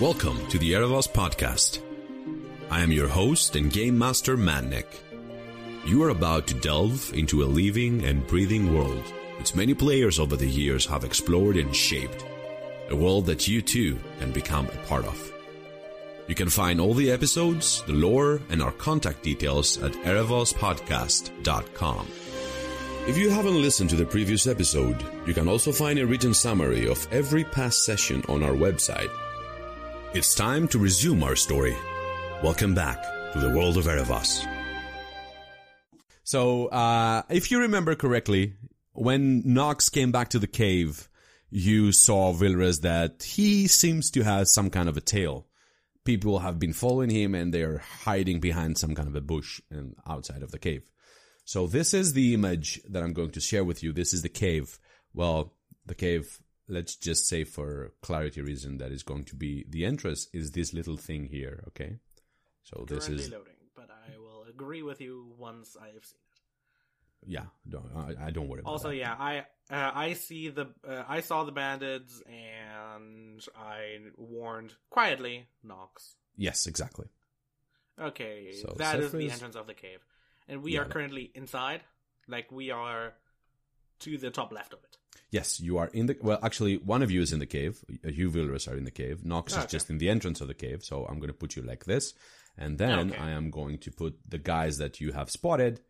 Welcome to the Erevos podcast. I am your host and game master Mannek. You are about to delve into a living and breathing world which many players over the years have explored and shaped. A world that you too can become a part of. You can find all the episodes, the lore, and our contact details at erevospodcast.com. If you haven't listened to the previous episode, you can also find a written summary of every past session on our website. It's time to resume our story. Welcome back to the world of Erevos. So, uh, if you remember correctly, when Nox came back to the cave, you saw Vilrus that he seems to have some kind of a tail. People have been following him and they're hiding behind some kind of a bush and outside of the cave. So this is the image that I'm going to share with you. This is the cave. Well, the cave, let's just say for clarity reason that is going to be the entrance is this little thing here, okay? So this Currently is loading, but I will agree with you once I have seen it. yeah, don't I, I don't worry about Also, yeah, I uh, I see the uh, I saw the bandits and I warned quietly Nox. Yes, exactly. Okay, So that is the entrance of the cave, and we Yeah, are currently inside. Like we are to the top left of it. Yes, you are in the. Well, actually, one of you is in the cave. Uh, You, Vilrus, are in the cave. Nox is just in the entrance of the cave. So I'm going to put you like this. And then Okay. I am going to put the guys that you have spotted,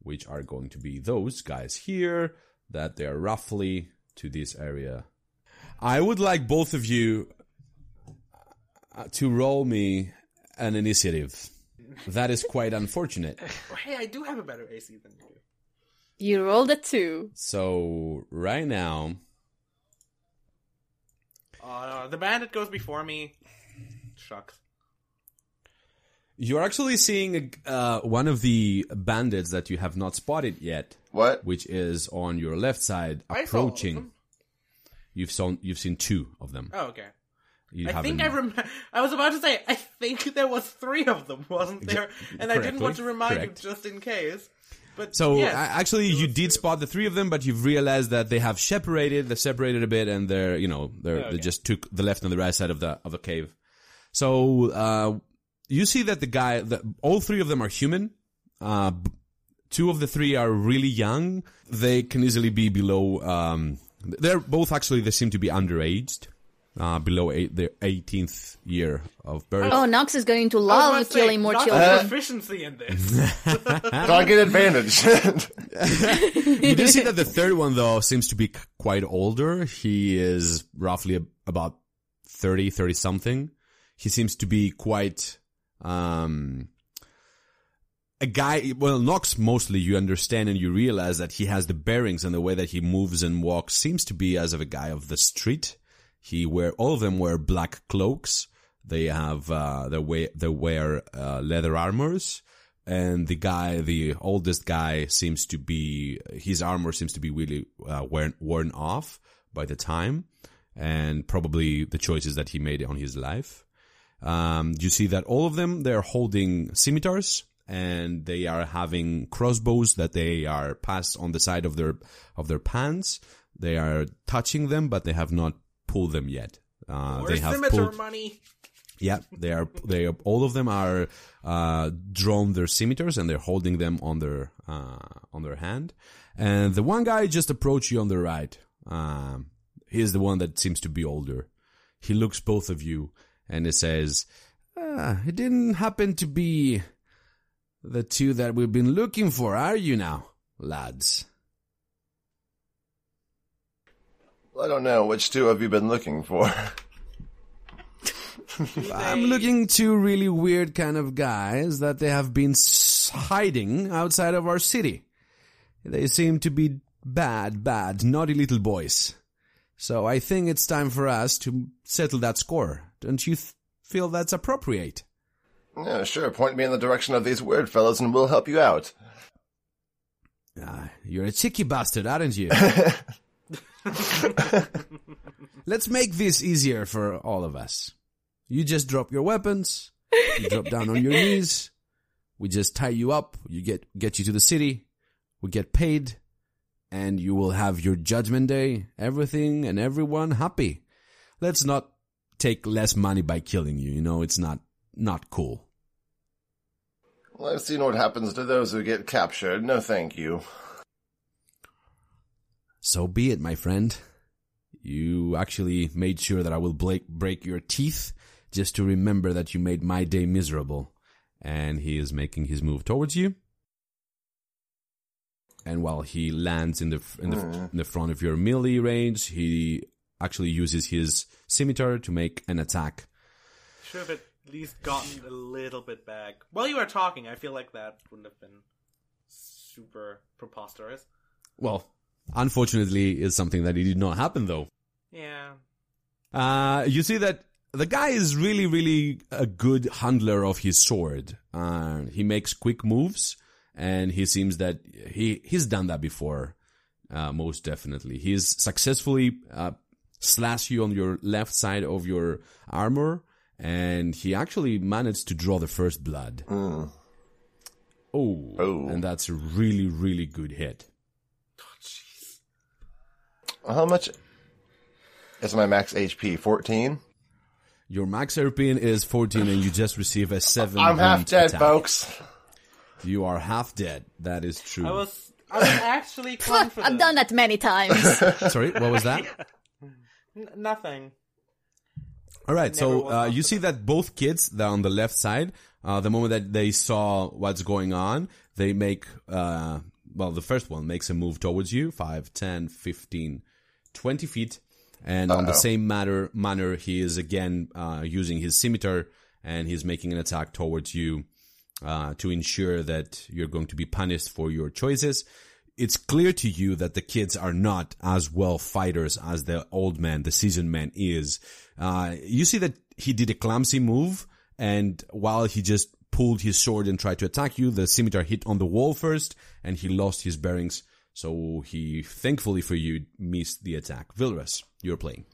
which are going to be those guys here, that they are roughly to this area. I would like both of you uh, to roll me an initiative. That is quite unfortunate. Hey, I do have a better AC than you. You rolled a two. So right now, Uh, the bandit goes before me. Shucks. You're actually seeing uh, one of the bandits that you have not spotted yet, What? which is on your left side, I saw all of approaching. You've seen you've seen two of them. Oh, okay. You I think I rem- I was about to say I think there was three of them, wasn't there? And I didn't want to remind correct. you just in case. But So yes, actually, you did spot the three of them, but you've realized that they have separated. They've separated a bit, and they're you know they're Okay. they just took the left and the right side of the of the cave. So uh, you see that the guy, the, all three of them are human. Uh, two of the three are really young. They can easily be below. Um, they're both actually they seem to be underaged, uh, below eight, their 18th year of birth. Oh, Nox is going to love about killing more not children. proficiency in this. Target advantage. you do see that the third one though seems to be quite older. He is roughly about 30, 30 something. He seems to be quite, um, a guy, well, Nox mostly you understand and you realize that he has the bearings and the way that he moves and walks seems to be as of a guy of the street. He wear, all of them wear black cloaks. They have, uh, they wear, they wear, uh, leather armors. And the guy, the oldest guy seems to be, his armor seems to be really, uh, worn, worn off by the time and probably the choices that he made on his life. Um, you see that all of them, they're holding scimitars and they are having crossbows that they are passed on the side of their, of their pants. They are touching them, but they have not pulled them yet. Uh, they have scimitar pulled, money? yeah, they are. They are, all of them are uh, drawn their scimitars and they're holding them on their uh, on their hand. And the one guy just approached you on the right. Um, he's the one that seems to be older. He looks both of you and he says, ah, "It didn't happen to be the two that we've been looking for, are you now, lads?" I don't know. Which two have you been looking for? I'm looking to really weird kind of guys that they have been hiding outside of our city. They seem to be bad, bad, naughty little boys. So I think it's time for us to settle that score. Don't you th- feel that's appropriate? yeah, sure. Point me in the direction of these weird fellows and we'll help you out. Ah, you're a cheeky bastard, aren't you? Let's make this easier for all of us. You just drop your weapons. You drop down on your knees. We just tie you up. You get get you to the city. We get paid, and you will have your judgment day. Everything and everyone happy. Let's not take less money by killing you. You know, it's not not cool. Well, I've seen what happens to those who get captured. No thank you. So be it, my friend. You actually made sure that I will break break your teeth just to remember that you made my day miserable. And he is making his move towards you. And while he lands in the in the, hmm. in the front of your melee range, he actually uses his scimitar to make an attack. Should have at least gotten a little bit back. While you were talking, I feel like that wouldn't have been super preposterous. Well, unfortunately, is something that it did not happen though. Yeah. Uh, you see that the guy is really, really a good handler of his sword. Uh, he makes quick moves, and he seems that he he's done that before. Uh, most definitely, he's successfully uh, slashed you on your left side of your armor, and he actually managed to draw the first blood. Oh, Oh. and that's a really, really good hit. How much is my max HP? 14? Your max HP is 14, and you just receive a seven. I'm half dead, attack. folks. You are half dead. That is true. I was I was actually confident. I've done that many times. Sorry, what was that? N- nothing. All right, so uh, you see that both kids, they're on the left side. Uh, the moment that they saw what's going on, they make, uh, well, the first one makes a move towards you, 5, 10, 15, 20 feet. And on the same matter, manner, he is again uh, using his scimitar and he's making an attack towards you uh, to ensure that you're going to be punished for your choices. It's clear to you that the kids are not as well fighters as the old man, the seasoned man is. Uh, you see that he did a clumsy move and while he just pulled his sword and tried to attack you, the scimitar hit on the wall first and he lost his bearings. So he, thankfully for you, missed the attack. Vilrus, you're playing.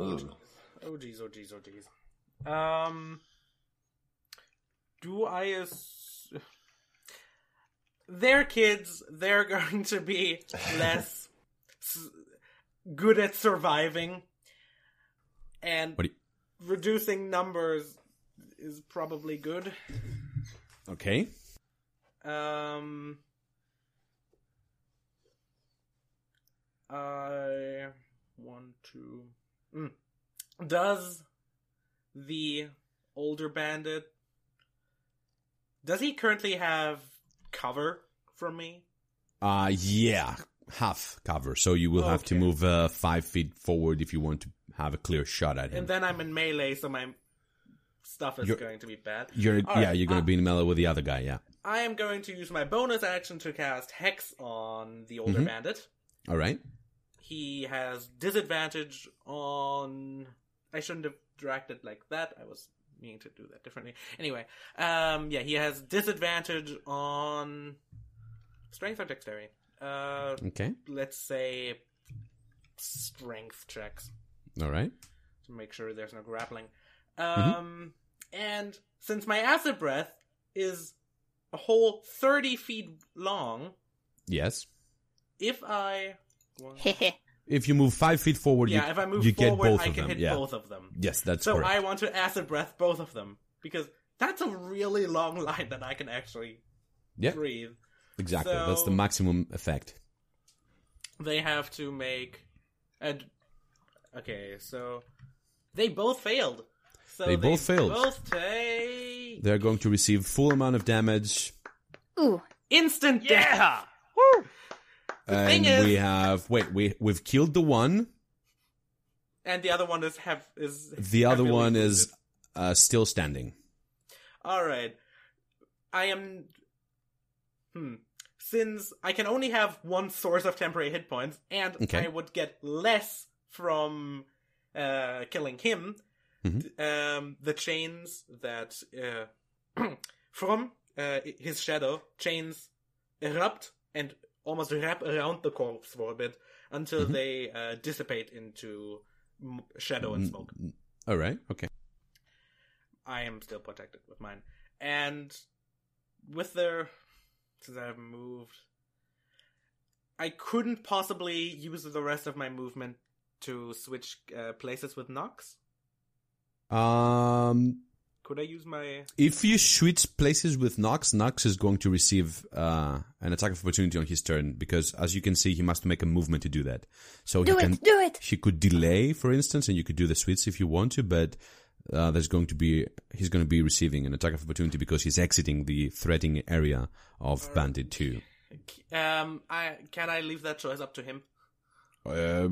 Ooh. Oh jeez, oh jeez, oh jeez. Um, do I as they're kids? They're going to be less s- good at surviving, and What do reducing numbers is probably good. okay. Um, I one two. Mm. Does the older bandit? Does he currently have cover from me? Uh, yeah, half cover. So you will have to move uh, five feet forward if you want to have a clear shot at him. And then I'm in melee, so my stuff is You're- going to be bad. You're All yeah, right, you're gonna uh, be in melee with the other guy. Yeah. I am going to use my bonus action to cast Hex on the older Mhm. bandit. All right. He has disadvantage on I shouldn't have directed like that. I was meaning to do that differently. Anyway, um yeah, he has disadvantage on strength or dexterity. Uh Okay. let's say strength checks All right. to make sure there's no grappling. Um and since my acid breath is a whole 30 feet long, Yes. if I. If you move five feet forward, yeah, you, if I move you forward, get both I of can them. hit yeah. both of them. Yes, that's so correct. I want to acid breath both of them because that's a really long line that I can actually yeah, breathe. exactly. That's the maximum effect. They have to make and Okay, so they both failed. So They both failed. Both take They're going to receive full amount of damage, Ooh. instant death. Yeah. and thing is- we have wait, we we've killed the one. and the other one is have is The other one wounded. is uh, still standing. All right. I am. Hmm. Since I can only have one source of temporary hit points, and Okay. I would get less from uh, killing him, Mhm. th- um, the chains that uh, from uh, his shadow chains erupt and almost wrap around the corpse for a bit until Mhm. they uh, dissipate into m- shadow and smoke. All right. Okay. I am still protected with mine. And with their since I've moved I couldn't possibly use the rest of my movement to switch uh, places with Nox. Um, Could I use my? if you switch places with Nox, Nox is going to receive uh, an attack of opportunity on his turn because, as you can see, he must make a movement to do that. So Do he it, can do it. he could delay, for instance, and you could do the switch if you want to, but uh, there's going to be he's going to be receiving an attack of opportunity because he's exiting the threatening area of Bandit Two. Um, I can I leave that choice up to him? Uh,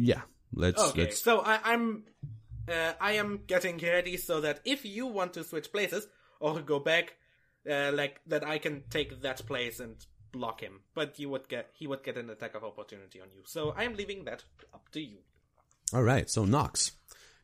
yeah, let's Okay, let's. so I, I'm, uh, I am getting ready so that if you want to switch places or go back, uh, like that, I can take that place and block him. But you would get, he would get an attack of opportunity on you. So I am leaving that up to you. All right, so Nox,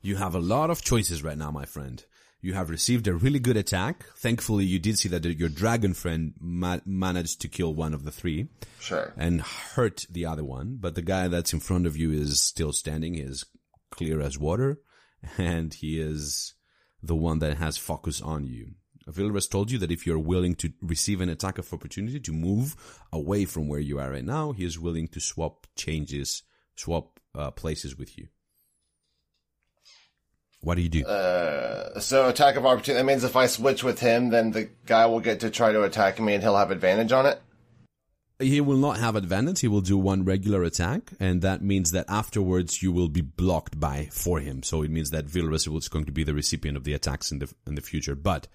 you have a lot of choices right now, my friend. You have received a really good attack. Thankfully, you did see that your dragon friend ma- managed to kill one of the three. Sure. and hurt the other one, but the guy that's in front of you is still standing. He is clear as water, and he is the one that has focus on you. Vilrus told you that if you're willing to receive an attack of opportunity to move away from where you are right now, he is willing to swap changes, swap uh, places with you. What do you do? Uh, so attack of opportunity. That means if I switch with him, then the guy will get to try to attack me, and he'll have advantage on it. He will not have advantage. He will do one regular attack, and that means that afterwards you will be blocked by for him. So it means that Vilrus is going to be the recipient of the attacks in the in the future, but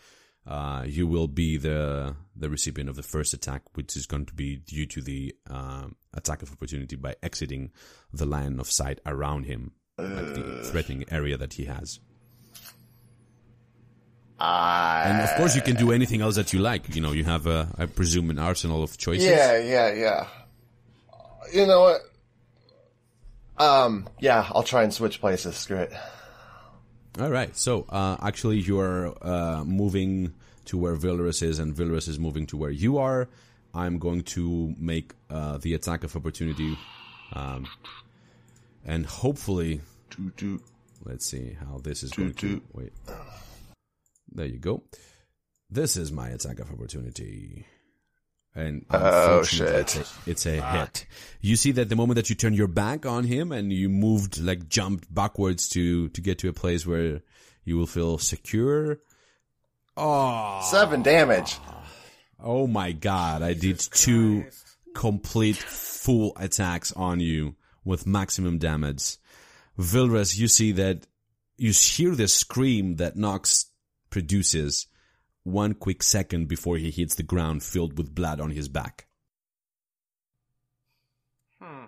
uh, you will be the the recipient of the first attack, which is going to be due to the um, attack of opportunity by exiting the line of sight around him, like the threatening area that he has. I And of course, you can do anything else that you like. You know, you have a, I presume, an arsenal of choices. Yeah, yeah, yeah. You know what? Um, yeah, I'll try and switch places. Screw it. All right. So uh, actually, you are uh, moving to where Vilrus is, and Vilrus is moving to where you are. I'm going to make uh, the attack of opportunity, um, and hopefully, Toot, toot. let's see how this is going Toot, to. toot. Wait. There you go. This is my attack of opportunity. And Oh, unfortunately, it's shit. a, it's a ah. hit. You see that the moment that you turn your back on him and you moved, like jumped backwards to, to get to a place where you will feel secure. Oh, Seven damage. oh my god, I did two complete full attacks on you with maximum damage. Vilrus, you see that you hear the scream that Nox produces one quick second before he hits the ground filled with blood on his back. Hmm.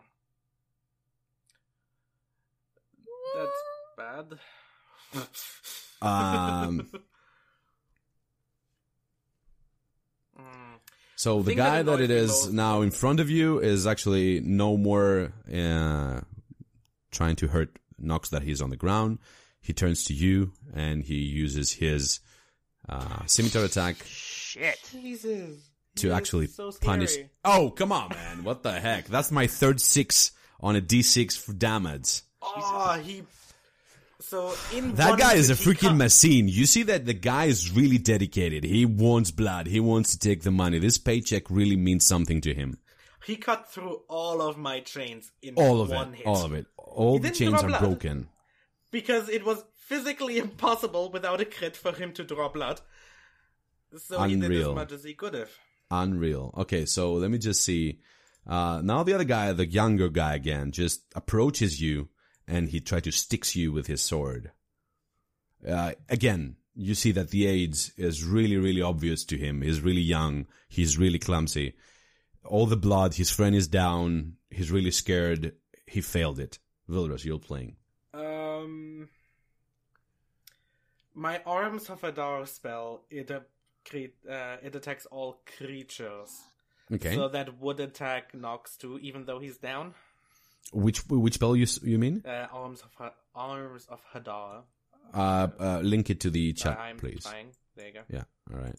That's bad. Um, Mm. so the thing that guy that it is it me is most- now in front of you is actually no more uh, trying to hurt Nox that he's on the ground. He turns to you and he uses his uh, scimitar attack Shit. Jesus. to He actually so punish. Oh, come on, man! What the heck? That's my third six on a d6 for damage. Oh, he. So in That guy is a freaking cut- machine. You see that the guy is really dedicated. He wants blood. He wants to take the money. This paycheck really means something to him. He cut through all of my chains in All of one it. hit. All of it. All the chains are blood. broken. Because it was physically impossible without a crit for him to draw blood. So he did Unreal. as much as he could have. Unreal. Okay, so let me just see. Uh, now the other guy, the younger guy again, just approaches you and he tries to sticks you with his sword. Uh, again, you see that the AIDS is really, really obvious to him. He's really young. He's really clumsy. All the blood, his friend is down. He's really scared. He failed it. Vilrus, you're playing. Um, my Arms of Adar spell it uh, cre- uh, it attacks all creatures. Okay. So that would attack Nox too, even though he's down. which which spell you you mean? Uh, Arms of ha- Arms of Hadar. Uh, uh, link it to the Uh, chat, I'm please. trying. There you go. Yeah. All right.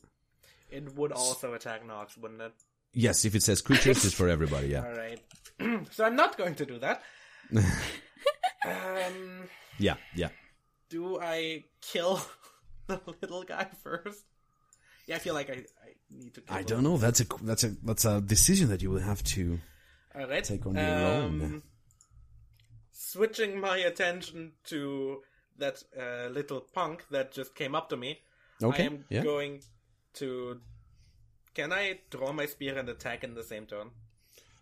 It would also attack Nox, wouldn't it? Yes, if it says creatures, it's for everybody. Yeah. All right. so I'm not going to do that. um, Yeah. Yeah. Do I kill the little guy first? Yeah, I feel like I, I need to. Kill I don't know. That's a that's a that's a decision that you will have to. Right. Take on your own. Um, Switching my attention to that uh, little punk that just came up to me, Okay. I am yeah. going to. Can I draw my spear and attack in the same turn?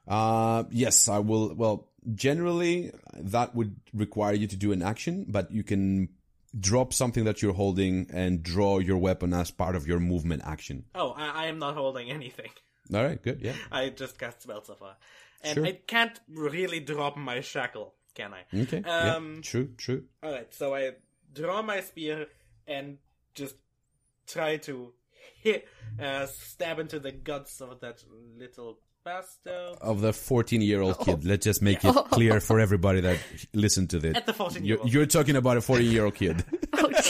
Uh, yes, I will. Well, generally, that would require you to do an action, but you can drop something that you're holding and draw your weapon as part of your movement action. Oh, I, I am not holding anything. All right, good. Yeah. I just cast spell so far, and Sure. I can't really drop my shackle, can I? Okay. Um, yeah. True. True. All right, so I draw my spear and just try to hit, uh, stab into the guts of that little bastard. Of the 14 year old Oh. kid. Let's just make it clear for everybody that listen to this. At the 14 year You're, you're talking about a 14 year old kid. Oh,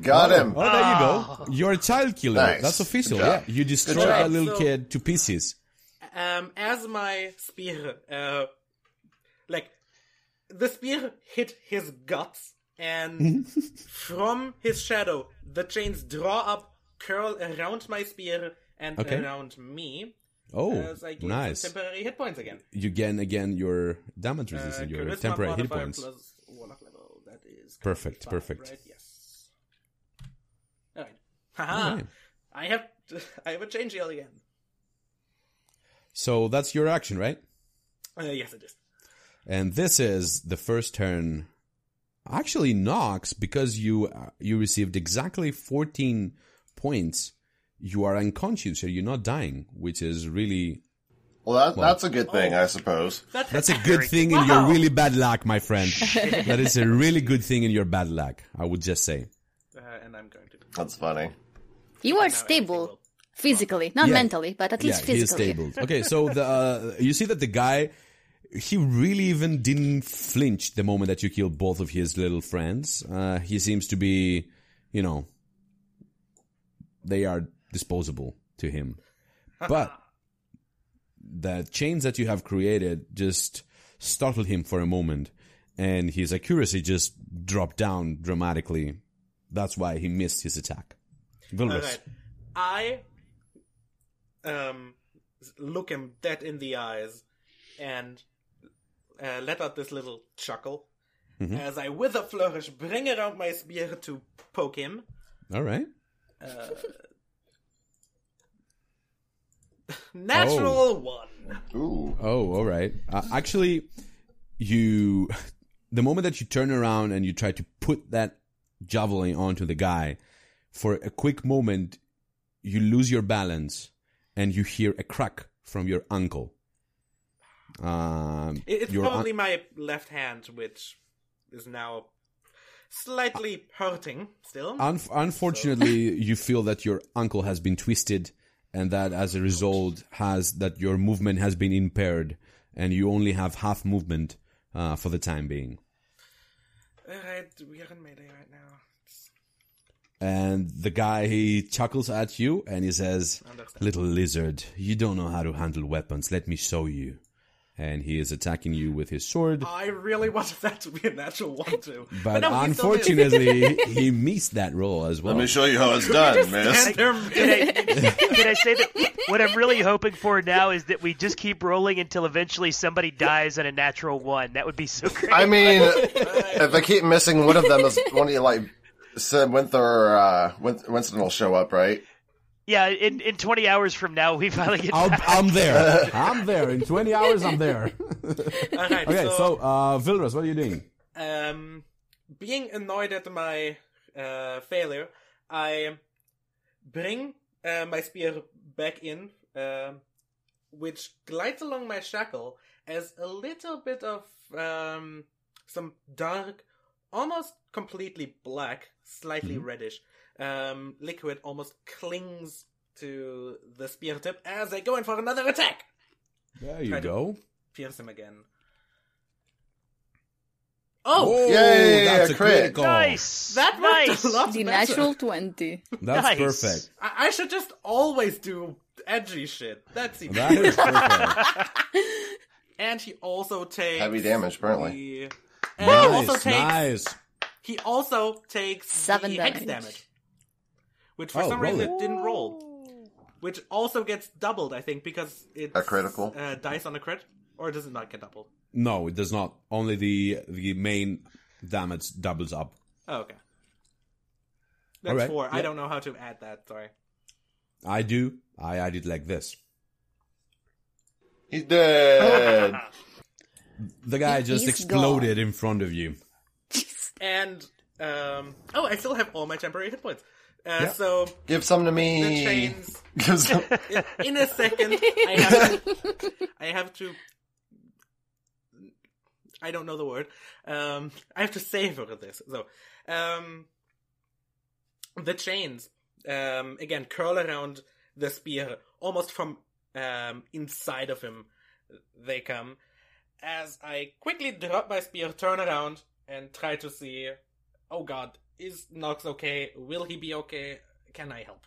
Got him. Oh, there you go. You're a child killer. Nice. That's official. Yeah. You destroy a little So- kid to pieces. Um, as my spear, uh, like, the spear hit his guts, and from his shadow, the chains draw up, curl around my spear and Okay. around me, Oh, as I gain nice. temporary hit points again. You gain again your damage Uh, resistance, your temporary hit points. plus warlock level. That is Perfect, five, perfect. Right? Yes. All right. Haha. I have I have a change shield again. So that's your action, right? Uh, yes, it is. And this is the first turn. Actually, Nox, because you uh, you received exactly 14 points, you are unconscious, so you're not dying, which is really Well, that, that's a good thing, I suppose. That's, that's a good thing in your really bad luck, my friend. that is a really good thing in your bad luck. I would just say. Uh, and I'm going to. That's funny. You are stable physically, not Yeah. mentally, but at least yeah, he is physically. stable. Okay, so the uh, you see that the guy he really even didn't flinch the moment that you killed both of his little friends. Uh, he seems to be, you know, they are disposable to him. But the chains that you have created just startled him for a moment, and his accuracy just dropped down dramatically. That's why he missed his attack. Vilrus. Alright. I um look him dead in the eyes and uh, let out this little chuckle Mm-hmm. as I, with a flourish, bring around my spear to poke him. All right. Natural Oh. one. Ooh. Oh, all right. Uh, actually, you, the moment that you turn around and you try to put that javelin onto the guy, for a quick moment, you lose your balance and you hear a crack from your ankle. Um, It's your un- probably my left hand, which is now slightly hurting still. Un- unfortunately, you feel that your ankle has been twisted, and that as a result has that your movement has been impaired, and you only have half movement uh, for the time being. Alright, we are in Mayday right now. And the guy he chuckles at you and he says. "Little lizard, you don't know how to handle weapons. Let me show you." And he is attacking you with his sword. I really wanted that to be a natural one too. But no, he still did. unfortunately, he missed that roll as well. Let me show you how it's done, man. And Can I, can I say that what I'm really hoping for now is that we just keep rolling until eventually somebody dies on a natural one. That would be so great. I mean, if I keep missing one of them, is one of you like said Winther, uh, Winston will show up, right? Yeah, in, in 20 hours from now, we finally get I'll, back. I'm there. I'm there. In 20 hours, I'm there. Alright, Okay, so, so, uh, Vilrus, what are you doing? um, being annoyed at my uh, failure, I bring uh, my spear back in, um which glides along my shackle as a little bit of um, some dark, almost completely black, slightly reddish um, liquid almost clings to the spear tip as they go in for another attack. There you Try to- go. Pierce him again. Oh, Oh, Yay, that's a a crit. critical. Nice. that worked nice. a lot The better. natural 20. That's Nice. perfect. I-, I should just always do edgy shit. That seems. That is perfect. and he also takes Heavy damage, apparently. the- And he also takes. nice. He also takes Seven the hex damage. damage, which for Oh, some reason it. it didn't roll. Which also gets doubled, I think, because it's A critical? uh, dice on a crit, or does it not get doubled? No, it does not. Only the the main damage doubles up. Oh, okay. That's Alright, four. I don't know how to add that. Sorry. I do. I add it like this. He's dead. The guy He- just he's exploded in front of you. And um, oh, I still have all my temporary hit points. Uh, Yeah. So Give some to me. the me. chains. Give some- In a second, I have to. I have to. I don't know the word. Um, I have to savor this. So, um, the chains um, again curl around the spear, almost from um, inside of him. They come as I quickly drop my spear, turn around, and try to see. Oh God, is Nox okay? Will he be okay? Can I help?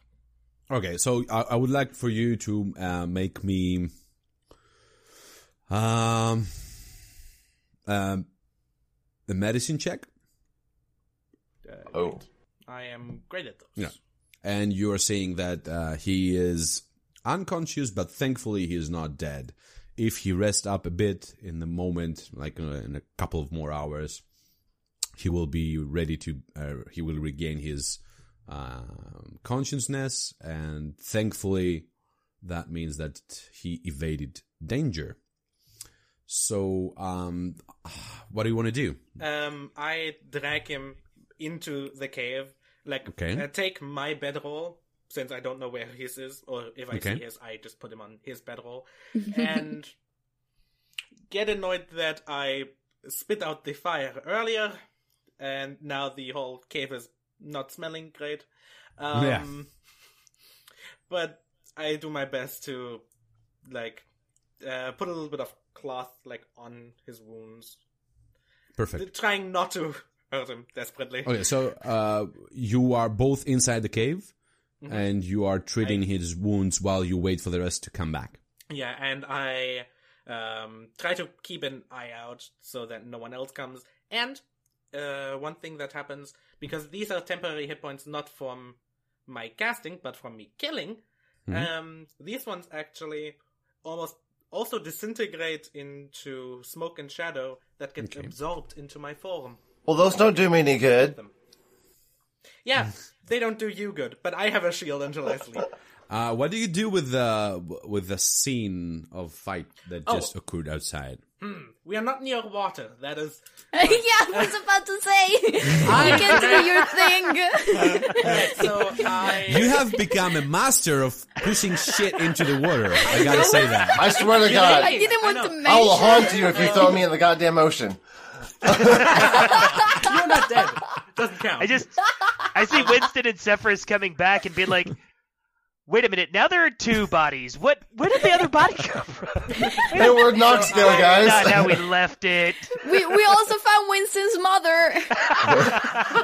Okay, so I, I would like for you to uh, make me um um a medicine check, Uh, oh. I am great at those. Yeah. and you are saying that uh, he is unconscious, but thankfully he is not dead. If he rests up a bit in the moment, like uh, in a couple of more hours, he will be ready to. Uh, he will regain his um consciousness, and thankfully, that means that he evaded danger. So, um, what do you want to do? Um, I drag him into the cave. Like, Okay. uh, take my bedroll since I don't know where his is, or if I Okay. see his, I just put him on his bedroll, and get annoyed that I spit out the fire earlier, and now the whole cave is not smelling great. Um, Yeah. But I do my best to, like, uh, put a little bit of cloth like on his wounds, Perfect. trying not to hurt him desperately. Okay, so uh, you are both inside the cave, and you are treating his wounds while you wait for the rest to come back. Yeah, and I um, try to keep an eye out so that no one else comes. And uh, one thing that happens because these are temporary hit points, not from my casting, but from me killing. Um, these ones actually almost also disintegrate into smoke and shadow that get absorbed into my form. Well, those don't do me any good. Yeah, they don't do you good, but I have a shield until I sleep. Uh, what do you do with the with the scene of fight that Oh. just occurred outside? Hmm. We are not near water. That is yeah, I was about to say. you can do your thing. Uh, uh, so. I You have become a master of pushing shit into the water. I gotta say that. I swear to God. I God, didn't want I to mention. I will haunt you if you throw me in the goddamn ocean. You're not dead. Doesn't count. I just I see Winston and Zephyrus coming back and being like, "Wait a minute! Now there are two bodies. What? Where did the other body come from? they were Knoxville, Not guys. how we left it. We we also found Winston's mother.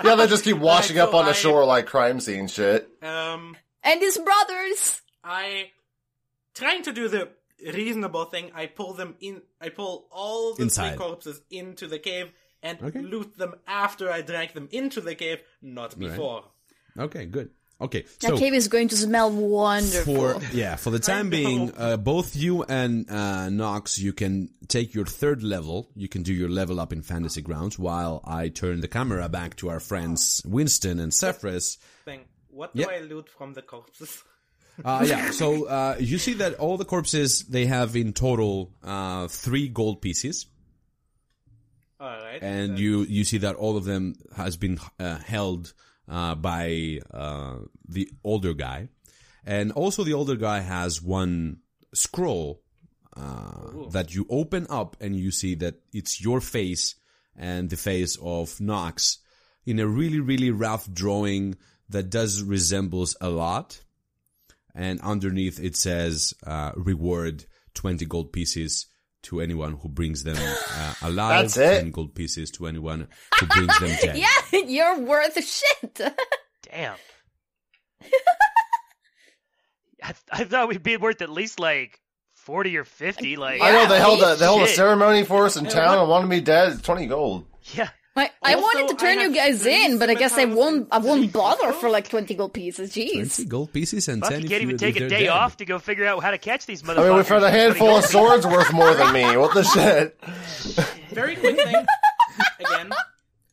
Yeah, they just keep washing up on the shore like crime scene shit. um, and his brothers. I trying to do the reasonable thing. I pull them in. I pull all the Inside. three corpses into the cave and Okay. loot them after I drag them into the cave, not before. Okay, good. Okay, That so cave is going to smell wonderful. for yeah, for the time being, uh, both you and uh, Nox, you can take your third level. You can do your level up in Fantasy Grounds while I turn the camera back to our friends Winston and Zephyrus. Thing. What do Yep. I loot from the corpses? Uh, yeah, so uh, you see that all the corpses they have in total uh, three gold pieces, All right. and you you see that all of them has been uh, held uh, by uh, the older guy, and also the older guy has one scroll uh, that you open up and you see that it's your face and the face of Nox in a really really rough drawing that does resembles a lot. And underneath it says uh, reward 20 gold pieces to anyone who brings them uh, alive That's it? 10 gold pieces to anyone who brings them dead Yeah, you're worth shit. Damn. I, I thought we'd be worth at least like forty or fifty. Like, I know they held a they held a ceremony for us in town and wanted me dead. Twenty gold. yeah. I, I Also, wanted to turn you guys in, but I guess I won't. I won't bother for like twenty gold pieces. Jeez. Twenty gold pieces and Fuck, ten. you can't even take a day dead. off to go figure out how to catch these motherfuckers. I mean, we've had a handful of swords worth more than me. What the shit? Very quick thing. Again,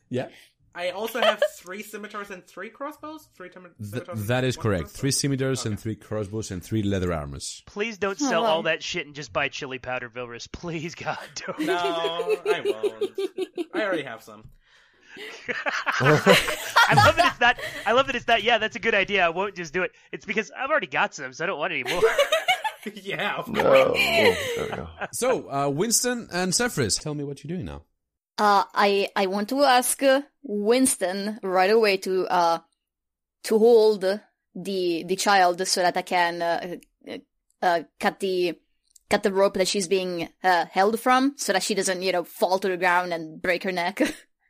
Yeah, I also have three scimitars and three crossbows. Three tim- Th- scimitars. and that is correct. crossbow? Three scimitars and three crossbows and three leather armors. Please don't Oh, sell wow. all that shit and just buy chili powder, Vilrus. Please, God, don't. No, I won't. I already have some. I love that it's that. I love that it's that. Yeah, that's a good idea. I won't just do it. It's because I've already got some, so I don't want any more. yeah, of No. Oh, there we go. So, uh, Winston and Zephyrus, tell me what you're doing now. Uh, I I want to ask Winston right away to uh to hold the the child so that I can uh, uh, uh, cut the cut the rope that she's being uh, held from, so that she doesn't you know fall to the ground and break her neck.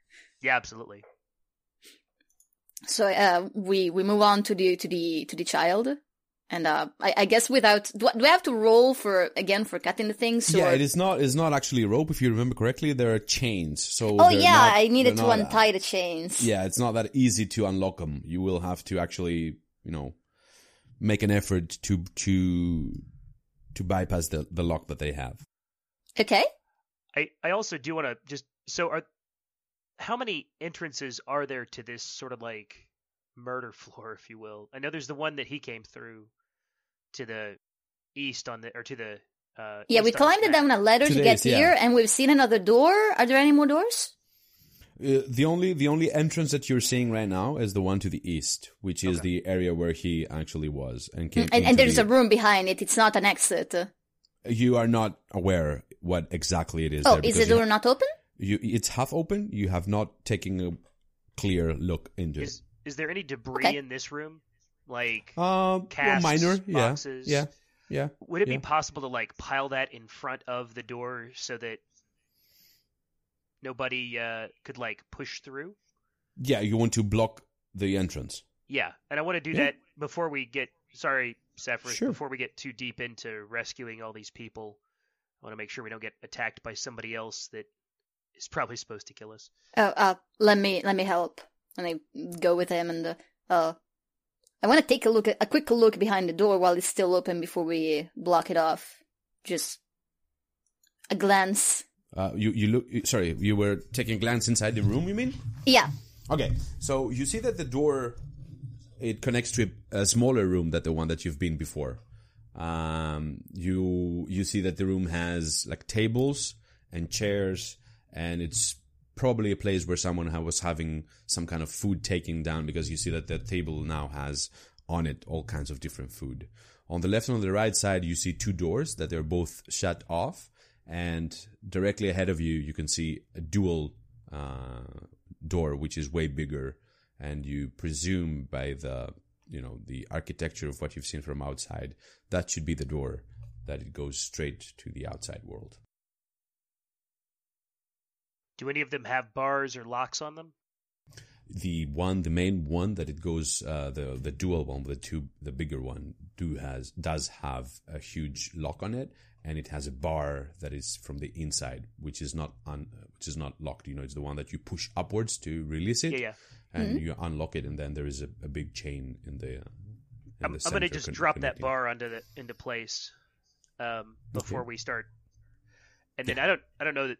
yeah, absolutely. so uh, we we move on to the to the to the child, and uh, I, I guess without do I, do I have to roll for again for cutting the things? Yeah, or- it is not. It's not actually a rope. If you remember correctly, there are chains. So. Oh yeah, not- I needed to not, untie the chains. Yeah, it's not that easy to unlock them. You will have to actually, you know, make an effort to to to bypass the the lock that they have. Okay. I I also do want to just so are how many entrances are there to this sort of like murder floor, if you will? I know there's the one that he came through to the east on the or to the uh Yeah, we climbed this it down a ladder to Two get days, yeah. here, and we've seen another door. Are there any more doors? Uh, the only the only entrance that you're seeing right now is the one to the east, which is Okay. the area where he actually was and came. Mm, And, and there's the- a room behind it. It's not an exit. You are not aware what exactly it is. Oh, there is because the door not open? You, it's half open. You have not taken a clear look into Is is there any debris Okay. in this room? Like it. Um, well, minor, yeah, boxes. yeah, yeah. would it yeah. be possible to like pile that in front of the door so that nobody uh could like push through? Yeah, you want to block the entrance. Yeah, and I want to do Yeah. that before we get sorry, Zephyrus, Sure. before we get too deep into rescuing all these people. I want to make sure we don't get attacked by somebody else that is probably supposed to kill us. Uh, uh, let me let me help. And I go with him, and uh, uh I want to take a look, at, a quick look behind the door while it's still open before we block it off. Just a glance. Uh, you you look. Sorry, you were taking a glance inside the room. You mean? Yeah. Okay, so you see that the door it connects to a, a smaller room than the one that you've been before. Um, you you see that the room has like tables and chairs, and it's probably a place where someone was having some kind of food taken down because you see that the table now has on it all kinds of different food. On the left and on the right side, you see two doors that they're both shut off, and directly ahead of you, you can see a dual uh, door, which is way bigger, and you presume by the you know the architecture of what you've seen from outside, that should be the door that it goes straight to the outside world. Do any of them have bars or locks on them? The one, the main one that it goes, uh, the the dual one, the two, the bigger one, do has does have a huge lock on it, and it has a bar that is from the inside, which is not un, which is not locked. You know, it's the one that you push upwards to release it. Yeah, yeah. and you unlock it, and then there is a, a big chain in the. Uh, in I'm, the I'm gonna just con- drop that bar onto the into place um, before Okay. we start. And then I don't I don't know that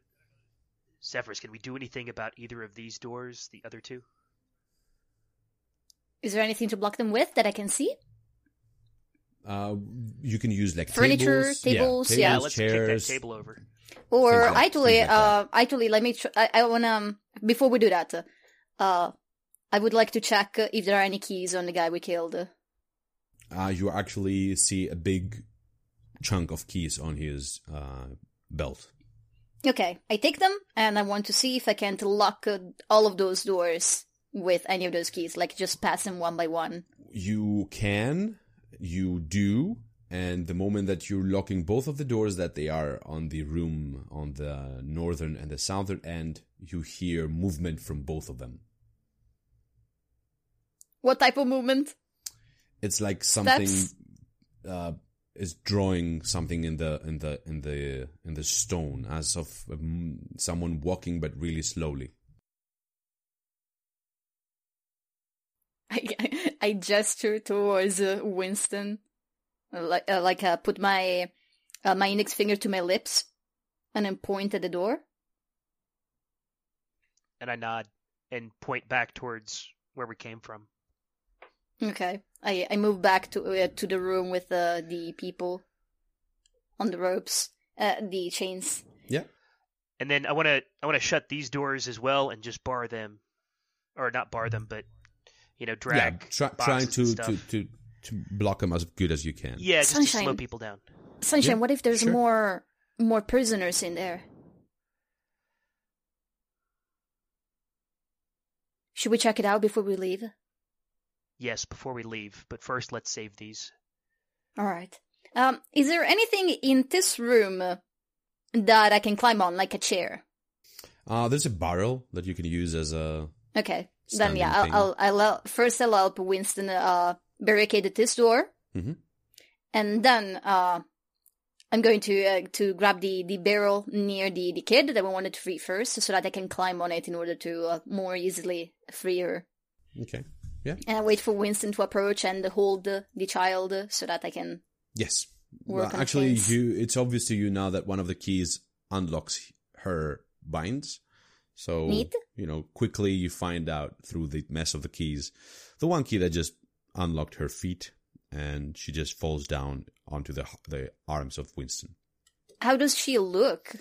Zephyrus, can we do anything about either of these doors, the other two? Is there anything to block them with that I can see? Uh, you can use like Furniture, tables, tables, yeah, yeah. Yeah, let's chairs. kick that table over. Or Things like- actually, like uh, actually, let me. Tr- I, I wanna um, before we do that, uh, I would like to check uh, if there are any keys on the guy we killed. Uh, you actually see a big chunk of keys on his uh, belt. Okay, I take them and I want to see if I can't lock uh, all of those doors with any of those keys, like just pass them one by one. You can, you do, and the moment that you're locking both of the doors that they are on the room on the northern and the southern end, you hear movement from both of them. What type of movement? It's like something uh, is drawing something in the in the in the in the stone as of um, someone walking but really slowly I, I gesture towards uh, Winston, uh, like uh, like uh, put my uh, my index finger to my lips, and then point at the door. And I nod and point back towards where we came from. Okay, I I move back to uh, to the room with uh, the people on the ropes, uh, the chains. Yeah. And then I want to I want to shut these doors as well and just bar them, or not bar them, but you know drag. yeah, try, boxes trying and to, stuff. to, to, to block them as good as you can. yeah, just to slow Sunshine. people down. Sunshine, Yeah, what if there's sure. more more prisoners in there? Should we check it out before we leave? Yes, before we leave, but first let's save these. All right. Um, is there anything in this room uh, that I can climb on, like a chair? Uh, there's a barrel that you can use as a. Okay. Then yeah, Standing I'll, I'll, I'll help- first I'll help Winston uh barricade this door, Mhm. and then uh I'm going to uh, to grab the the barrel near the the kid that we wanted to free first, so that I can climb on it in order to uh, more easily free her. Okay. Yeah. And I wait for Winston to approach and hold the, child so that I can. Yes. Work Well, actually, you. It's obvious to you now that one of the keys unlocks her binds. So Neat. you know, quickly you find out through the mess of the keys, the one key that just unlocked her feet, and she just falls down onto the the arms of Winston. How does she look?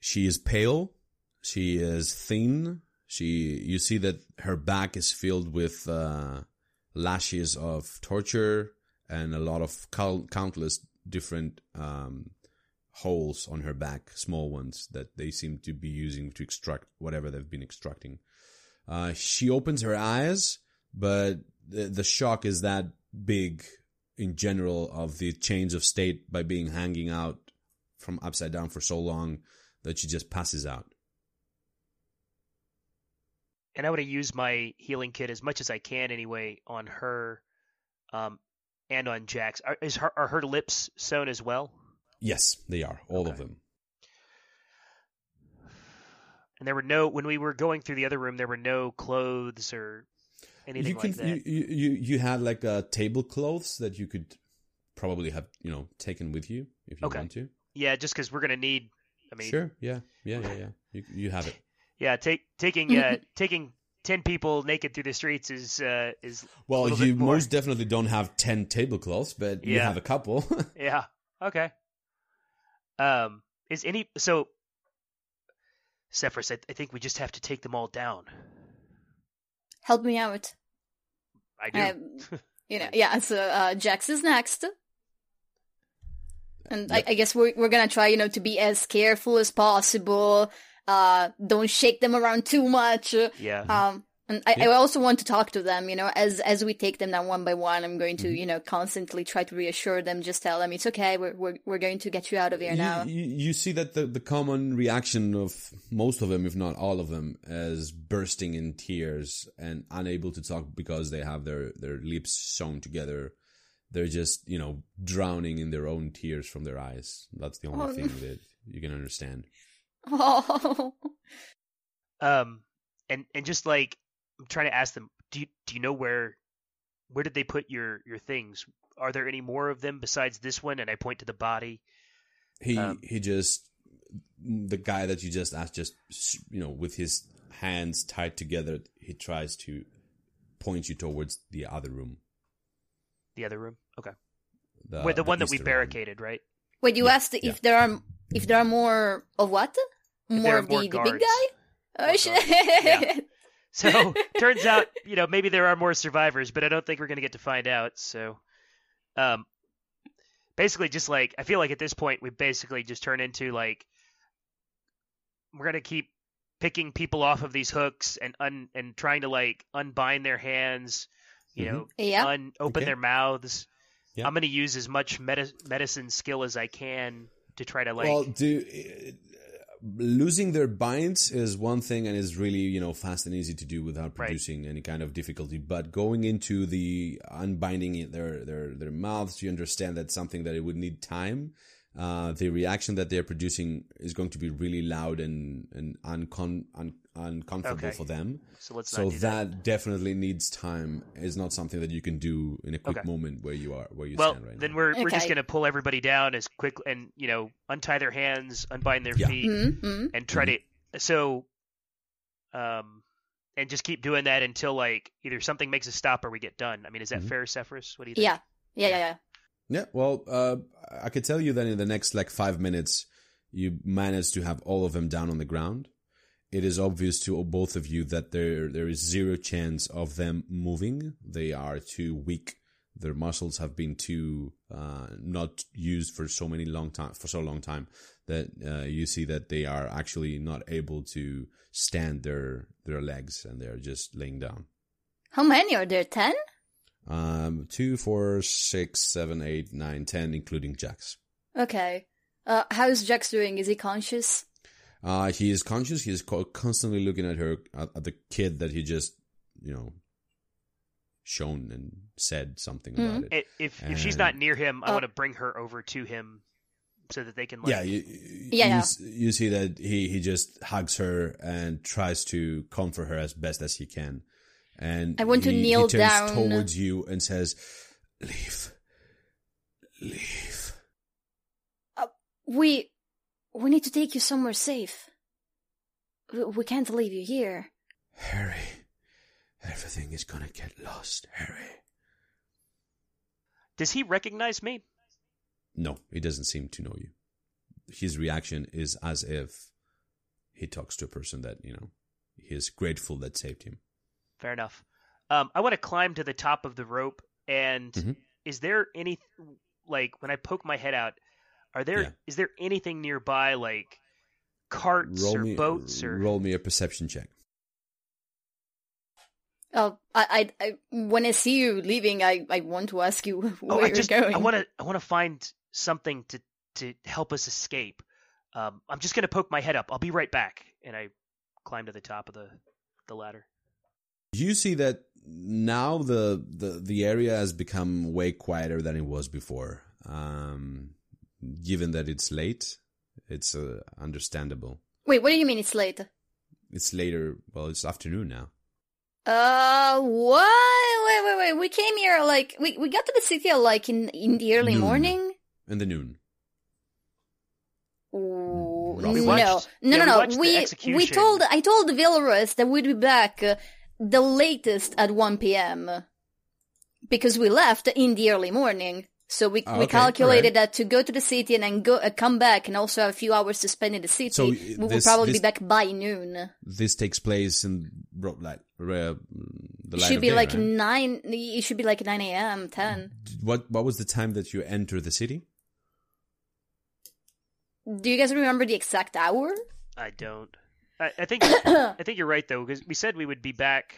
She is pale. She is thin. She, you see that her back is filled with uh, lashes of torture and a lot of count- countless different um, holes on her back, small ones that they seem to be using to extract whatever they've been extracting. Uh, she opens her eyes, but the, the shock is that big in general of the change of state by being hanging out from upside down for so long that she just passes out. And I want to use my healing kit as much as I can anyway on her, um, and on Jax. Are, is her are her lips sewn as well? Yes, they are all of them. And there were no when we were going through the other room. There were no clothes or anything you can like that. you, you you you had like uh, tablecloths that you could probably have you know taken with you if you Okay. want to. Yeah, just because we're gonna need. I mean, sure. Yeah. Yeah. Yeah. Yeah. You you have it. Yeah, take taking uh, taking ten people naked through the streets is uh, is Well, little you bit more. most definitely don't have ten tablecloths, but you have a couple. yeah okay. Um, is any so? Cephas, I, I think we just have to take them all down. Help me out. I do. Um, you know, yeah. So uh, Jax is next, and I, I guess we're we're gonna try, you know, to be as careful as possible. Uh, don't shake them around too much. yeah. Um, and I, I also want to talk to them. You know, as as we take them down one by one, I'm going to, Mm-hmm. you know, constantly try to reassure them. Just tell them it's okay. We're we're we're going to get you out of here you, now. you, you see that the, the common reaction of most of them, if not all of them, is bursting in tears and unable to talk because they have their, their lips sewn together. They're just, you know, drowning in their own tears from their eyes. That's the only Oh, thing that you can understand. Oh, Um, and and just like I'm trying to ask them, do you do you know where where did they put your your things? Are there any more of them besides this one? And I point to the body. He Um, he just the guy that you just asked, just you know, with his hands tied together, he tries to point you towards the other room. The other room. Okay. The, Wait, the, one that we eastern one. barricaded, right? wait, you Yeah, asked yeah. if there are if there are more of what? More are of the, more the big guy? Oh shit! guards. So turns out, you know, maybe there are more survivors, but I don't think we're gonna get to find out. So, um, basically, just like I feel like at this point, we basically just turn into like we're gonna keep picking people off of these hooks and un and trying to like unbind their hands, you Mhm. know, yeah. un open Okay. their mouths. Yeah. I'm gonna use as much medi- medicine skill as I can to try to like. well, do uh, losing their binds is one thing, and is really you know fast and easy to do without Right. producing any kind of difficulty. But going into the unbinding their their their mouths, you understand that's something that it would need time. Uh, the reaction that they're producing is going to be really loud and and uncon un, uncomfortable Okay. for them. So let's So that, that. definitely needs time. It's not something that you can do in a quick Okay. moment where you are where you Well, stand right now. then now. we're we're just gonna pull everybody down as quick and you know untie their hands, unbind their Yeah. feet, Mm-hmm. and try to so, um, and just keep doing that until like either something makes a stop or we get done. I mean, is that Mhm. fair, Zephyrus? What do you think? Yeah. Yeah, yeah, yeah. Yeah, well, uh, I could tell you that in the next like five minutes, you manage to have all of them down on the ground. It is obvious to both of you that there there is zero chance of them moving. They are too weak. Their muscles have been too uh, not used for so many long time for so long time that uh, you see that they are actually not able to stand their their legs and they're just laying down. How many are there? Ten? Um, two, four, six, seven, eight, nine, ten, including Jax. Okay. Uh, how's Jax doing? Is he conscious? Uh, he is conscious. He is co- constantly looking at her, at, at the kid that he just, you know, shown and said something about it. I- If if she's not near him, I Oh. want to bring her over to him so that they can. Like, yeah, you, Yeah, you, yeah. you see that he, he just hugs her and tries to comfort her as best as he can. And I want to kneel he turns down. towards you and says, "Leave, leave." We we need to take you somewhere safe. We, we can't leave you here. Harry, everything is gonna get lost, Harry. Does he recognize me? No, he doesn't seem to know you. His reaction is as if he talks to a person that, you know, he is grateful that saved him. Fair enough. Um, I want to climb to the top of the rope, and Mhm. is there any like when I poke my head out? Are there is Yeah. there anything nearby like carts Roll or me, boats or? roll me a perception check. Oh, I, I, I when I see you leaving, I, I want to ask you where oh, I you're just going. I want to I want to find something to to help us escape. Um, I'm just gonna poke my head up. I'll be right back, and I climb to the top of the the ladder. You see that now the, the, the area has become way quieter than it was before. Um, given that it's late, it's uh, understandable. Wait, what do you mean it's late? It's later, well, it's afternoon now. Uh, what? Wait, wait, wait. We came here like we, we got to the city like in in the early Noon. morning. In the noon. Ooh, no, watched- no, yeah, no, watched no. the We we told I told Vilrus that we'd be back uh, the latest at one p.m. because we left in the early morning. So we Ah, we okay, calculated alright. that to go to the city and then go uh, come back and also have a few hours to spend in the city. So, we will probably this- be back by noon. This takes place in bro- like uh, the It light should of be day, like right? nine. It should be like nine a.m. ten. What what was the time that you enter the city? Do you guys remember the exact hour? I don't. I, I think I think you're right though, because we said we would be back.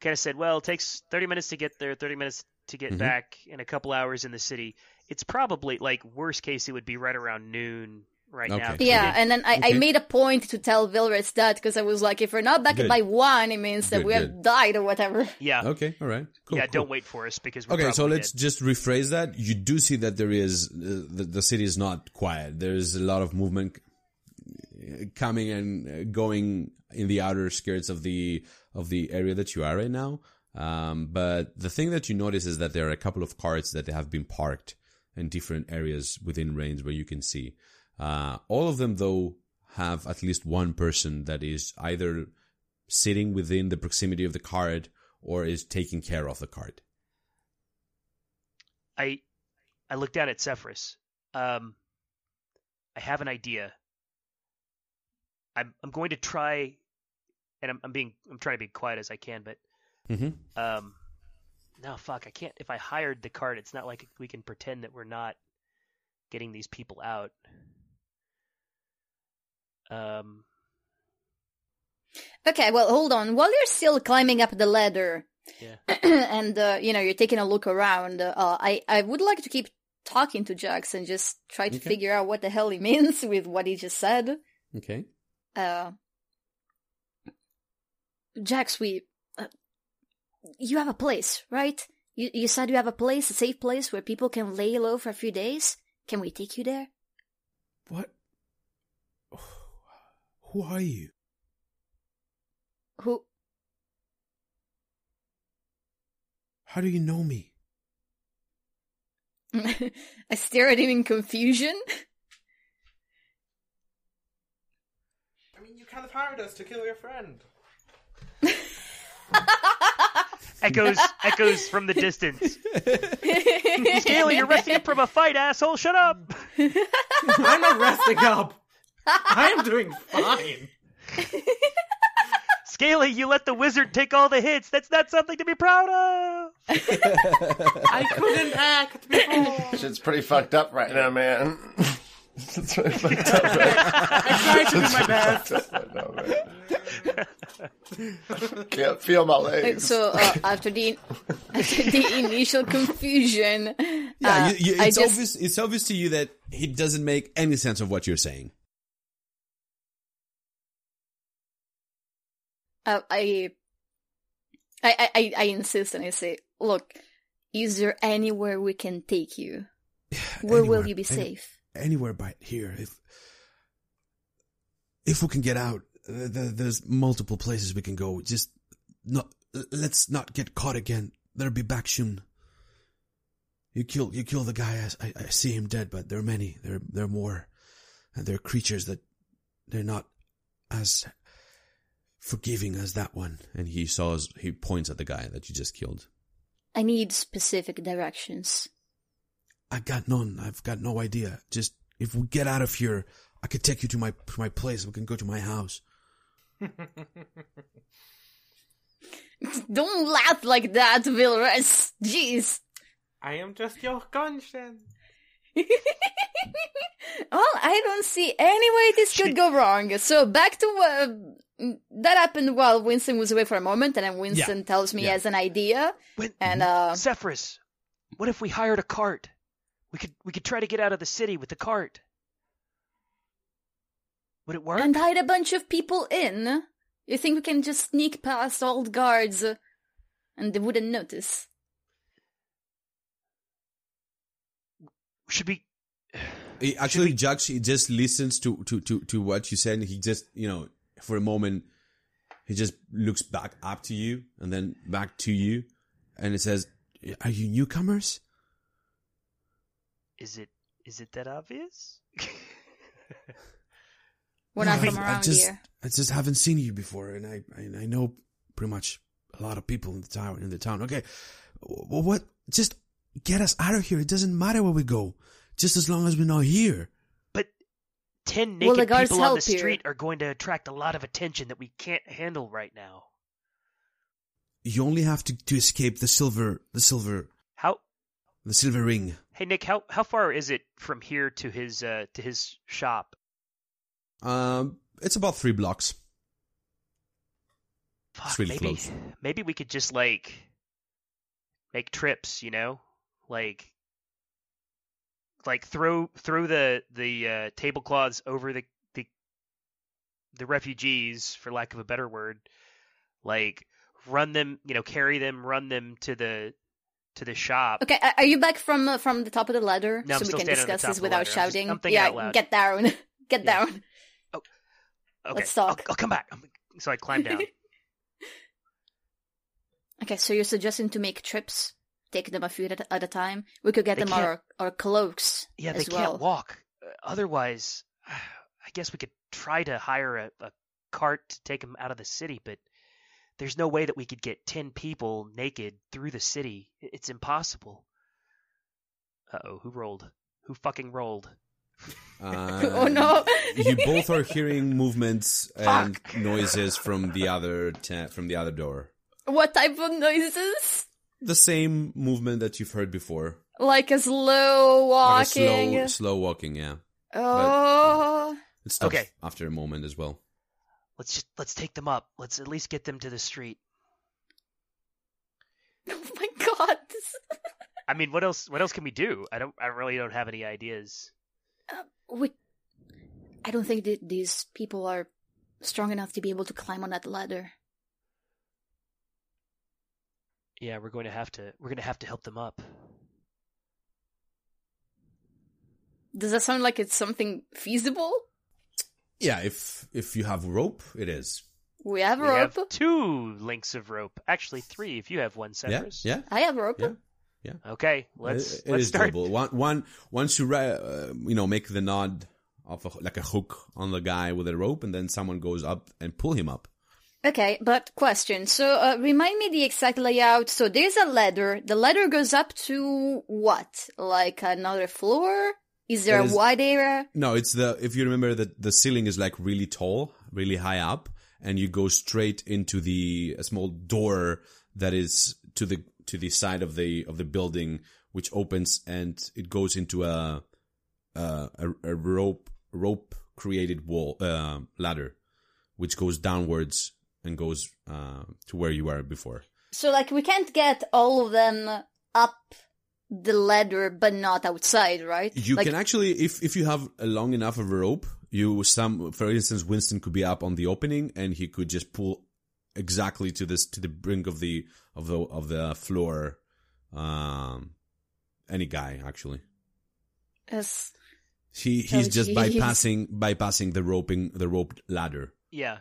Kind of said, well, it takes 30 minutes to get there, 30 minutes to get Mhm. back, in a couple hours in the city. It's probably like worst case, it would be right around noon right now. Okay. 'cause we Yeah, and then I, I made a point to tell Vilrus that because I was like, if we're not back Good. by one, it means that Good, we have died or whatever. yeah, Okay, all right. Cool, yeah. cool. Don't wait for us because we're Okay, so let's dead. just rephrase that. You do see that there is uh, the, the city is not quiet. There's a lot of movement uh, coming and uh, going in the outer skirts of the of the area that you are right now. Um, but the thing that you notice is that there are a couple of carts that have been parked in different areas within range where you can see. Uh, all of them, though, have at least one person that is either sitting within the proximity of the cart or is taking care of the cart. I I look down at Zephyrus. Um, I have an idea. I'm I'm going to try, and I'm I'm being I'm trying to be quiet as I can, but Mm-hmm. um, no fuck, I can't. If I hired the cart, it's not like we can pretend that we're not getting these people out. Um, Okay, well, hold on. While you're still climbing up the ladder, Yeah. and uh, you know you're taking a look around, uh, I I would like to keep talking to Jax and just try to Okay. figure out what the hell he means with what he just said. Okay. Uh, Jax, we, you have a place, right? You you said you have a place, a safe place where people can lay low for a few days. Can we take you there? What? Who are you? Who? How do you know me? I stare at him in confusion. I mean, you kind of hired us to kill your friend. Echoes echoes from the distance. Scaly, you're resting up from a fight, asshole. Shut up. I'm not resting up. I am doing fine. Scaly, you let the wizard take all the hits. That's not something to be proud of. I couldn't act before. Shit's pretty fucked up right now, man. It's really fucked up. Right? I tried to do my best. right now, man. Can't feel my legs. so uh, after the after the initial confusion, Yeah, uh, you, you, it's just obvious. It's obvious to you that he doesn't make any sense of what you're saying. uh, I, I I I insist and I say, look, is there anywhere we can take you? Where will you be any- safe? Anywhere but here. If if we can get out, uh, th- there's multiple places we can go. Just not. Let's not get caught again. They'll be back soon. You kill you kill the guy. I, I, I see him dead, but there are many. There there are more, and there are creatures that they're not as forgiving as that one. And he saws he points at the guy that you just killed. I need specific directions. I got none. I've got no idea. Just if we get out of here, I could take you to my to my place. We can go to my house. Don't laugh like that, Vilrus. Jeez. I am just your conscience. well, I don't see any way this could go wrong. So back to uh, that happened while Winston was away for a moment, and then Winston tells me Yeah. as an idea, When, and uh, Zephyrus, what if we hired a cart? We could we could try to get out of the city with the cart. Would it work? and hide a bunch of people in. You think we can just sneak past all the guards, and they wouldn't notice? Should we? Actually, Judge, he just listens to, to, to, to what you said. And he just, you know, for a moment, he just looks back up to you and then back to you. And it says, are you newcomers? Is it is it that obvious? We're not No, from I- around I just, here. I just haven't seen you before. And I, I, I know pretty much a lot of people in the town, in the town. Okay. Well, what, just get us out of here. It doesn't matter where we go. Just as long as we're not here. But ten naked the guards people on the help here? street are going to attract a lot of attention that we can't handle right now. You only have to, to escape the silver, the silver, How? the silver ring. Hey Nick, how how far is it from here to his uh to his shop? Um, it's about three blocks. Fuck, really maybe close. maybe we could just like make trips, you know, like like throw throw the the uh, tablecloths over the the the refugees, for lack of a better word, like run them, you know, carry them, run them to the to the shop. Okay, are you back from uh, from the top of the ladder No, so we can standing on the discuss this without ladder. I'm just- shouting? Yeah, get down, get Yeah. down. Okay, let's I'll, talk. I'll come back. So I climb down. Okay, so you're suggesting to make trips, take them a few at, at a time. We could get They them our our cloaks Yeah, they well. can't walk. Uh, Otherwise, I guess we could try to hire a, a cart to take them out of the city, but there's no way that we could get 10 people naked through the city. It's impossible. Uh oh, who rolled? Who fucking rolled? Uh, oh no! you both are hearing movements and noises from the other ta- from the other door. what type of noises? The same movement that you've heard before. Like a slow Like a walking. slow, slow walking. Yeah, oh, it stops Okay. after a moment as well. Let's just let's take them up. Let's at least get them to the street. oh my god! I mean, what else what else can we do? I don't I really don't have any ideas. Um, we, I don't think that these people are strong enough to be able to climb on that ladder. Yeah, we're going to have to we're going to have to help them up. Does that sound like it's something feasible? Yeah, if if you have rope, it is. We have We rope. have two links of rope. Actually, three if you have one, Yeah, Zephyrus. yeah. I have rope. Yeah. Okay, let's It- it let's start. doable. One, one, once you, uh, you know, make the nod of a, like a hook on the guy with a rope, and then someone goes up and pull him up. Okay, but question. So, uh, remind me the exact layout. So there's a ladder. The ladder goes up to what? Like another floor? Is there It a wide area? No, it's the if you remember that the ceiling is like really tall, really high up, and you go straight into the a small door that is to the to the side of the of the building, which opens and it goes into a a, a, a rope rope created wall uh, ladder, which goes downwards and goes uh, to where you were before. So, like, we can't get all of them up the ladder, but not outside, right? You like, can actually, if if you have a long enough of a rope, you some, for instance, Winston could be up on the opening and he could just pull exactly to this to the brink of the of the of the floor. Um, any guy actually, Yes. he he's Oh, just bypassing bypassing the roping the roped ladder. Yeah.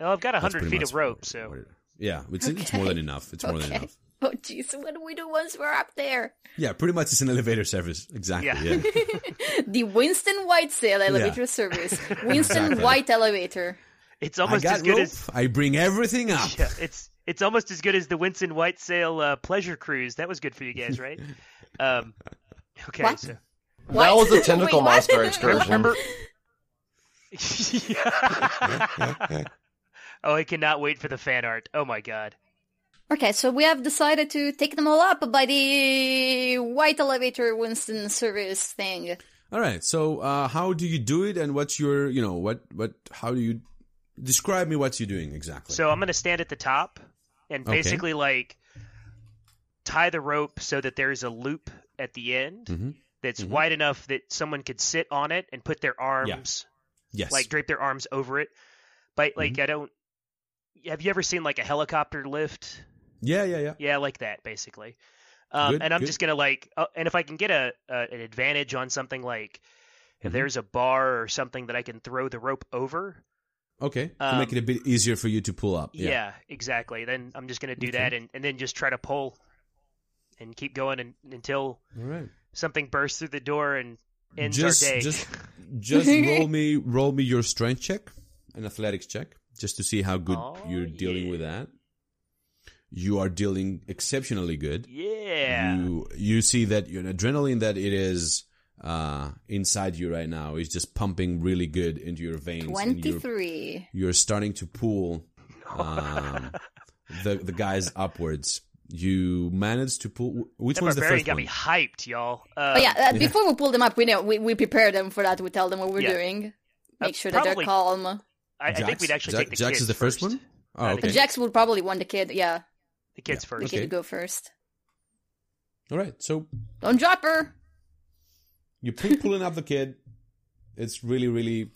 Well, I've got a hundred feet of rope, so it- yeah, it's, it's more than enough. It's more than enough. Oh, jeez, what do we do once we're up there? Yeah, pretty much it's an elevator service. Exactly. Yeah. Yeah. The Winston Whitesail elevator Yeah. service. Winston Exactly. White elevator. it's I almost got as good rope. as I bring everything up. yeah, it's it's almost as good as the Winston Whitesail uh, pleasure cruise. That was good for you guys, right? um, okay, What? so That was a tentacle Wait, what? monster excursion. remember. oh, I cannot wait for the fan art. Oh my god. Okay, so we have decided to take them all up by the white elevator Winston service thing. All right. So, uh, how do you do it, and what's your, you know, what, what, how do you describe me? What you're doing exactly? So I'm gonna stand at the top and Okay. basically like tie the rope so that there's a loop at the end Mhm. that's Mhm. wide enough that someone could sit on it and put their arms yes. like drape their arms over it. But like Mm-hmm. I don't have you ever seen like a helicopter lift? Yeah, yeah, yeah. Yeah, like that basically. Um, Good, and I'm good. just gonna like, uh, and if I can get a, a an advantage on something like if Mhm. there's a bar or something that I can throw the rope over, Okay. to make Um, it a bit easier for you to pull up. yeah, Yeah. exactly. Then I'm just gonna do Okay. that and, and then just try to pull and keep going and, until right. something bursts through the door and ends just, our day. just, just roll me, roll me your strength check, an athletics check, just to see how good Oh, you're dealing yeah. with that. You are dealing exceptionally good. yeah. You you see that your adrenaline that it is uh inside you right now is just pumping really good into your veins. and you're- 23. you're starting to pull um, the the guys upwards. You managed to pull. Which that one's the barbarian first got one? me hyped, y'all. Uh, Oh yeah, uh, before we pull them up, we know we, we prepare them for that. We tell them what we're Yeah. doing. Uh, Make sure that probably- they're calm. I, I think we'd actually Jax- take the Jax kids is the first one? Oh, the okay. Jax would probably want the kid. Yeah, The kids Yeah. first. the Okay. kid to go first. All right, so Don't drop her. you pull, pulling up the kid. It's really really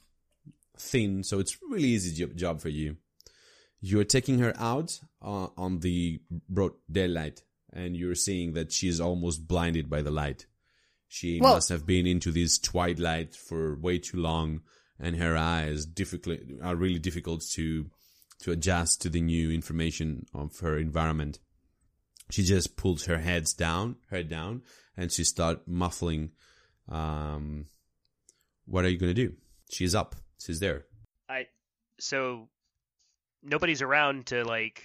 thin, so it's really easy job, job for you. You're taking her out uh, on the broad daylight, and you're seeing that she's almost blinded by the light. She Whoa. must have been into this twilight for way too long, and her eyes difficult are really difficult to to adjust to the new information of her environment. She just pulls her heads down, head down, and she start muffling. Um, what are you gonna do? She's up. She's there. I so nobody's around to like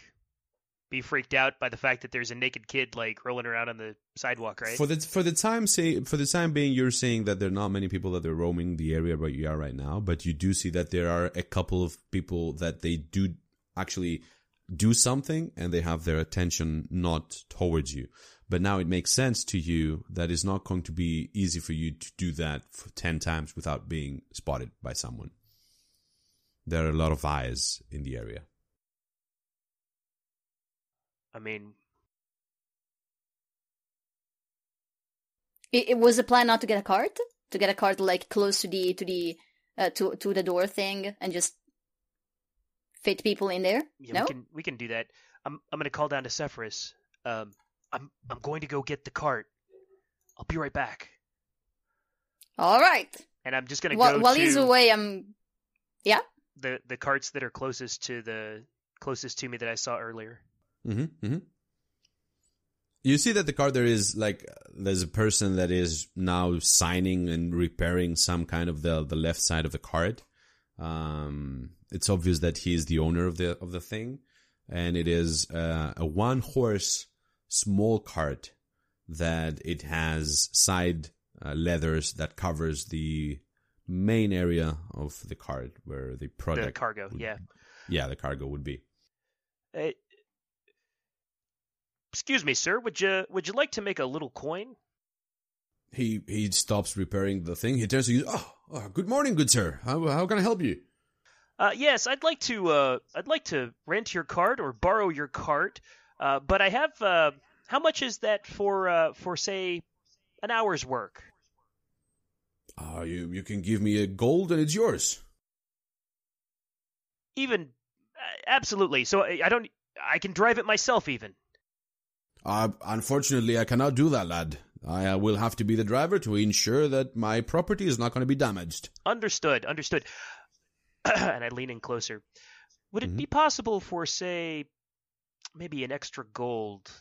be freaked out by the fact that there's a naked kid like rolling around on the sidewalk, right? For the for the time say for the time being, you're saying that there are not many people that are roaming the area where you are right now, but you do see that there are a couple of people that they do actually do something and they have their attention not towards you. But now it makes sense to you that it's not going to be easy for you to do that for 10 times without being spotted by someone. There are a lot of eyes in the area. I mean, It, it was the plan not to get a cart, to get a cart like close to the to the uh, to to the door thing and just fit people in there. yeah, no, we can we can do that. I'm I'm gonna call down to Zephyrus. Um, I'm I'm going to go get the cart. I'll be right back. all right. And I'm just gonna While, go while he's away, I'm. Yeah. the the carts that are closest to the closest to me that I saw earlier. Mm-hmm, mm-hmm. You see that the cart there is like there's a person that is now signing and repairing some kind of the the left side of the cart. Um, it's obvious that he is the owner of the of the thing, and it is uh, a one horse small cart that it has side uh, leathers that covers the main area of the cart where the The product cargo, would- yeah. yeah the cargo would be. Uh, excuse me, sir. Would you would you like to make a little coin? He he stops repairing the thing. He turns to you. Oh, oh, good morning, good sir. How how can I help you? Uh, yes, I'd like to. Uh, I'd like to rent your cart or borrow your cart. Uh, but I have. Uh, how much is that for? Uh, for say, an hour's work? Uh, you you can give me a gold and it's yours. Even, uh, absolutely. So I, I don't. I can drive it myself. Even. Uh, unfortunately, I cannot do that, lad. I uh, will have to be the driver to ensure that my property is not going to be damaged. Understood. Understood. and I lean in closer. Would it Mhm. be possible for, say, maybe an extra gold,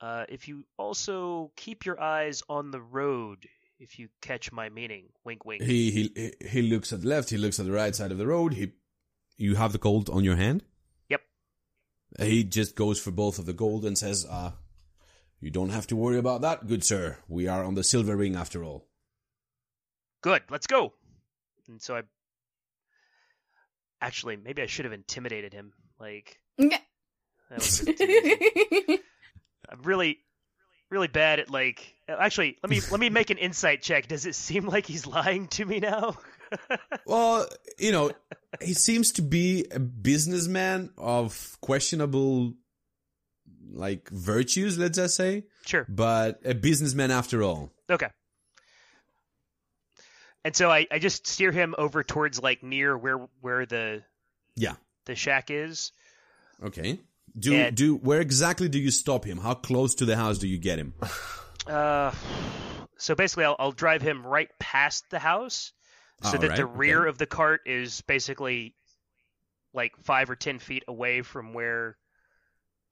uh, if you also keep your eyes on the road? If you catch my meaning, wink, wink. He he he looks at the left. He looks at the right side of the road. He, you have the gold on your hand. Yep. He just goes for both of the gold and says, "Uh, you don't have to worry about that, good sir. We are on the silver ring after all." Good. Let's go. And so I. Actually, maybe I should have intimidated him. Like that was too easy. I'm really, really bad at like. Actually, let me let me make an insight check. Does it seem like he's lying to me now? Well, you know, he seems to be a businessman of questionable, like virtues. Let's just say, sure. but a businessman after all. Okay. And so I, I just steer him over towards like near where where the Yeah. the shack is. Okay. Do And- do where exactly do you stop him? How close to the house do you get him? Uh, so basically, I'll, I'll drive him right past the house, so All that right, the rear okay. of the cart is basically like five or ten feet away from where,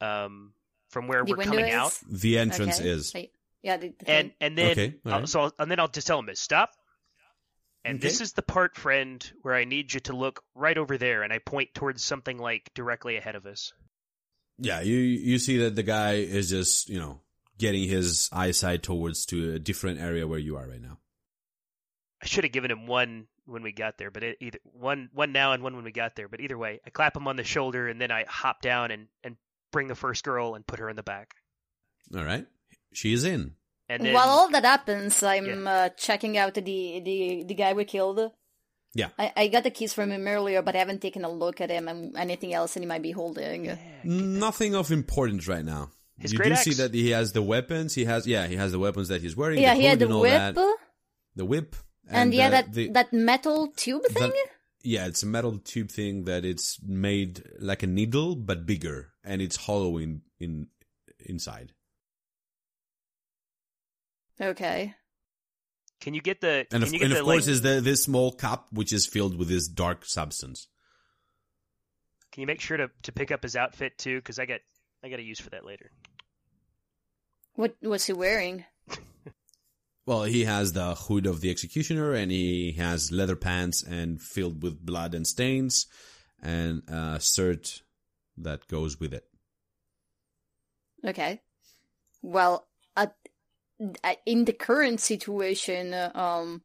um, from where the we're coming is? out. The entrance Okay. is. Right. Yeah, the, the And and then Okay, all I'll- right. so I'll, and then I'll just tell him to stop. And this is the part, friend, where I need you to look right over there, and I point towards something like directly ahead of us. Yeah, you you see that the guy is just you know getting his eyesight towards to a different area where you are right now. I should have given him one when we got there, but it, either one one now and one when we got there. But either way, I clap him on the shoulder and then I hop down and and bring the first girl and put her in the back. All right, she is in. And then While all that happens, I'm uh, checking out the the the guy we killed. Yeah. I, I got the keys from him earlier, but I haven't taken a look at him and anything else that he might be holding. Nothing of importance right now. His you great do see that he has the weapons. He has yeah, he has the weapons that he's wearing. Yeah, the he had the whip, that. the whip, and, yeah, uh, that the- that metal tube thing. that- yeah, it's a metal tube thing that it's made like a needle but bigger, and it's hollow in in inside. Okay. can you get the And can of, you get and the of course, like, is the this small cup which is filled with this dark substance. can you make sure to to pick up his outfit too? Because I got I got a use for that later. What was he wearing? Well, he has the hood of the executioner, and he has leather pants and filled with blood and stains, and a shirt that goes with it. Okay. Well, in the current situation, um,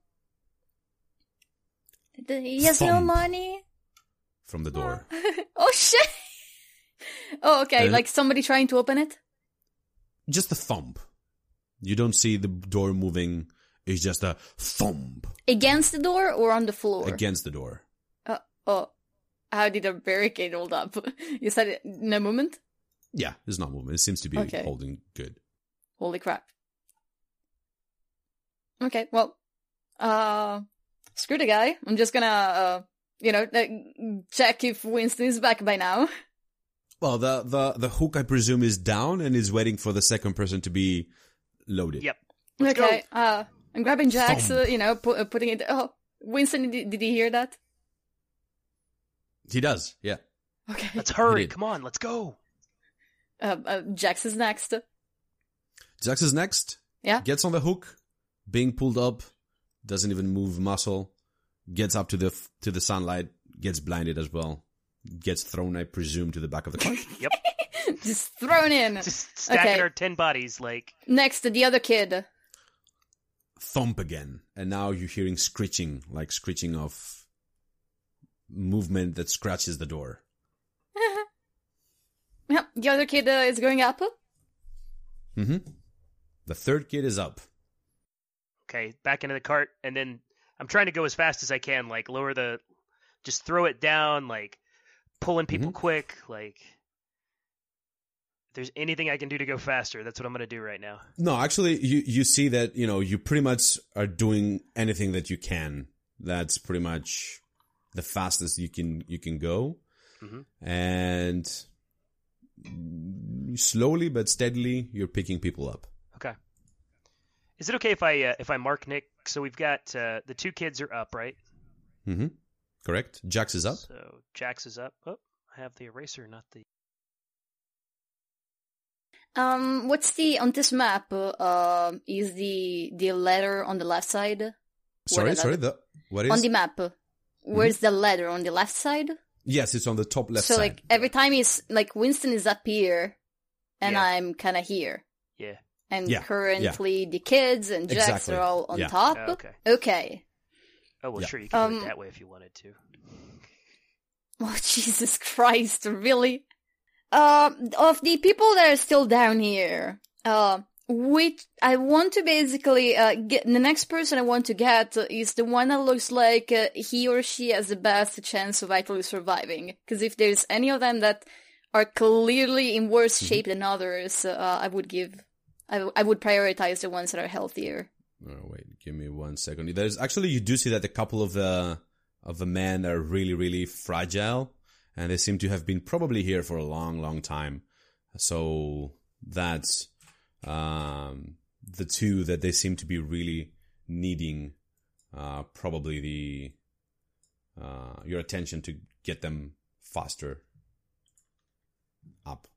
he has no money. from the door. oh shit! Oh, okay. Uh, like somebody trying to open it. Just a thump. You don't see the door moving. It's just a thump Against the door or on the floor? against the door. Uh, oh, how did a barricade hold up? you said it, no movement? Yeah, it's not moving. It seems to be Okay. holding good. Holy crap. Okay, well, uh, screw the guy. I'm just gonna, uh, you know, uh, check if Winston is back by now. Well, the, the, the hook, I presume, is down and is waiting for the second person to be loaded. Yep. Let's okay, uh, I'm grabbing Jax, uh, you know, pu- uh, putting it. Oh, Winston, did, did he hear that? He does. Yeah. Okay. Let's hurry. Come on, let's go. Uh, uh, Jax is next. Jax is next. Yeah. Gets on the hook, being pulled up, doesn't even move muscle. Gets up to the to the sunlight, gets blinded as well. Gets thrown, I presume, to the back of the car. Yep. Just thrown in. Just stacking Okay. our ten bodies like Next, the other kid. Thump again, and now you're hearing screeching, like screeching of movement that scratches the door. Yeah, the other kid uh, is going up. Mm-hmm. The third kid is up. okay, back into the cart, and then I'm trying to go as fast as I can, like lower the, just throw it down, like pulling people quick, like. There's anything I can do to go faster, that's what I'm gonna do right now. No, actually, you you see that you know you pretty much are doing anything that you can. That's pretty much the fastest you can you can go, Mhm. and slowly but steadily you're picking people up. Okay. Is it okay if I uh, if I mark Nick? So we've got uh, the two kids are up, right? Mm-hmm. Correct. Jax is up. So Jax is up. Oh, I have the eraser, not the. Um, what's the on this map? Uh, is the the letter on the left side? Sorry, sorry. The what is? on the map, where's the letter on the left side? yes, it's on the top left side. so side. like every time he's like Winston is up here, and Yeah. I'm kind of here, Yeah. and Yeah, currently the kids and Jax Exactly, are all on yeah. top. Oh, okay. Okay. Oh well, Yeah. sure you can do Um, it that way if you wanted to. Oh Jesus Christ! Really? Um, of the people that are still down here, uh, which I want to basically uh get the next person I want to get is the one that looks like uh, he or she has the best chance of actually surviving. Because if there's any of them that are clearly in worse shape than others, uh, I would give, I would prioritize the ones that are healthier. Oh, wait, give me one second. There's actually you do see that a couple of the of the men are really really fragile, and they seem to have been probably here for a long long time. So that's um, the two that they seem to be really needing uh, probably the uh, your attention to get them faster up.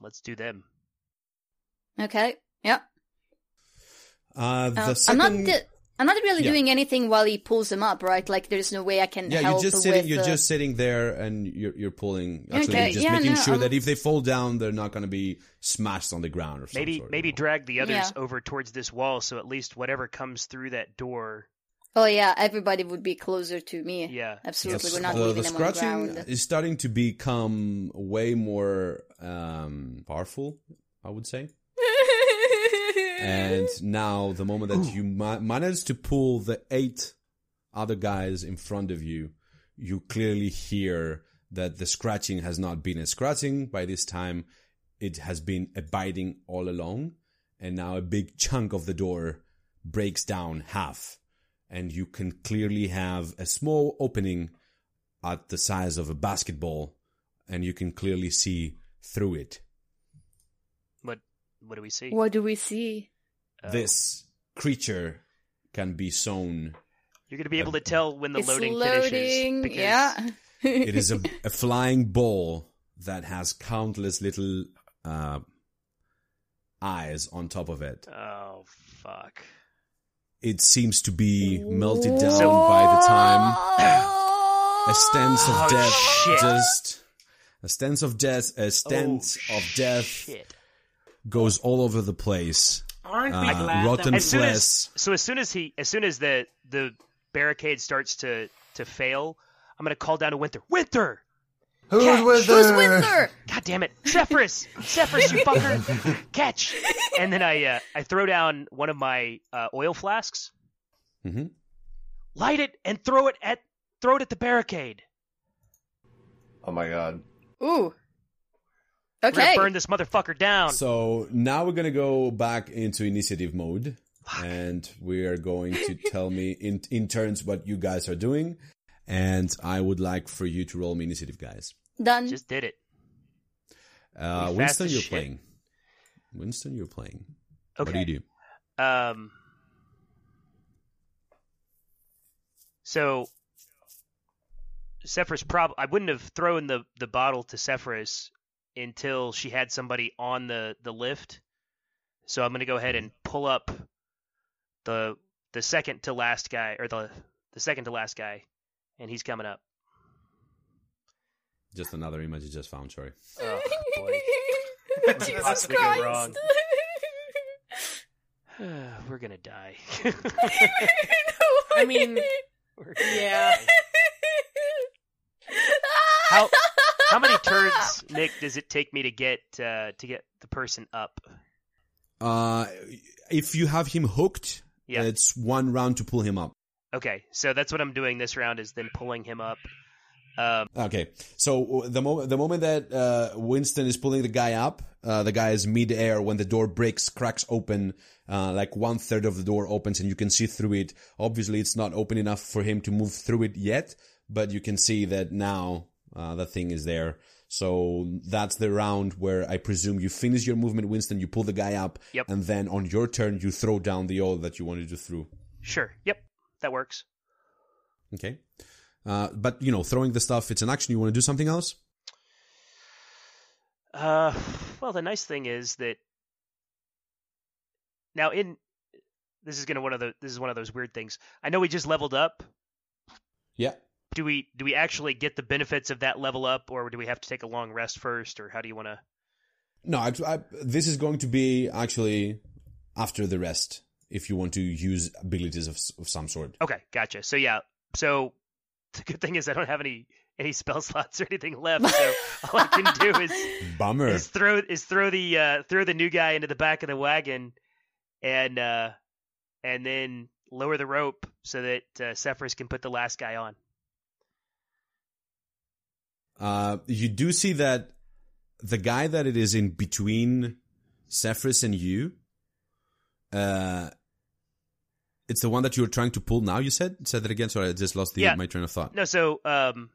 Let's do them. Okay. Yeah. Uh, the Um, I'm second, not. Di- I'm not really Yeah. doing anything while he pulls them up, right? Like, there's no way I can yeah, help you're just sitting. You're uh, just sitting there, and you're you're pulling. Actually, Okay, you're just yeah, making no, sure um, that if they fall down, they're not going to be smashed on the ground or some Maybe sort, maybe you know. drag the others Yeah. over towards this wall, so at least whatever comes through that door. Oh yeah, everybody would be closer to me. Yeah. Absolutely, Yes, we're not the, leaving the them on the scratching ground. is starting to become way more um, powerful. I would say. And now, the moment that you ma- manage to pull the eight other guys in front of you, you clearly hear that the scratching has not been a scratching by this time. It has been a biting all along. And now a big chunk of the door breaks down half. And you can clearly have a small opening at the size of a basketball. And you can clearly see through it. What what do we see? what do we see? Oh. this creature can be sown. You're gonna be able to tell when the it's loading, loading. finishes. Because yeah. It is a, a flying ball that has countless little uh, eyes on top of it. Oh fuck. It seems to be melted down by the time. A stance of Oh, death, shit. just a stench of death, a stench Oh, of death Shit. goes all over the place. Aren't we Uh, glad rotten that As soon as so as soon as he as soon as the the barricade starts to to fail, I'm gonna call down to Winter. Winter! Who's Catch. with Who's? Winter? God damn it, Zephyrus! Zephyrus, you fucker! Catch! And then I uh, I throw down one of my uh, oil flasks, Mm-hmm. light it, and throw it at throw it at the barricade. Oh my god. Ooh. We're Okay. gonna burn this motherfucker down. So now we're gonna go back into initiative mode, and we are going to tell me in in turns what you guys are doing, and I would like for you to roll me initiative, guys. Done. Just did it. Uh, We Winston, you're shit. playing. Winston, you're playing. Okay. What do you do? Um. So, Zephyrus prob I wouldn't have thrown the the bottle to Zephyrus until she had somebody on the the lift. So I'm gonna go ahead and mm-hmm. pull up the the second to last guy or the the second to last guy, and he's coming up. Just another image you just found. Sorry. Oh boy, Jesus Possibly Christ. wrong. we're gonna die. I mean, Yeah. How how many turns, Nick, does it take me to get uh, to get the person up? Uh, if you have him hooked, Yeah. it's one round to pull him up. Okay, so that's what I'm doing this round is then pulling him up. Um, Okay, so the moment the moment that uh, Winston is pulling the guy up, uh, the guy is mid-air when the door breaks, cracks open, uh, like one third of the door opens and you can see through it. Obviously, it's not open enough for him to move through it yet, but you can see that now uh, the thing is there. So that's the round where I presume you finish your movement, Winston. You pull the guy up, Yep. and then on your turn you throw down the oil that you wanted to throw. sure, yep, that works. Okay. Uh, but you know, throwing the stuff, it's an action. You want to do something else? Uh, well, the nice thing is that now in this is gonna one of the this is one of those weird things. I know we just leveled up. Yeah. Do we do we actually get the benefits of that level up, or do we have to take a long rest first, or how do you want to? No, I, I, this is going to be actually after the rest if you want to use abilities of, of some sort. Okay, gotcha. So yeah, so the good thing is I don't have any any spell slots or anything left, so all I can do is Bummer. is throw is throw the uh, throw the new guy into the back of the wagon, and uh, and then lower the rope so that uh, Cephas can put the last guy on. Uh, you do see that the guy that it is in between Cephas and you, uh, it's the one that you were trying to pull now, you said? Said that again? Sorry, I just lost the, Yeah. my train of thought. No, so um,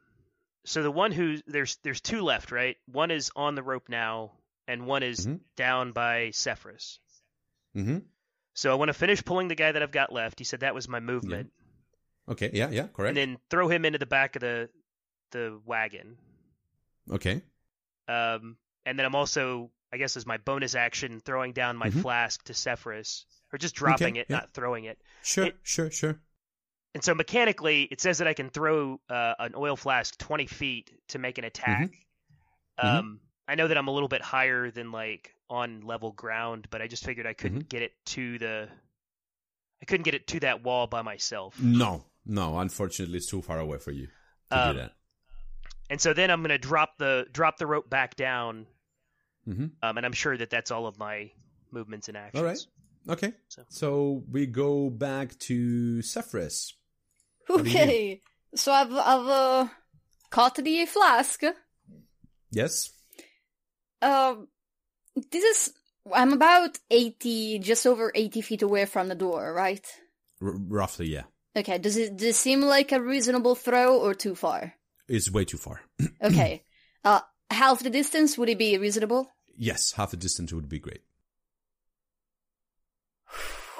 so the one who there's there's two left, right? One is on the rope now, and one is Mhm. down by Cephas. hmm So I want to finish pulling the guy that I've got left. He said that was my movement, Okay, yeah, yeah, correct. and then throw him into the back of the the wagon. Okay. Um, and then I'm also, I guess, as my bonus action, throwing down my Mhm. flask to Zephyrus, or just dropping Okay, it, yeah. not throwing it. Sure, It- sure, sure. And so mechanically, it says that I can throw uh, an oil flask 20 feet to make an attack. Mhm. Um, I know that I'm a little bit higher than like on level ground, but I just figured I couldn't Mm-hmm. get it to the, I couldn't get it to that wall by myself. No, no, unfortunately, it's too far away for you to Um, do that. And so then I'm gonna drop the drop the rope back down, hmm um, and I'm sure that that's all of my movements and actions. All right. Okay. So- So we go back to Zephyrus. do you do? Okay, so I've I've uh, caught the flask. Yes? Um, this is I'm about eighty, just over eighty feet away from the door, right? R- roughly, yeah. Okay, does it does it seem like a reasonable throw or too far? It's way too far. Okay, uh, half the distance would it be reasonable? yes, half the distance would be great.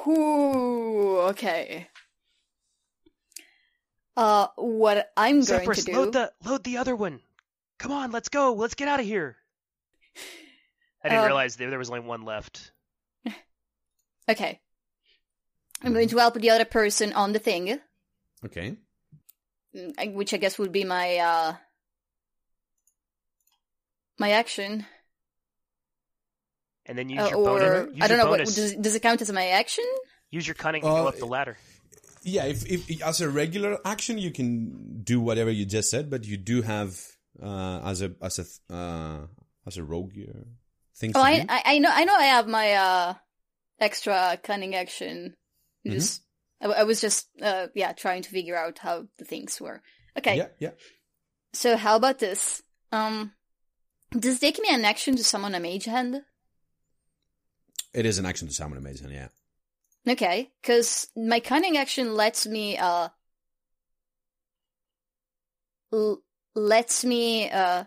Ooh, okay. Uh, what I'm going to do? load the load the other one. Come on, let's go. Let's get out of here. I didn't Uh, realize there, there was only one left. Okay, I'm going to help the other person on the thing, Okay. Which I guess would be my uh my action. And then use Uh, your or bonus. Use I don't know. What, does, does it count as my action? Use your cunning to go Uh, up the ladder. Yeah, if, if as a regular action you can do whatever you just said, but you do have uh, as a as a uh, as a rogue uh, things Oh, to I, do. I I know I know I have my uh extra cunning action. Mhm. Just I, I was just uh yeah trying to figure out how the things were. Okay, Yeah, yeah. so how about this? Um, does it take me an action to summon a mage hand? It is an action to summon a mage hand, yeah. Okay, because my cunning action lets me uh l- lets me uh.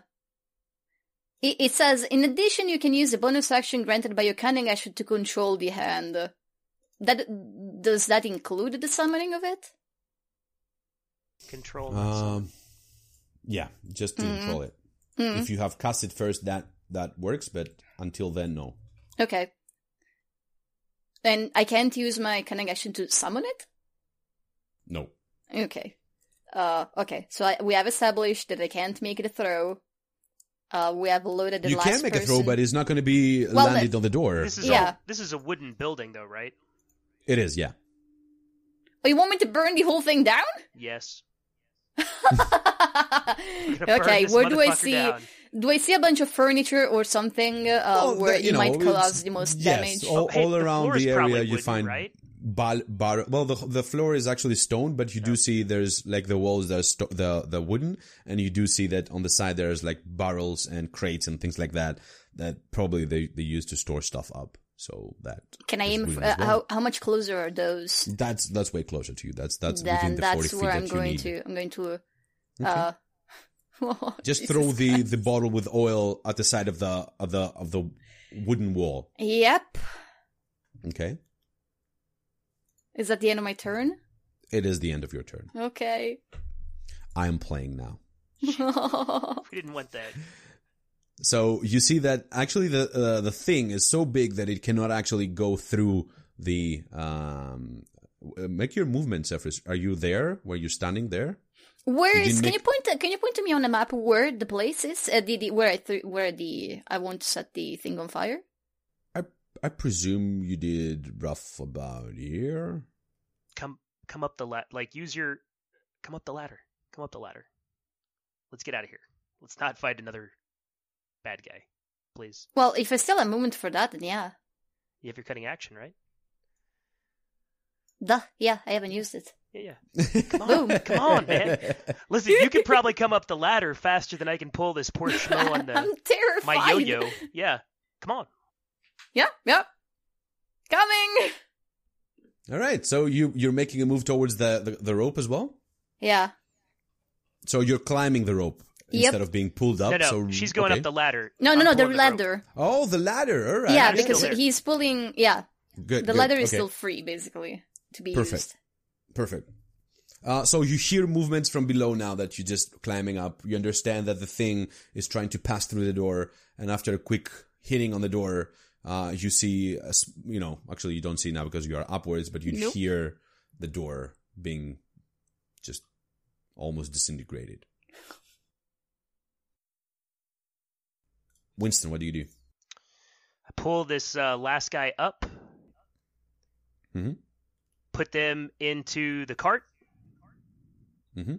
It, it says, in addition, you can use a bonus action granted by your cunning action to control the hand. That does that include the summoning of it? Control. Um, Yeah, just to Mm-hmm. control it. If you have cast it first, that that works, but until then, no. Okay. And I can't use my cunning action to summon it? No. Okay. Uh, okay. So I, we have established that I can't make it a throw. Uh, we have loaded the you last can make a throw, but it's not going to be Well, landed the- on the door. This is Yeah. all, this is a wooden building though, right? It is, yeah. Oh, you want me to burn the whole thing down? Yes. Okay, where do I see? down. Do I see a bunch of furniture or something uh, Well, where that- it might it's- cause the most yes, damage? All, Hey, all the around floor the area, you find right? bar, bar, well, the the floor is actually stone, but you do see there's like the walls that are sto- the the wooden, and you do see that on the side there's like barrels and crates and things like that that probably they they use to store stuff up. So that Can I aim? wooden f- as uh, how how much closer are those? That's that's way closer to you. That's that's then within the forty that's feet where that I'm you going need. to. I'm going to. Uh, oh, Just Jesus throw the Christ. the bottle with oil at the side of the of the of the wooden wall. Yep. Okay, Is that the end of my turn? it is the end of your turn. Okay. I am playing now. We didn't want that. So you see that actually the uh, the thing is so big that it cannot actually go through the. Um, uh, make your movement, Zephyrus. Are you there? Where you're standing there? Where You is? Can make- you point? To, can you point to me on the map where the place is? Uh, the, the where I th- where the I want to set the thing on fire. I I presume you did rough about here. Come come up the ladder. Like use your come up the ladder. Come up the ladder. Let's get out of here. Let's not fight another bad guy, please. Well, if there's still a moment for that, then yeah. If You have your cunning action, right? Duh. Yeah, I haven't used it. Yeah, yeah. Come on, come on, man. Listen, you can probably come up the ladder faster than I can pull this poor schmo on I'm the terrified. my yo-yo. Yeah, come on. Yeah. Yep. Coming. All right. So you you're making a move towards the the, the rope as well. Yeah. So you're climbing the rope Yep. instead of being pulled up. No, no, so she's going okay. up the ladder. No, no, no. The pulling rope. ladder. Oh, the ladder. All right. yeah, because he's pulling. Yeah, good. the good. ladder is Okay. still free, basically, to be Perfect. used. Perfect. Uh, so you hear movements from below now that you're just climbing up. You understand that the thing is trying to pass through the door, and after a quick hitting on the door, uh, you see, a s you know, actually you don't see now because you are upwards, but you Nope. hear the door being just almost disintegrated. Winston, what do you do? I pull this uh, last guy up, Mhm. put them into the cart, Mm-hmm.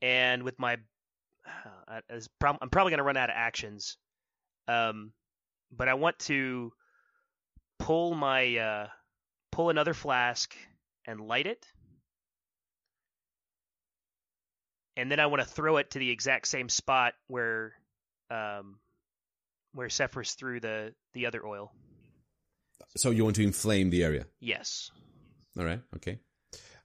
and with my, uh, as prob- I'm probably going to run out of actions, um, but I want to pull my uh, pull another flask and light it, and then I want to throw it to the exact same spot where, um, where Cephas threw the the other oil. So you want to inflame the area. Yes. All right. Okay.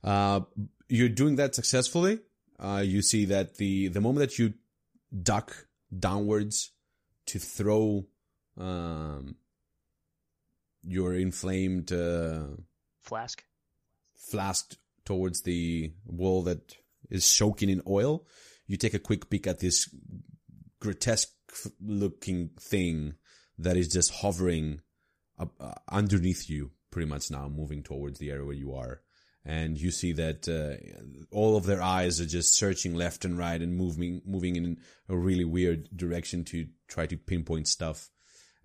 Uh, you're doing that successfully. Uh, you see that the the moment that you duck downwards to throw um, your inflamed uh, Flask. flask towards the wall that is soaking in oil, you take a quick peek at this grotesque looking thing that is just hovering up, uh, underneath you, pretty much now, moving towards the area where you are. And you see that uh, all of their eyes are just searching left and right and moving, moving in a really weird direction to try to pinpoint stuff.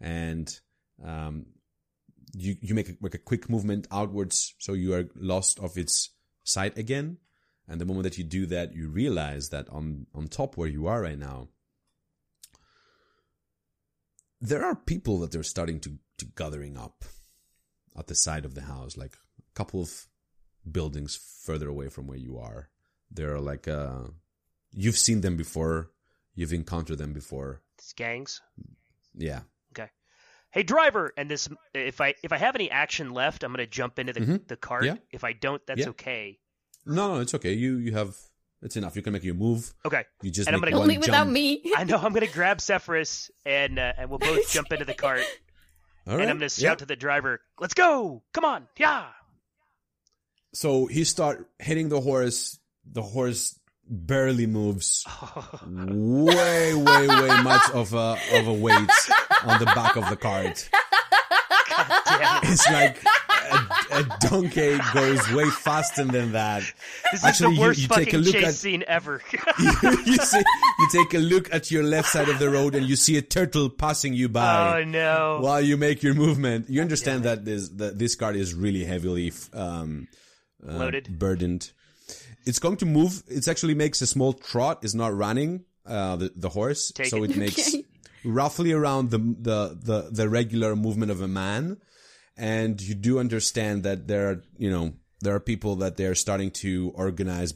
And um, you you make a, make a quick movement outwards, so you are lost of its sight again. And the moment that you do that, you realize that on on top where you are right now, there are people that they're starting to to gathering up at the side of the house, like a couple of buildings further away from where you are. There are like uh, you've seen them before, you've encountered them before. It's gangs. Yeah, Okay. Hey driver, and this if I if I have any action left, I'm gonna jump into the Mhm. the cart. Yeah. If I don't, that's Yeah. okay. no, no, it's okay. You you have it's enough. You can make your move. Okay. You just And I'm gonna- one Only without jump. me. I know I'm gonna grab Cephas and uh, and we'll both jump into the cart. All and. I'm gonna shout yeah. to the driver, "Let's go! Come on, yeah!" So he start hitting the horse. The horse barely moves. way, way, way much of a of a weight on the back of the cart. Damn it. It's like a, a donkey goes way faster than that. This Actually, is you- the worst you take a look chase at- scene ever. you see, you take a look at your left side of the road and you see a turtle passing you by. oh no. while you make your movement. You understand that this that this card is really heavily um, uh, Loaded. burdened. It's going to move. It actually makes a small trot. It's not running uh, the the horse, Take so it. it makes roughly around the, the the the regular movement of a man. And you do understand that there are you know there are people that they're starting to organize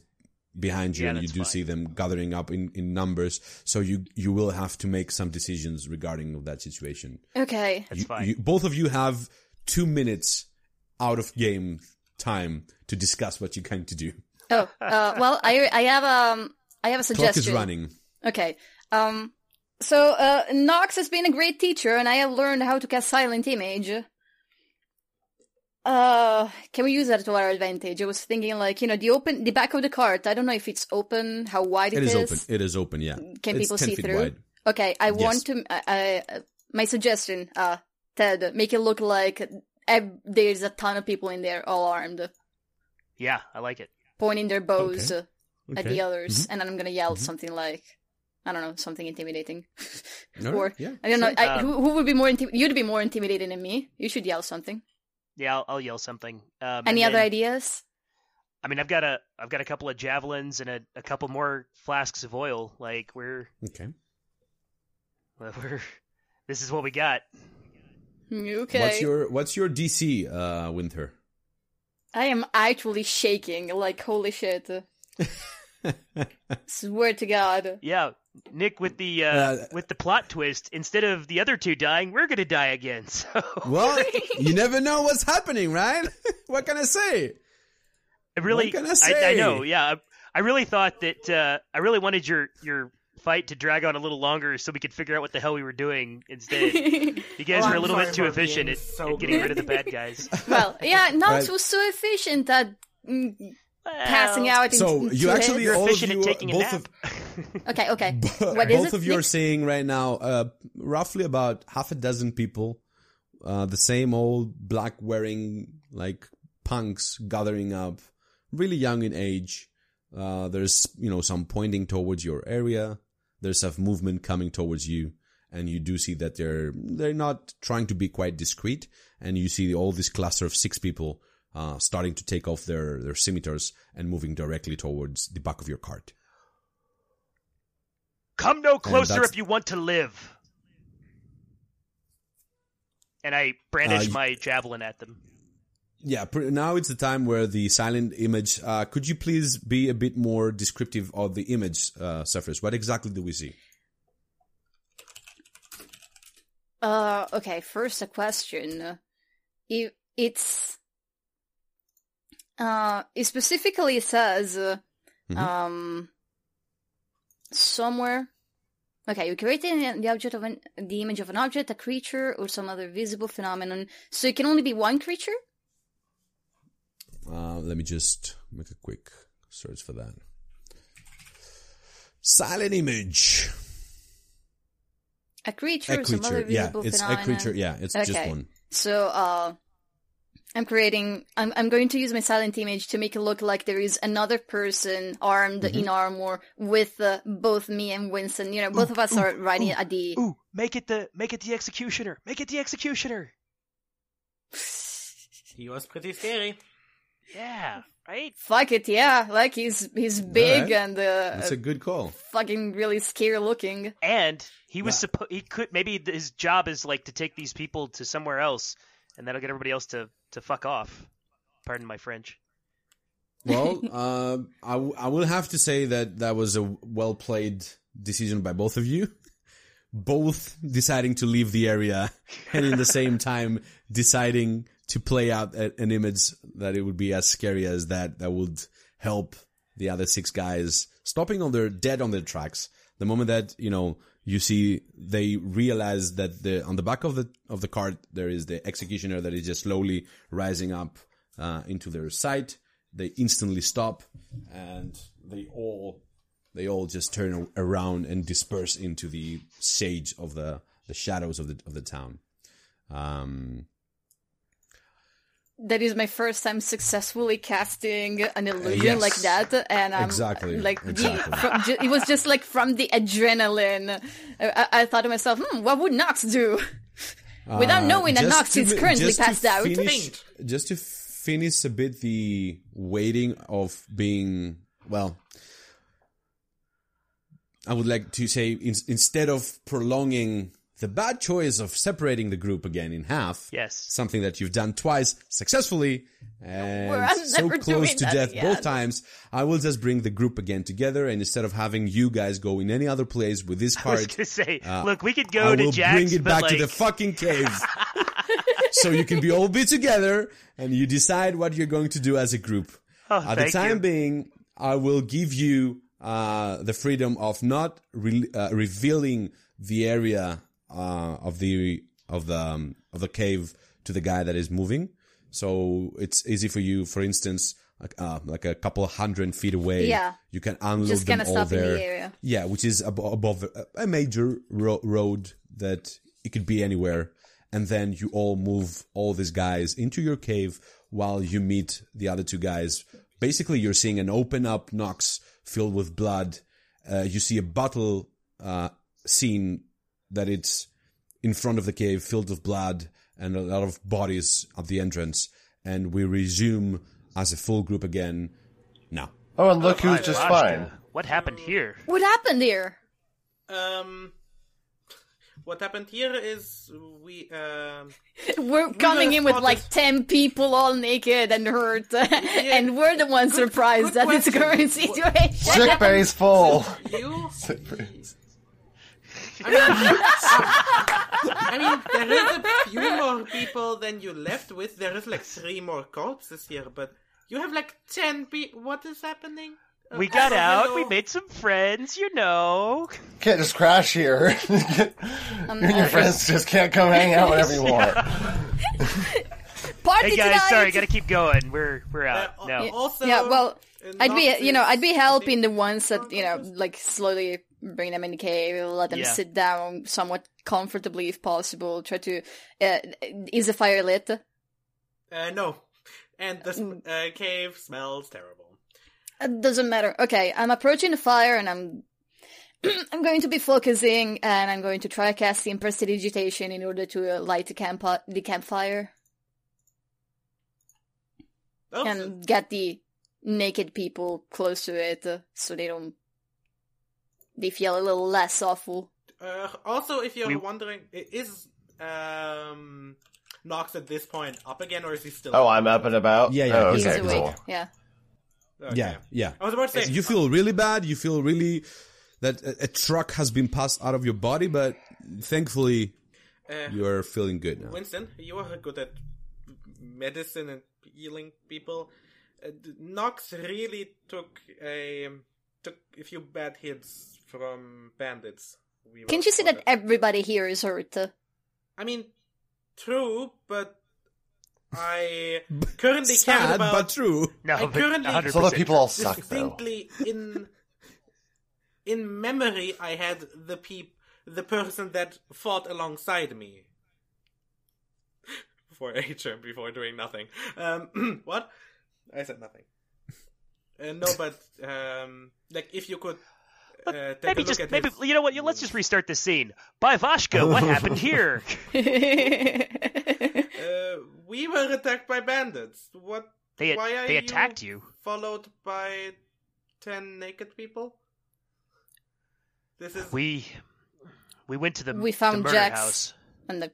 behind you Yeah, and you do fine. see them gathering up in, in numbers so you you will have to make some decisions regarding that situation Okay. That's you, fine. you- both of you have two minutes out of game time to discuss what you're going to do. Oh, uh, well, I I have um I have a suggestion Clock suggestion. is running. Okay. Um. So uh, Nox has been a great teacher, and I have learned how to cast Silent Image. Uh, can we use that to our advantage? I was thinking, like, you know, the open, the back of the cart. I don't know if it's open, how wide It is is. open. It is open. Yeah. Can It's people 10 see feet through? wide. Okay, I Yes. want to. I, I, uh, my suggestion, uh, Ted, make it look like ev- there's a ton of people in there, all armed, yeah, I like it. pointing their bows Okay. uh, at the others, and then I'm gonna yell something like, I don't know, something intimidating. All or yeah, I don't know. I, Um, who, who would be more? Intim- you'd be more intimidating than me. You should yell something. Yeah, I'll, I'll yell something. Um, Any other then- ideas? I mean, I've got a I've got a couple of javelins and a, a couple more flasks of oil. Like we're Okay. we're this is what we got. Okay. What's your What's your DC, uh, Winter? I am actually shaking. Like holy shit. Swear to God. Yeah, Nick with the uh, Uh, with the plot twist. Instead of the other two dying, we're gonna die again. So well, you never know what's happening, right? what can I say? I really, What can I say? I, say? know. Yeah, I, I really thought that uh, I really wanted your your fight to drag on a little longer so we could figure out what the hell we were doing instead. You guys Oh, were a I'm little bit too efficient being at, so at getting rid of the bad guys. well, yeah, Nox Right. was so efficient at passing Well, out. in- So into you actually You're all of efficient you, at taking a both nap. of Okay, okay. What is both it? of you are seeing right now, uh, roughly about half a dozen people, uh, the same old black wearing like punks gathering up, really young in age. Uh, there's you know some pointing towards your area. There's some movement coming towards you, and you do see that they're they're not trying to be quite discreet. And you see all this cluster of six people uh, starting to take off their their scimitars and moving directly towards the back of your cart. Come no closer if you want to live. And I brandish Uh, my javelin at them. Yeah, now it's the time where the silent image. Uh, could you please be a bit more descriptive of the image, uh, Cephas? What exactly do we see? Uh, okay. First, a question. If it's uh, it specifically says uh, Mhm. um somewhere. Okay, you create the the object of an, the image of an object, a creature, or some other visible phenomenon. So it can only be one creature. Uh, let me just make a quick search for that. Silent image. A creature, A or some other creature. Yeah, visible it's a creature. Yeah, it's just one. So, uh, I'm creating, I'm, I'm going to use my silent image to make it look like there is another person armed Mm-hmm. in armor with uh, both me and Winston. You know, both of us are riding at the. Ooh, make it the make it the executioner. Make it the executioner. He was pretty scary. Yeah, right. Fuck it, yeah. Like he's he's big Alright. and uh, That's a good call. fucking really scary looking. And he was Wow. supposed he could maybe his job is like to take these people to somewhere else, and that'll get everybody else to to fuck off. Pardon my French. Well, uh, I, w- I will have to say that that was a well played decision by both of you. Both deciding to leave the area and in the same time deciding to play out a, an image that it would be as scary as that, that would help the other six guys stopping on their dead on their tracks. The moment that, you know, you see they realize that the, on the back of the, of the cart, there is the executioner that is just slowly rising up, uh, into their sight they instantly stop and they all they all just turn around and disperse into the sage of the the shadows of the of the town. Um, that is my first time successfully casting an illusion yes. like that, and I'm Exactly, like the, exactly. from, ju- it was just like from the adrenaline. I, I- I thought to myself, hmm, what would Nox do? Without uh, knowing that Nox is currently passed out. Finish, just to finish a bit the waiting of being well. I would like to say in, instead of prolonging the bad choice of separating the group again in half, Yes. something that you've done twice successfully and so close to death again. both times, I will just bring the group again together and instead of having you guys go in any other place with this I was card, gonna say, uh, look, we could I go to will Jack's, bring it back like, to the fucking cave. so you can be all be together and you decide what you're going to do as a group. Oh, At the time you. being, I will give you uh, the freedom of not re- uh, revealing the area uh, of the of the um, of the cave to the guy that is moving. So it's easy for you. For instance, like, uh, like a couple hundred feet away, Yeah. you can unload Just them all the there. area. Yeah, which is abo- above a, major ro- road that it could be anywhere. And then you all move all these guys into your cave while you meet the other two guys. Basically, you're seeing an open up Nox filled with blood. Uh, you see a bottle uh, scene that it's in front of the cave filled with blood and a lot of bodies at the entrance. And we resume as a full group again now. Oh, and look who's just Rashta, fine. What happened here? What happened here? Um, what happened here is we um We're coming were in with spotted- like 10 people all naked and hurt, and we're the ones surprised good at this current situation. Sick bay's full. you. Sick bay's. I mean, there is a few more people than you left with. There is like three more corpses here, but you have like ten people. What is happening? Uh, We got out. We made some friends, you know. Can't just crash here. you and your friends just can't come hang out whenever you want. Party Hey guys, tonight! sorry, gotta keep going. We're we're Uh, out. No. Also, yeah, well, uh, I'd be, you know, I'd be helping the ones that, you know, like slowly bring them in the cave, let them Yeah. sit down somewhat comfortably if possible, try to, uh, is the fire lit? Uh, no, and the Mm. uh, cave smells terrible. It doesn't matter. Okay, I'm approaching the fire and I'm I'm going to be focusing and I'm going to try casting prestidigitation in order to uh, light the camp the campfire Oh, and get the naked people close to it uh, so they don't they feel a little less awful. uh, also, if you're We- wondering, i- is um Nox at this point up again, or is he still? Oh, I'm up and about. Yeah, yeah, Oh, he's He's okay, awake. cool. Yeah. Okay. Yeah, yeah. I was about to say You feel really bad. You feel really that a, a truck has been passed out of your body, but thankfully uh, you are feeling good now. Winston, you are good at medicine and healing people. Uh, d- Nox really took a took a few bad hits from bandits. We Can't you see that everybody here is hurt? I mean, true, but I currently care Sad, about but true. No, I but currently- 100%. So the people all suck, though. distinctly in in memory. I had the peop the person that fought alongside me before HM before doing nothing. Um, what? I said nothing. Uh, no, but um, like if you could uh, Maybe just maybe his- you know what? Let's just restart the scene. By Vashka, what happened here? Uh, we were attacked by bandits. What? They Why are they attacked you. Followed by ten naked people. This is We we went to the We the found murder Jax. house. and the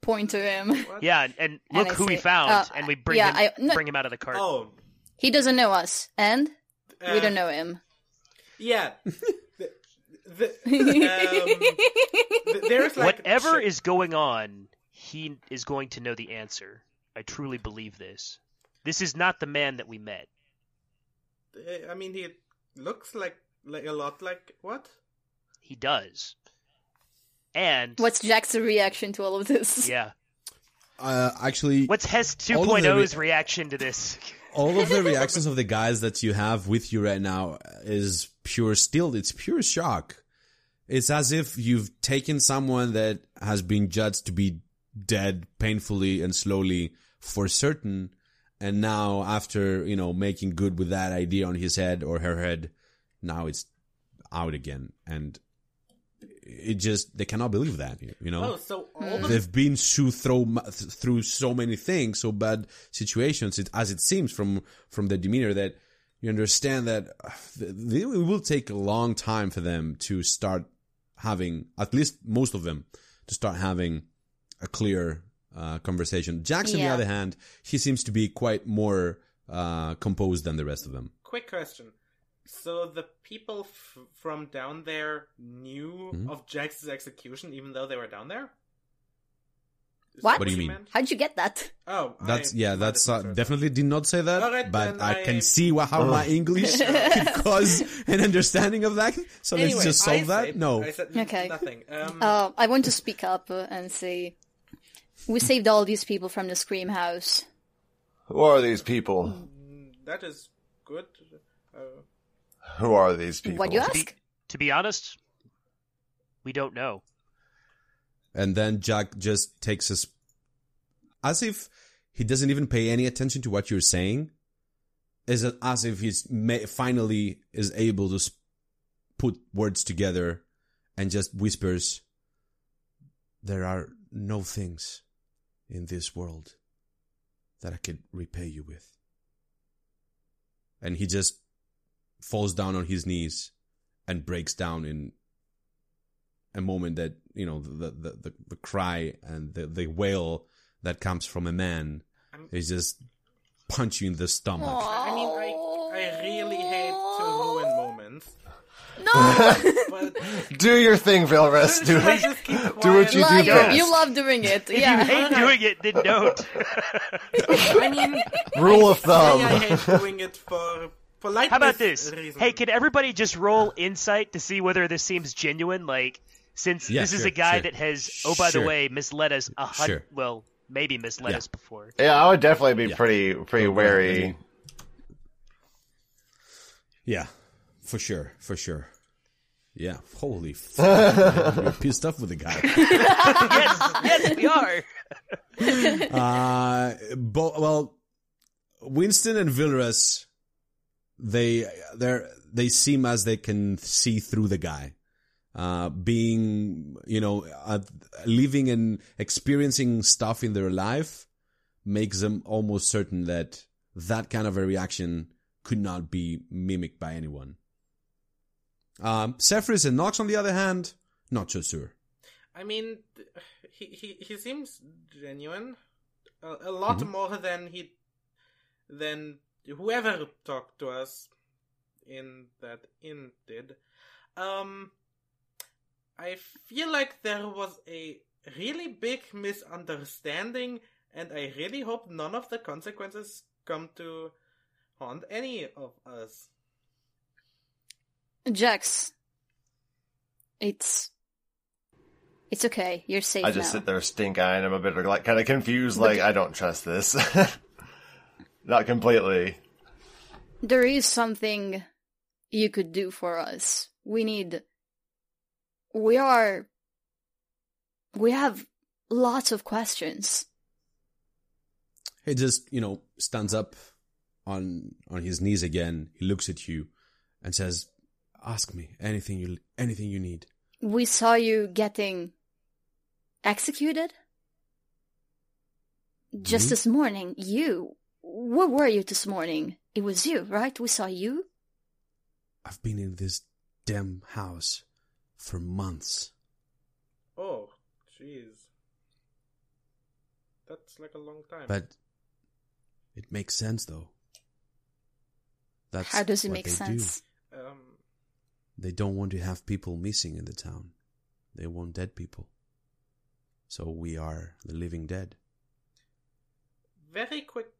point to him. what? Yeah, and, and And look I who we found, uh, and we bring yeah, him I- no- bring him out of the cart. Oh, He doesn't know us, and we uh, don't know him. Yeah. the, the, um, th- there's like Whatever is going on, he is going to know the answer. I truly believe this. This is not the man that we met. Uh, I mean, he looks like like a lot like what? He does. And What's Jax reaction to all of this? yeah, Uh, actually, what's Hess All of the 2.0's re- reaction to this? all of the reactions of the guys that you have with you right now is pure still, it's pure shock. It's as if you've taken someone that has been judged to be dead painfully and slowly for certain. And now after, you know, making good with that idea on his head or her head, now it's out again. And it just, they cannot believe that, you know? Oh, so the they've been through through through so many things, so bad situations. It, as it seems from from the demeanor that you understand that it will take a long time for them to start having, at least most of them, to start having a clear uh, conversation. Jax, on the other hand, he seems to be quite more uh, composed than the rest of them. quick question. So the people f- from down there knew Mhm. of Jax's execution, even though they were down there. Is What? What do you mean? How'd you get that? Oh, That's I yeah. That's uh, definitely did not say that, Alright, but then I can see wha- how my English could cause an understanding of that. So Anyway, let's just I solve that. said- no, I said Okay. nothing. Um, Uh, I want to speak up uh, and say we saved all these people from the Scream House. Who are these people? that is good. Uh, Who are these people? What you To be, ask? to be honest, we don't know. And then Jax just takes us as if he doesn't even pay any attention to what you're saying. Is it as if he's ma- finally is able to s- put words together and just whispers, "There are no things in this world that I could repay you with." And he just falls down on his knees and breaks down in a moment that you know the the the, the cry and the the wail that comes from a man I'm- is just punch you in the stomach. I mean, I, I really hate to ruin moments, No, Do your thing, Vilrus. Do it. Do what you do Liar, best. you love doing it. If you hate doing it, then don't. I mean, Rule of say I thumb. hate doing it for politeness How about this? reasons. Hey, can everybody just roll insight to see whether this seems genuine? Like, since Yeah, this is a guy sure. that has, oh, by the way, misled us a hundred. Sure. Well, maybe misled Yeah. us before. Yeah, I would definitely be Yeah. pretty pretty Go wary. Yeah, for sure, for sure. Yeah, holy fuck, man, you're pissed off with the guy. yes, yes, we are. Uh, bo- well, Winston and Vilrus, they they they seem as they can see through the guy. Uh, being you know uh, living and experiencing stuff in their life makes them almost certain that that kind of a reaction could not be mimicked by anyone. Um, Zephyrus and Nox, on the other hand, not so sure. I mean, he he he seems genuine, a, a lot Mm-hmm. more than he than whoever talked to us in that inn did. Um, I feel like there was a really big misunderstanding, and I really hope none of the consequences come to haunt any of us. Jax, it's it's okay. You're safe I just now. sit there stink eyeing. I'm a bit like kind of confused. Like I don't trust this. Not completely. There is something you could do for us. We need. We are. We have lots of questions. He just, you know, stands up on on his knees again. He looks at you and says, "Ask me anything you anything you need." We saw you getting executed just Mhm. this morning. You. Where were you this morning? It was you, right? We saw you. I've been in this damn house for months. Oh, jeez, that's like a long time. But it makes sense though. That's How does it make sense? Do. um, They don't want to have people missing in the town. They want dead people. So we are the living dead. Very quick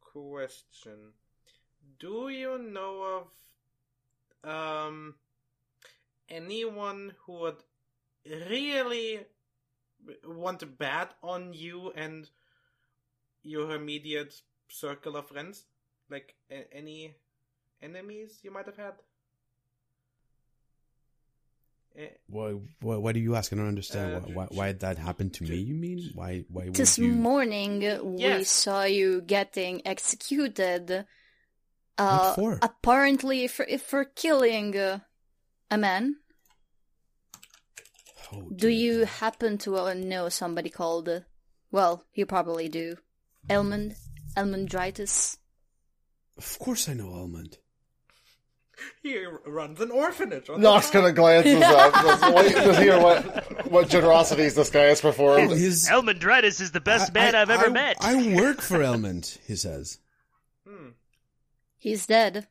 question. Do you know of um anyone who would really want to bet on you and your immediate circle of friends? Like a- any enemies you might have had? Eh, Why, why, why do you ask? I don't understand. Uh, why, why, why that happened to me? You mean? Why? Why This you? morning uh, we saw you getting executed. Uh, for? Apparently for for killing uh, a man. Oh, Do you happen to uh, know somebody called? Uh, well, you probably do. Elmond, Elmondritis. Of course, I know Elmond. he runs an orphanage. On Nox kind of glances up, just to hear what what generosities this guy has performed. His Elmondritis is the best I- man I- have ever I- met. I work for Elmond. He says. Hmm. He's dead.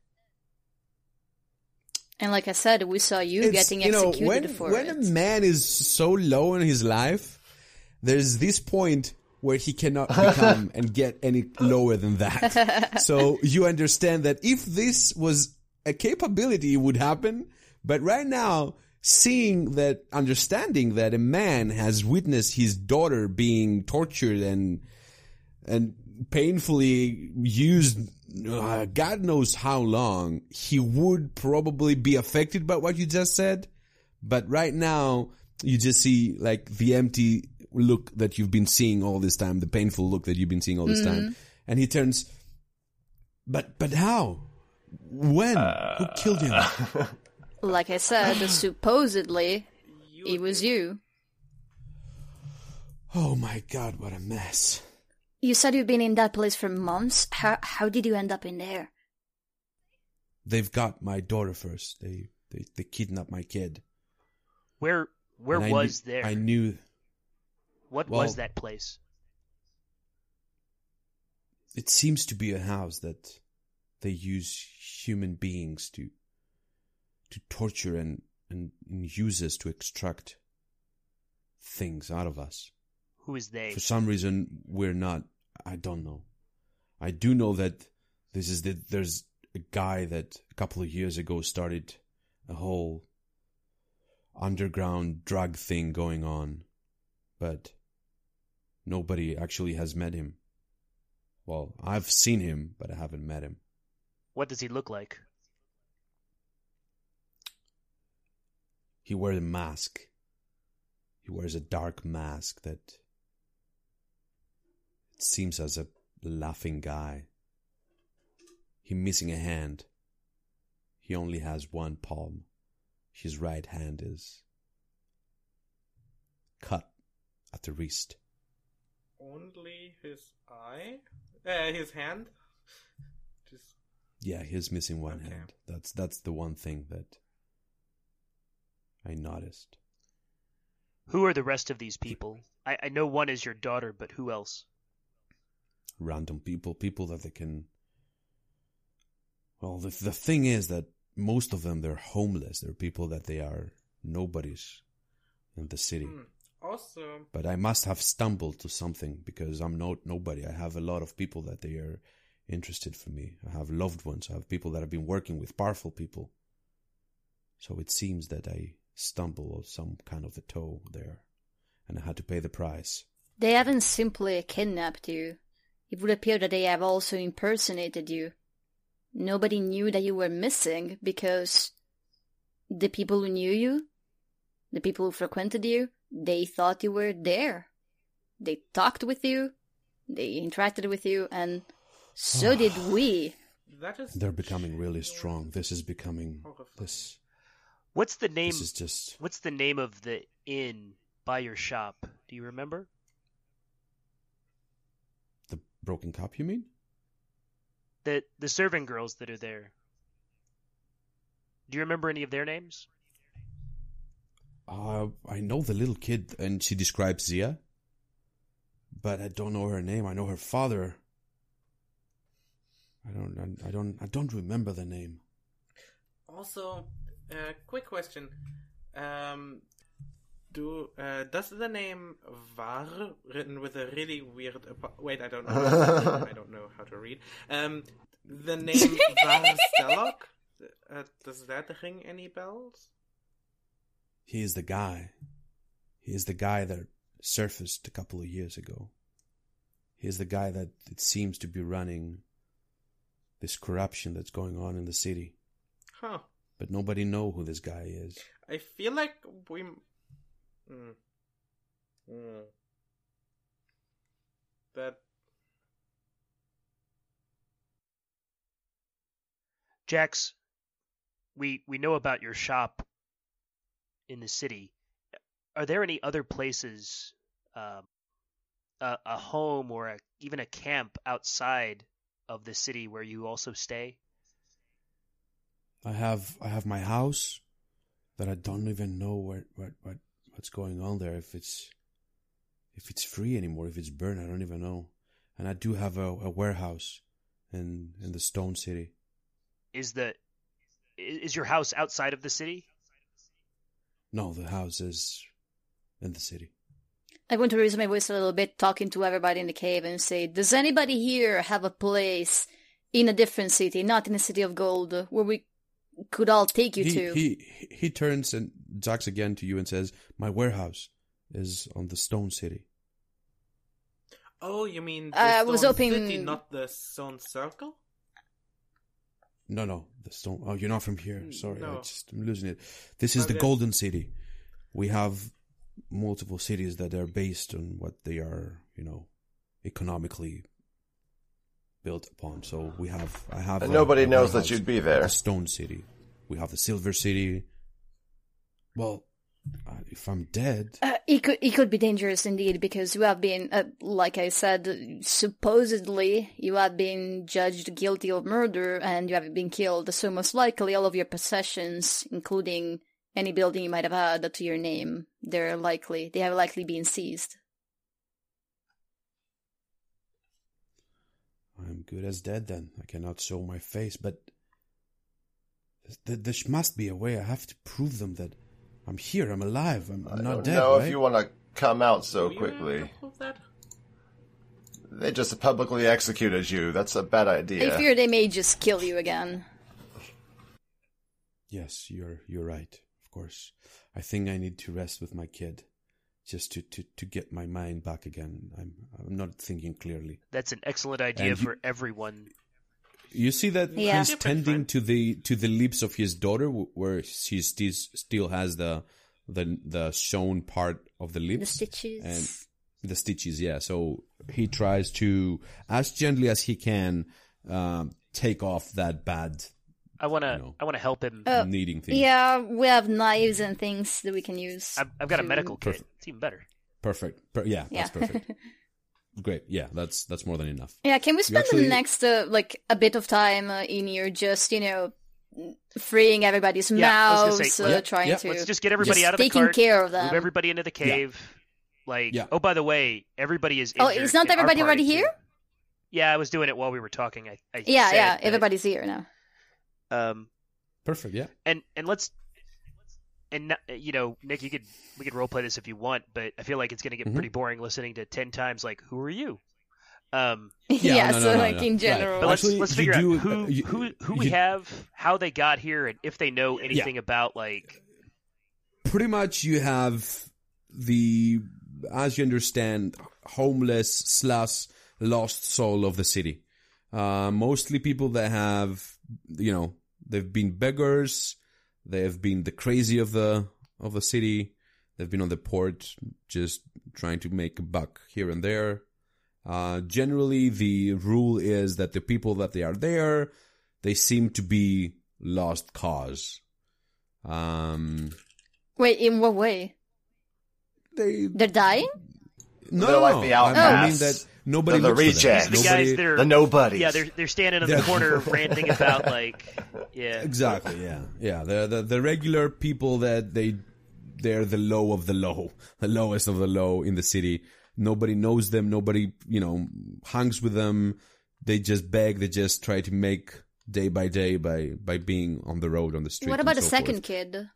And like I said, we saw you It's- getting you know, executed when, for when it. a man is so low in his life, there's this point where he cannot become and get any lower than that. so you understand that if this was a capability, it would happen. But right now, seeing that, understanding that a man has witnessed his daughter being tortured and and painfully used uh, God knows how long, he would probably be affected by what you just said. But right now, you just see like the empty look that you've been seeing all this time, the painful look that you've been seeing all this time. And he turns, but, but how? When? Who killed him? Like I said, supposedly it was you. Oh my God, what a mess. You said you've been in that place for months. How how did you end up in there? They've got my daughter first. They, they, they kidnapped my kid. Where where And I was knew- there? I knew what well- was that place? it seems to be a house that they use human beings to to torture and, and, and use us to extract things out of us. Who is they? For some reason, we're not. I don't know. I do know that this is the, there's a guy that a couple of years ago started a whole underground drug thing going on, but nobody actually has met him. Well, I've seen him, but I haven't met him. What does he look like? He wears a mask. He wears a dark mask that seems as a laughing guy. He missing a hand. He only has one palm. His right hand is cut at the wrist. Only his eye, uh, his hand. Just Yeah, he's missing one Okay. hand. That's that's the one thing that I noticed. Who are the rest of these people? I, I know one is your daughter, but who else? Random people, people that they can. Well, the the thing is that most of them they're homeless. They're people that they are nobodies in the city. hmm. also But I must have stumbled to something because I'm not nobody. I have a lot of people that they are interested for me. I have loved ones. I have people that I've been working with, powerful people. So it seems that I stumble on some kind of a toe there, and I had to pay the price. They haven't simply kidnapped you. It would appear that they have also impersonated you. Nobody knew that you were missing because the people who knew you, the people who frequented you, they thought you were there. They talked with you, they interacted with you, and so ah. did we. that is. They're becoming really strong. This is becoming Horrifying. this. What's the name? This is just What's the name of the inn by your shop? Do you remember? The broken cup. You mean? The the serving girls that are there. Do you remember any of their names? Uh, I know the little kid, and she describes Zia, but I don't know her name. I know her father. I don't. I don't. I don't remember the name. Also, uh, quick question. Um, do uh, does the name Var, written with a really weird apo- wait, I don't know. I don't know how to read. Um, the name Var Stellok, uh, does that ring any bells? He is the guy. He is the guy that surfaced a couple of years ago. He is the guy that it seems to be running this corruption that's going on in the city. Huh. but nobody know who this guy is. I feel like we. Mm. Mm. That Jax, we we know about your shop in the city. Are there any other places, um, a, a home or a, even a camp outside of the city where you also stay? I have I have my house that I don't even know what what what what's going on there. If it's if it's free anymore, if it's burned, I don't even know. And I do have a, a warehouse in in the Stone City. Is the is your house outside of the city? No, the house is in the city. I want to raise my voice a little bit, talking to everybody in the cave, and say, "Does anybody here have a place in a different city, not in the city of gold, where we could all take you he, to?" he he turns and Jax again to you and says, "My warehouse is on the Stone City." Oh, you mean the I was hoping- City, not the Stone Circle? No, no, the Stone. Oh, you're not from here. Mm, Sorry, I just, I'm losing it. This is the Golden City. We have multiple cities that are based on what they are, you know, economically built upon. So we have, I have. And a- nobody a knows that you'd be there. The Stone City. We have the Silver City. Well, uh, if I'm dead, Uh, it could it could be dangerous indeed because you have been, uh, like I said, supposedly you have been judged guilty of murder and you have been killed. So most likely all of your possessions, including any building you might have had to your name, they're likely they have likely been seized. I'm good as dead. Then I cannot show my face, but there must be a way. I have to prove them that I'm here. I'm alive. I'm, I'm I not don't dead. know right? if you want to come out so Were quickly. to prove that? They just publicly executed you. That's a bad idea. I fear they may just kill you again. Yes, you're you're right. Of course, I think I need to rest with my kid, just to to to get my mind back again. I'm I'm not thinking clearly. That's an excellent idea And you- for everyone. You see that Yeah. he's Different tending friend. to the to the lips of his daughter, where she still still has the the the shown part of the lips, The stitches. and the stitches. Yeah, so he tries to as gently as he can um, take off that bad I wanna know. I wanna help him. Uh, kneading thing. Yeah, we have knives and things that we can use. I've, I've got a medical kit. Perfect. It's even better. Perfect. Per- yeah, Yeah. that's perfect. Great. Yeah, that's that's more than enough. Yeah, can we spend actually- the next uh, like a bit of time uh, in here just you know freeing everybody's Yeah, I was mouths, say, uh, let- trying yeah, to Let's just get everybody Just out of the taking cart. care of them. Move everybody into the cave. Like, Yeah. oh, by the way, everybody is. Oh, is not everybody party, already too. here? Yeah, I was doing it while we were talking. I, I yeah, said yeah, that, everybody's here now. Um, Perfect. Yeah. and and let's and you know, Nick, you could we could role play this if you want, but I feel like it's going to get Mhm. pretty boring listening to ten times like, "Who are you?" Um, Yeah, no, no, so no, like no. in Right. general. but let's Actually, let's figure do- out who uh, you- who who we you- have, how they got here, and if they know anything about like Pretty much, you have the, as you understand, homeless slash lost soul of the city. Uh, mostly people that have, you know, they've been beggars. They've been the crazy of the of the city. They've been on the port, just trying to make a buck here and there. Uh, generally, the rule is that the people that they are there, they seem to be lost cause. Um, Wait, in what way? they They're dying? No, They're like the I- I mean that nobody They're the looks for them. rejects. the Nobody- guys that are the nobodies. yeah, they're they're standing in the corner ranting about like yeah, exactly yeah yeah they're the, the regular people that they they're the low of the low the lowest of the low in the city nobody knows them nobody you know hangs with them they just beg they just try to make day by day by by being on the road on the street What and about the so second forth. kid?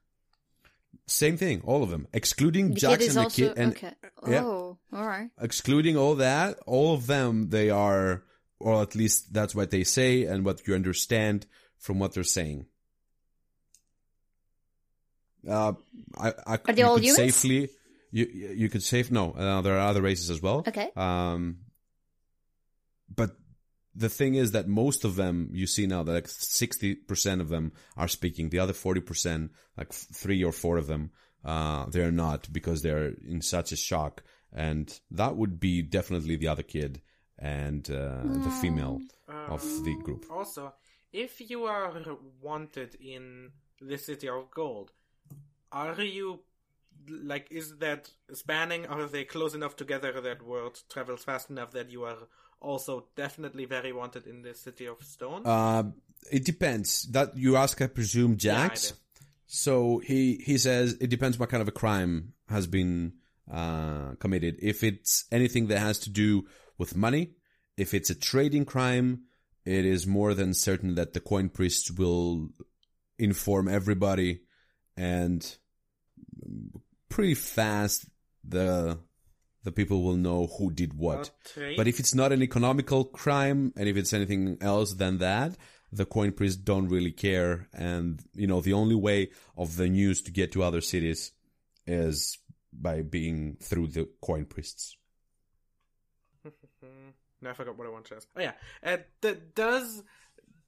Same thing all of them excluding The Jackson the also kid and okay. yeah. Oh, all right. excluding all that, all of them, they are, or at least that's what they say and what you understand from what they're saying. Uh, I, I, Are they all could humans? safely, you, you could safe, no, uh, there are other races as well. Okay. Um, but the thing is that most of them you see now that like 60% of them are speaking. The other 40% like three or four of them uh they're not because they're in such a shock. And that would be definitely the other kid and uh, the female of the group. Also, if you are wanted in the City of Gold, are you like is that spanning? Are they close enough together that word travels fast enough that you are also definitely very wanted in the City of Stone? uh it depends that you ask i presume jax do. so he he says it depends what kind of a crime has been uh committed if it's anything that has to do with money if it's a trading crime it is more than certain that the coin priests will inform everybody and pretty fast the the people will know who did what trade? but if it's not an economical crime and if it's anything else than that the coin priests don't really care and you know the only way of the news to get to other cities is by being through the coin priests No, I forgot what I wanted to ask. Oh yeah, uh, d- does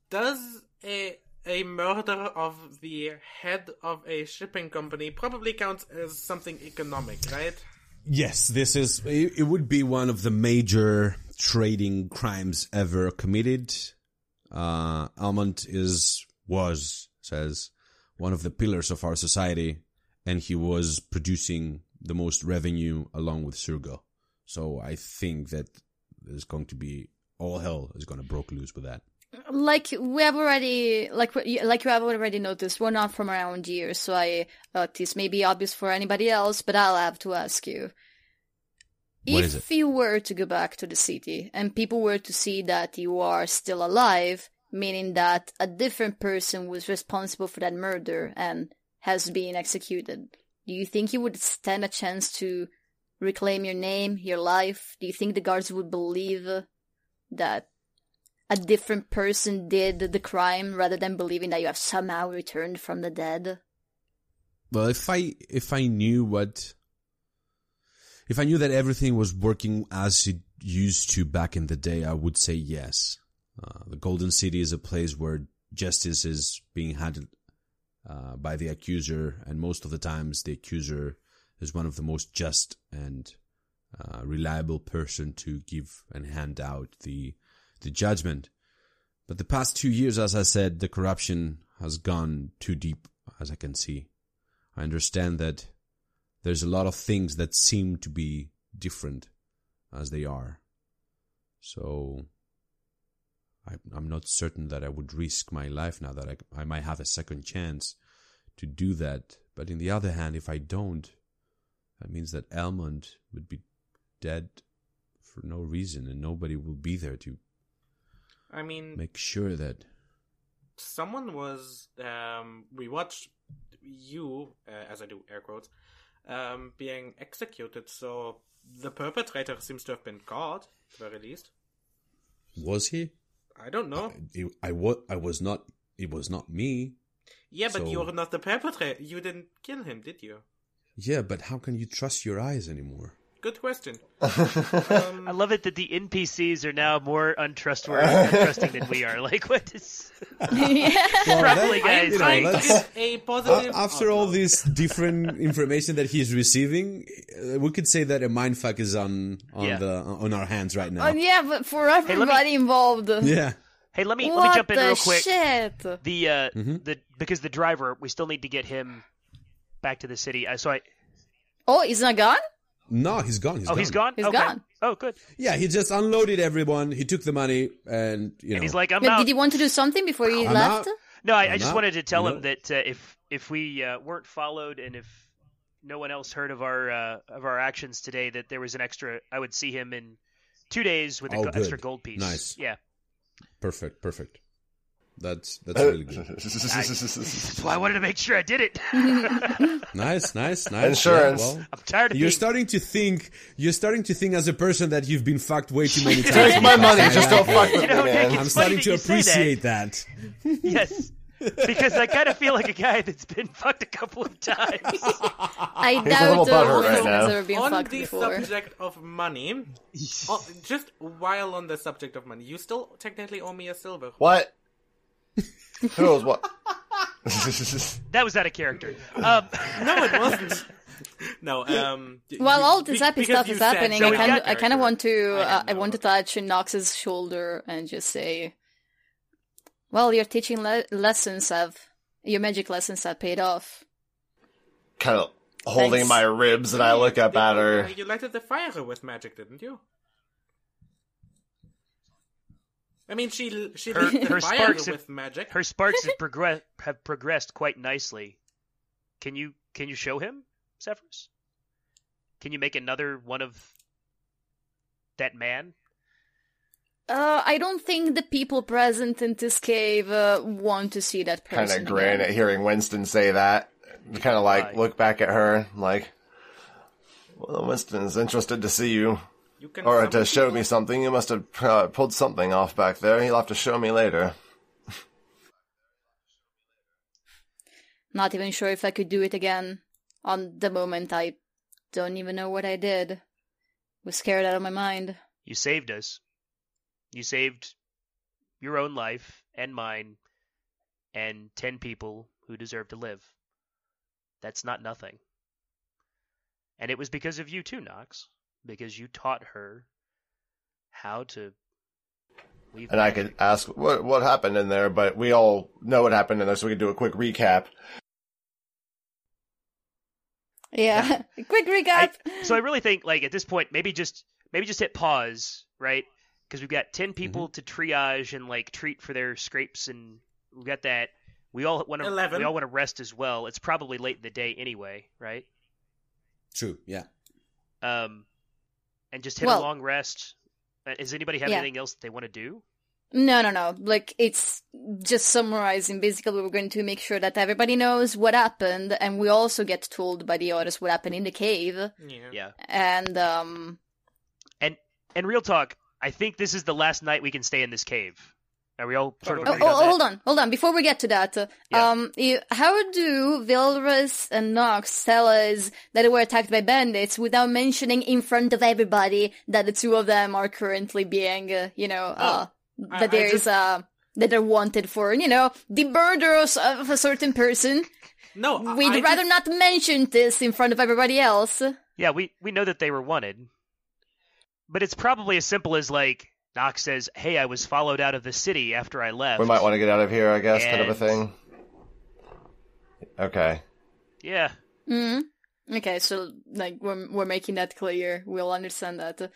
does a a murder of the head of a shipping company probably counts as something economic, right? Yes, this is. It, it would be one of the major trading crimes ever committed. Uh, Almond is was says one of the pillars of our society, and he was producing the most revenue along with Surgo. So I think that there's going to be all hell is going to broke loose with that. Like we have already like like you have already noticed we're not from around here so i uh, this may be obvious for anybody else but i'll have to ask you. What if you were to go back to the city and people were to see that you are still alive meaning that a different person was responsible for that murder and has been executed do you think you would stand a chance to reclaim your name your life? Do you think the guards would believe that a different person did the crime rather than believing that you have somehow returned from the dead. Well, if I if I knew what if I knew that everything was working as it used to back in the day, I would say yes. Uh, the Golden City is a place where justice is being handled uh, by the accuser, and most of the times the accuser is one of the most just and uh, reliable person to give and hand out the the judgment. But the past two years, as I said, the corruption has gone too deep, as I can see. I understand that there's a lot of things that seem to be different as they are. So I, I'm not certain that I would risk my life now that I, I might have a second chance to do that. But in the other hand, if I don't, that means that Elmond would be dead for no reason and nobody will be there to I mean, make sure that someone was um we watched you uh, as i do air quotes um being executed so the perpetrator seems to have been caught at the very least. Was he? I don't know. I, I, wa- I was not it was not me. Yeah but so- you're not the perpetrator. You didn't kill him did you? Yeah but how can you trust your eyes anymore good question I love it that the NPCs are now more untrustworthy, and untrusting than we are. Like, what is? yeah. Probably, that- guys. you know, I a A- positive after all outlook. this different information that he's receiving, uh, we could say that a mindfuck is on on Yeah. the on our hands right now. Oh, yeah, but for everybody involved. yeah, Hey, let me what let me jump in real quick. shit? The uh, Mm-hmm. the because the driver, we still need to get him back to the city. Uh, so I. Oh, he's not gone? No, he's gone. He's Oh, gone. he's gone. He's Okay. gone. Oh, good. Yeah, he just unloaded everyone. He took the money, and you know, And he's like, I'm But out. did he want to do something before he I'm left? out. No, I, I just not- wanted to tell you him that uh, if if we uh, weren't followed and if no one else heard of our uh, of our actions today, that there was an extra. I would see him in two days with an Oh, go- extra gold piece. Nice. Yeah, perfect, perfect. That's that's really Uh, good. that's why I wanted to make sure I did it. Nice, nice, nice. Insurance. Yeah, well, I'm tired of you're being. starting to think. You're starting to think as a person that you've been fucked way too many times. Take my money, past. just don't fuck with You know, me, Nick, man. it's I'm starting to you say that. appreciate that. yes. because I kind of feel like a guy that's been fucked a couple of times. I He's doubt right has now. ever been on fucked the before. subject of money, oh, just while on the subject of money, you still technically owe me a silver. What? Who knows what? that was out of character. Um, No, it wasn't. no, um. While you- all this be- happy stuff is happening, I kind of, I kind of want to, I uh, I want to touch Nox's shoulder and just say, "Well, your teaching le- lessons have, your magic lessons have paid off." kind of holding Thanks. my ribs, and I look up at her. You lighted the fire with magic, didn't you? I mean, she she Her- her fire sparks have- with magic. her sparks have, progress- have progressed quite nicely. Can you can you show him, Zephyrus? Can you make another one of that man? Uh, I don't think the people present in this cave uh, want to see that person. Kind of grin at hearing Winston say that. Kind of like Right. look back at her, like, well, Winston's interested to see you You can or summon to show people. me something. You must have uh, pulled something off back there. He'll have to show me later. Not even sure if I could do it again. On the moment, I don't even know what I did. Was scared out of my mind. You saved us. You saved your own life and mine and 10 people who deserve to live. That's not nothing. And it was because of you too, Nox. Because you taught her how to weave And I magic. could ask what what happened in there, but we all know what happened in there, so we can do a quick recap. Yeah. Quick recap. I, so I really think like at this point maybe just maybe just hit pause, right? Because we've got ten people to triage and like treat for their scrapes, and we've got that. We all want to. Eleven. We all want to rest as well. It's probably late in the day anyway, right? True. Yeah. Um, and just hit Well- a long rest. Uh, Does anybody have Yeah. anything else they want to do? No, no, no. Like, it's just summarizing. Basically, we're going to make sure that everybody knows what happened, and we also get told by the others what happened in the cave. Yeah. Yeah. And, um, And and real talk, I think this is the last night we can stay in this cave. Are we all sort of oh, oh, hold on, hold on. Before we get to that, uh, Yeah. um, you, how do Vilrus and Nox tell us that they were attacked by bandits without mentioning in front of everybody that the two of them are currently being, uh, you know, uh, I- that I there is just- uh, that they're wanted for, you know, the murders of a certain person? No, We'd I rather just- not mention this in front of everybody else. Yeah, we we know that they were wanted, but it's probably as simple as like Nox says, "Hey, I was followed out of the city after I left." We might want to get out of here, I guess, kind of a thing. Okay. Yeah, hmm Okay, so like we're we're making that clear. We'll understand that.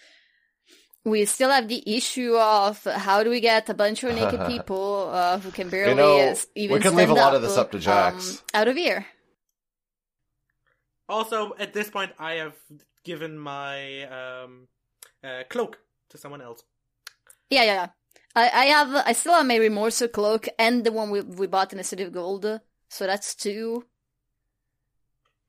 We still have the issue of how do we get a bunch of naked people uh, who can barely know, uh, even we can leave a stand lot of this up to um, out of here. Also, at this point, I have given my um, uh, cloak to someone else. Yeah, yeah, yeah. I, I have I still have my remorse cloak and the one we we bought in the city of gold. So that's two.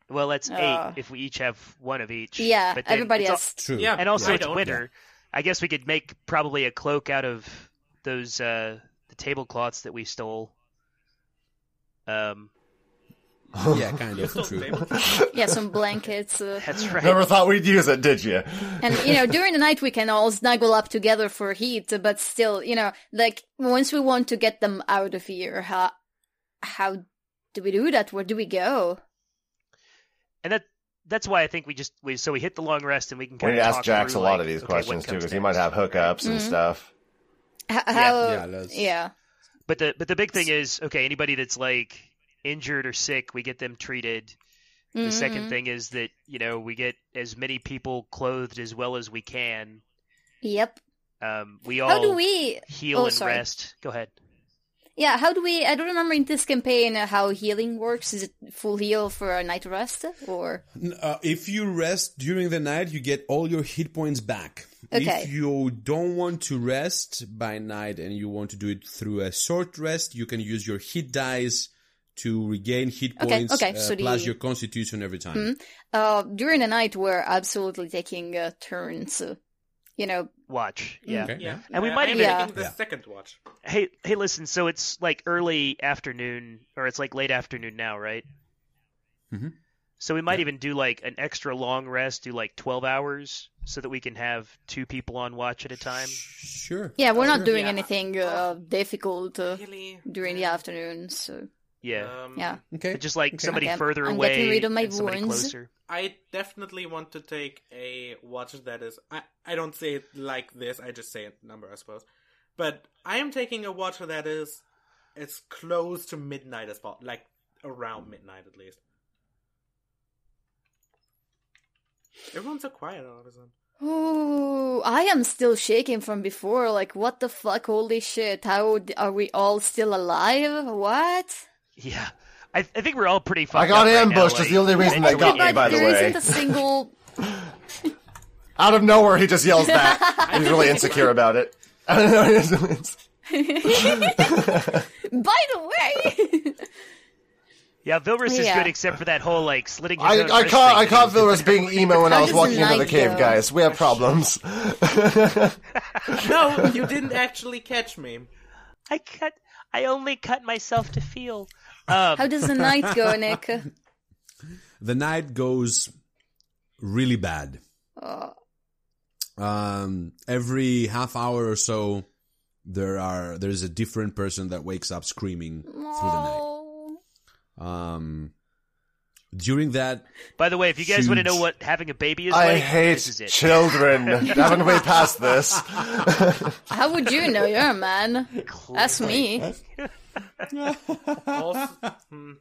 well, that's Uh, eight if we each have one of each. Yeah, but everybody it's al- has. True. Yeah, and also I it's don't. winter. I guess we could make probably a cloak out of those uh the tablecloths that we stole. Um, Yeah, kind of. Still True. Yeah, some blankets. Uh, that's right. Never thought we'd use it, did you? and you know during the night we can all snuggle up together for heat but still you know like once we want to get them out of here how how do we do that where do we go and that that's why I think we just we so we hit the long rest and we can We kind need of to ask Jax a lot of these okay, questions too, because he might have hookups and Mhm. stuff. H- how Yeah, let's- yeah But the but the big thing is okay. Anybody that's like injured or sick, we get them treated. The second Mhm. thing is that you know we get as many people clothed as well as we can. yep Um, we all how do we heal Oh, and sorry. rest. Go ahead. yeah how do we i don't remember in this campaign how healing works is it full heal for a night rest or Uh, if you rest during the night, you get all your hit points back. Okay. If you don't want to rest by night and you want to do it through a short rest, you can use your hit dice to regain hit Okay, points okay, uh, so the- plus your constitution every time. uh during the night we're absolutely taking uh, turns uh, you know Watch. Yeah. Okay. Yeah, And we might I'm even- taking the Yeah. second watch. hey, hey, listen. So it's like early afternoon, or it's like late afternoon now, right? Mm-hmm. So we might even do like an extra long rest, do like twelve hours, so that we can have two people on watch at a time. Sure. Yeah, we're not Sure. doing Yeah. anything uh, difficult uh, Really? during the afternoon, so Yeah, Um, yeah. Okay. But just like Okay. somebody Okay, further I'm away, getting rid of my and somebody wounds. closer. I definitely want to take a watch that is. I, I don't say it like this, I just say a number, I suppose. But I am taking a watch that is as close to midnight as possible. Like, around midnight at least. Everyone's so quiet all of a sudden. Ooh, I am still shaking from before. Like, what the fuck? Holy shit! How d- are we all still alive? What? Yeah, I, I think we're all pretty. Fucked I got up right ambushed. now, That's the only reason like, they got me, by the there way. isn't a single. Out of nowhere, he just yells that. He's really insecure about it. I don't know. it's- By the way, Yeah, Vilrus is good except for that whole like slitting his I, own I caught thing I that caught he was Vilrus being emo when I was walking into the cave, go? guys. We have problems. No, you didn't actually catch me. I cut. I only cut myself to feel. Um, how does the night go, Nick? The night goes really bad. Oh, Um, every half hour or so, there are there's a different person that wakes up screaming through the night. Um, during that, by the way, if you guys want to know what having a baby is I like, hate this is it. children. Haven't we passed this? How would you know? You're a man. That's me. Hmm.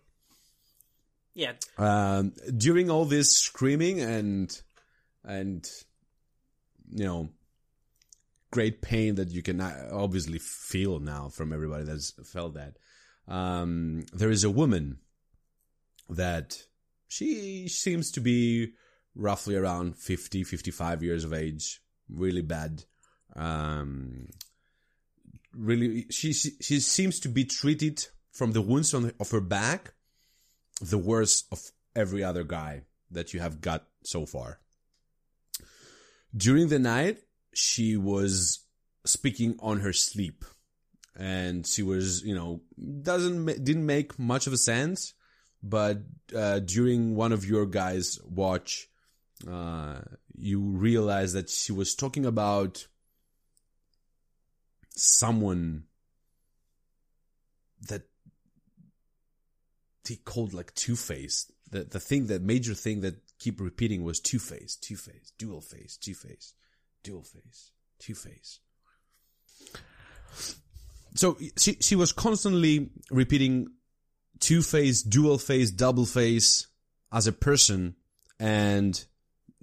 Yeah, um, during all this screaming and and you know great pain that you can obviously feel now from everybody that's felt that um, there is a woman that she seems to be roughly around 50 55 years of age really bad um, really she, she she seems to be treated from the wounds on of her back the worst of every other guy that you have got so far. During the night, she was speaking on her sleep, and she was, you know, doesn't didn't make much of a sense. But uh, during one of your guys' watch, uh, you realize that she was talking about someone that he called like Two Face. The the thing that major thing that keep repeating was Two Face, Two Face, Dual Face, Two Face, Dual Face, Two Face. So she she was constantly repeating Two Face, Dual Face, Double Face as a person, and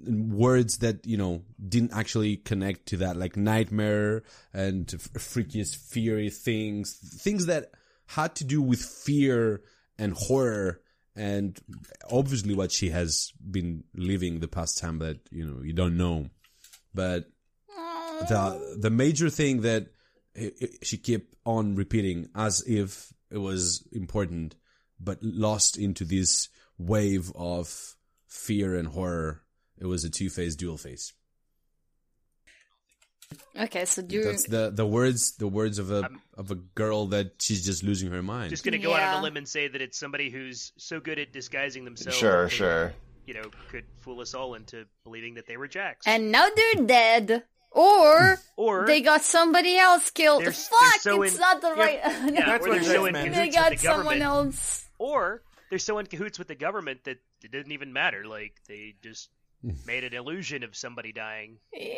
words that you know didn't actually connect to that, like nightmare and f- freakiest fury things, things that had to do with fear and horror and obviously what she has been living the past time that you know you don't know. But the the major thing that she kept on repeating as if it was important but lost into this wave of fear and horror it was a two phase dual phase. Okay, so during that's the the words the words of a of a girl that she's just losing her mind Just gonna go out on a limb and say that it's somebody who's so good at disguising themselves. Sure, they, sure. You know, could fool us all into believing that they were Jax. and now they're dead, or or they got somebody else killed. They're- Fuck, they're so it's in- not the right. yeah, That's or what they're so in X-Men they with got the someone else. or they're so in cahoots with the government that it didn't even matter. Like they just made an illusion of somebody dying. Yeah.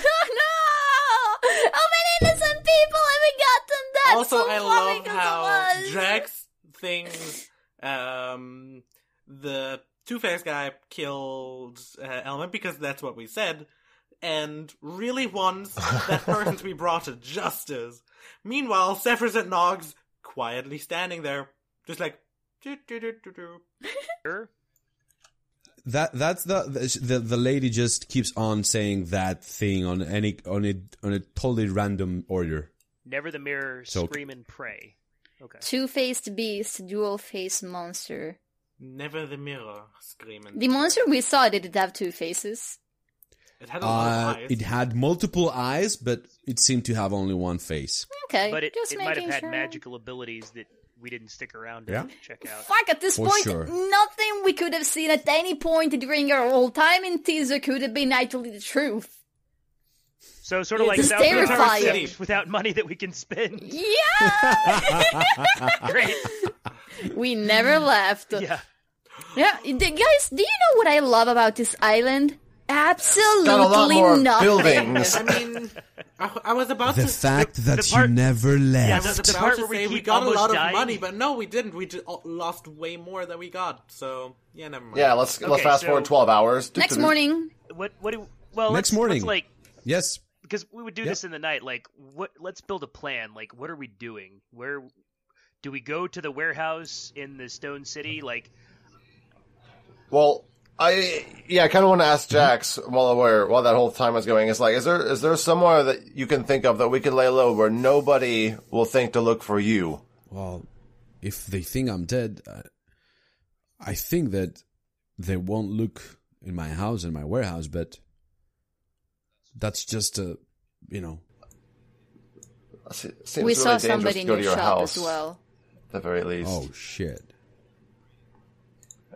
no! How many innocent people have we gotten dead? also, so I love how? Drax thinks um, the Two Face guy killed uh, Element because that's what we said, and really wants that person to be brought to justice. Meanwhile, Zephyrus and Nox quietly standing there, just like. "Do, do, do, do, do." Sure. That that's the, the the lady just keeps on saying that thing on any on a on a totally random order. Never the mirror, So- scream and pray. Okay. Two-faced beast, dual-faced monster. Never the mirror scream screaming. The monster we saw did it have two faces? It had a lot Uh, of eyes. it had multiple eyes, but it seemed to have only one face. Okay, But it, just it might have had sure. magical abilities that we didn't stick around to Yeah. check out. Fuck, at this For point, sure. nothing we could have seen at any point during our whole time in teaser could have been actually the truth. So sort of Yeah, like it's South Park, terrifying. except without money that we can spend. Yeah! Great. we never left. Yeah. Yeah, the- guys, do you know what I love about this island? Absolutely Got a lot more nothing. buildings. I mean, I, I was about The to. fact the that part- you never I left. was the about part to where we say we keep got a almost lot of dying. money, but no, we didn't. We just uh, lost way more than we got. So yeah, never mind. Yeah, let's let's Okay, fast so- forward twelve hours. Next morning, What? What do? Well, Next let's, morning. Let's like yes. because we would do Yep. this in the night. Like, what? Let's build a plan. Like, what are we doing? Where do we go to the warehouse in the Stone City? Like, Well, I yeah, I kind of want to ask Jax while we're while that whole time is going. Is like, is there is there somewhere that you can think of that we could lay low where nobody will think to look for you? Well, if they think I'm dead, uh, I think that they won't look in my house and my warehouse, but that's just a, you know, Seems we really saw somebody to in your to your shop house as well. at the very least. oh shit.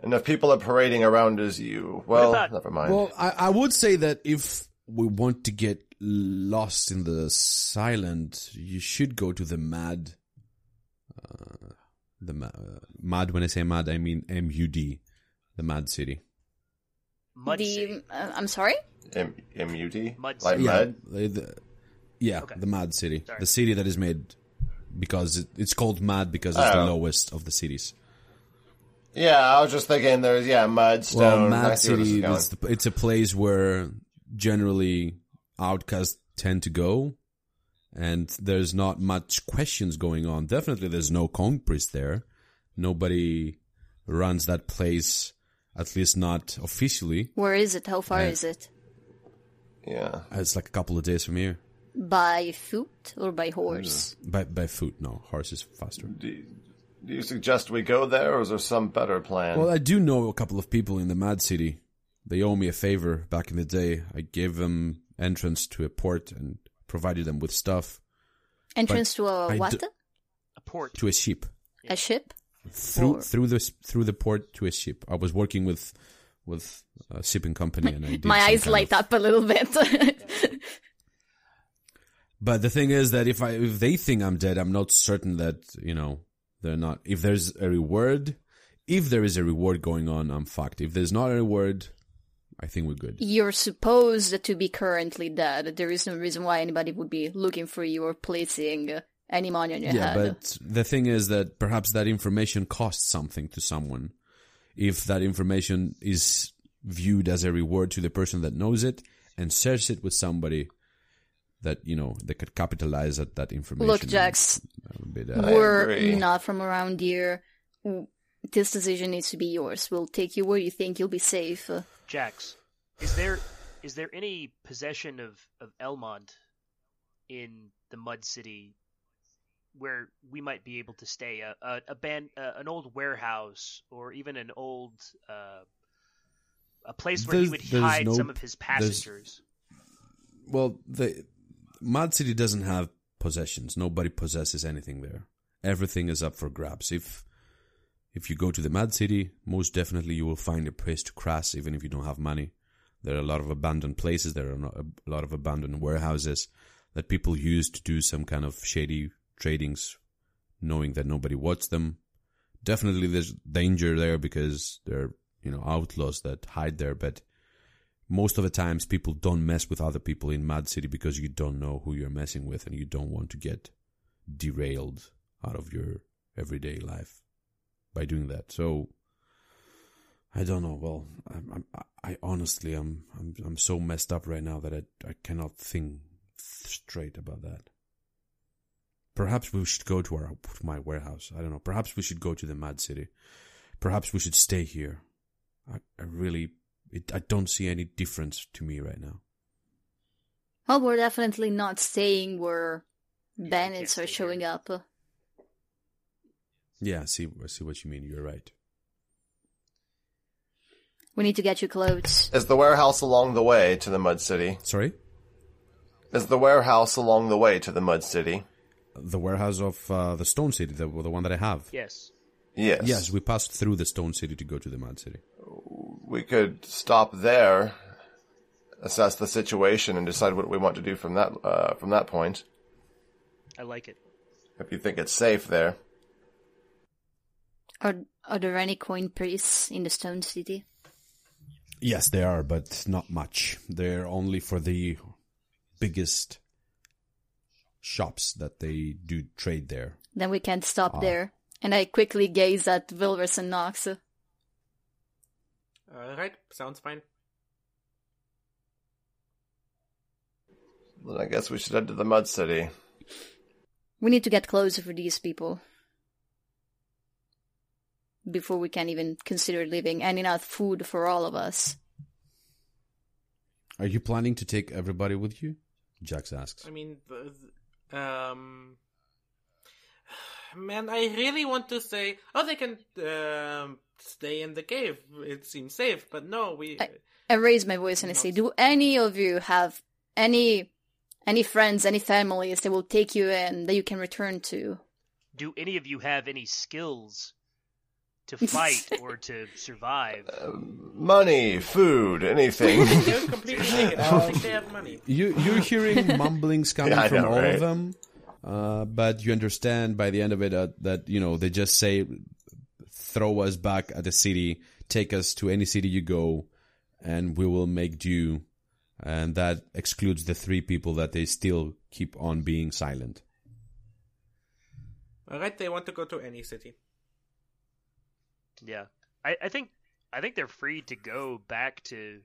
And if people are parading around as you, well, about- never mind. Well, I, I would say that if we want to get lost in the silent, you should go to the mad. Uh, the ma- uh, mad. When I say mad, I mean M U D, the mad city. Mud the City. uh, I'm sorry. M- MUD? Mud like Yeah, mud? the, the- yeah, Okay. the mad city, Sorry. the city that is made because it, it's called mad because it's the Oh. lowest of the cities. Yeah, I was just thinking there's, yeah, mud, stone. Well, Mad see where this is City going. is the, it's a place where generally outcasts tend to go, and there's not much questions going on. Definitely, there's no coin priest there. Nobody runs that place, at least not officially. Where is it? How far Yeah. is it? Yeah. It's like a couple of days from here. By foot or by horse? By by foot, no. Horse is faster. Do, do you suggest we go there, or is there some better plan? Well, I do know a couple of people in the Mad City. They owe me a favor back in the day. I gave them entrance to a port and provided them with stuff Entrance to a I what? d- A port. to a ship. a ship? through Or- through the through the port to a ship. I was working with with a shipping company, and I did My eyes light of- up a little bit. But the thing is that if I if they think I'm dead, I'm not certain that you know they're not. If there's a reward, if there is a reward going on, I'm fucked. If there's not a reward, I think we're good. You're supposed to be currently dead. There is no reason why anybody would be looking for you or placing any money on your Yeah, head. but the thing is that perhaps that information costs something to someone. If that information is viewed as a reward to the person that knows it and shares it with somebody that you know they could capitalize at that information. Look, Jax, that be that. We're not from around here. This decision needs to be yours. We'll take you where you think you'll be safe. Jax, is there is there any possession of of Elmont in the Mud City where we might be able to stay? A a, a ban, uh, an old warehouse or even an old uh, a place where he would hide no- some of his passengers. Well, the Mad City doesn't have possessions. Nobody possesses anything there. Everything is up for grabs. If if you go to the Mad City, most definitely you will find a place to crash, even if you don't have money. There are a lot of abandoned places. There are a lot of abandoned warehouses that people use to do some kind of shady tradings, knowing that nobody watches them. Definitely, there's danger there because there are you know outlaws that hide there, but most of the times people don't mess with other people in Mad City because you don't know who you're messing with and you don't want to get derailed out of your everyday life by doing that. So I don't know. Well, I'm, I'm, I honestly, I'm, I'm, I'm so messed up right now that I, I cannot think straight about that. Perhaps we should go to our my warehouse. I don't know. Perhaps we should go to the Mad City. Perhaps we should stay here. I, I really, it, I don't see any difference to me right now. well, we're definitely not staying where we bandits are showing here. up. Yeah, I see. I see what you mean. You're right. We need to get you clothes. Is the warehouse along the way to the Mud City? Sorry? Is the warehouse along the way to the Mud City? The warehouse of uh, the Stone City, the, the one that I have. Yes. Yes. Yes, we passed through the Stone City to go to the Mud City. We could stop there, assess the situation, and decide what we want to do from that uh, from that point. I like it. If you think it's safe there. Are are there any coin priests in the Stone City? Yes, they are, but not much. They're only for the biggest shops that they do trade there. Then we can't stop there. And I quickly gaze at Vilrus and Nox. Alright, sounds fine. Then I guess we should head to the Mud City. We need to get closer for these people. Before we can even consider living and enough food for all of us. Are you planning to take everybody with you? Jax asks. I mean, the, the- um, man, I really want to say, oh, they can um, stay in the cave. It seems safe, but no, we. I- I raise my voice and I say, "Do any of you have any any friends, any families that will take you in that you can return to?" Do any of you have any skills to fight or to survive? Money, food, anything. They're completely naked. I don't think they have money. You you're hearing mumblings coming Yeah, from know, all right? of them, uh, but you understand by the end of it uh, that you know they just say, "Throw us back at the city, take us to any city you go, and we will make do." And that excludes the three people that they still keep on being silent. Alright, they want to go to any city. Yeah, I, I think I think they're free to go back to.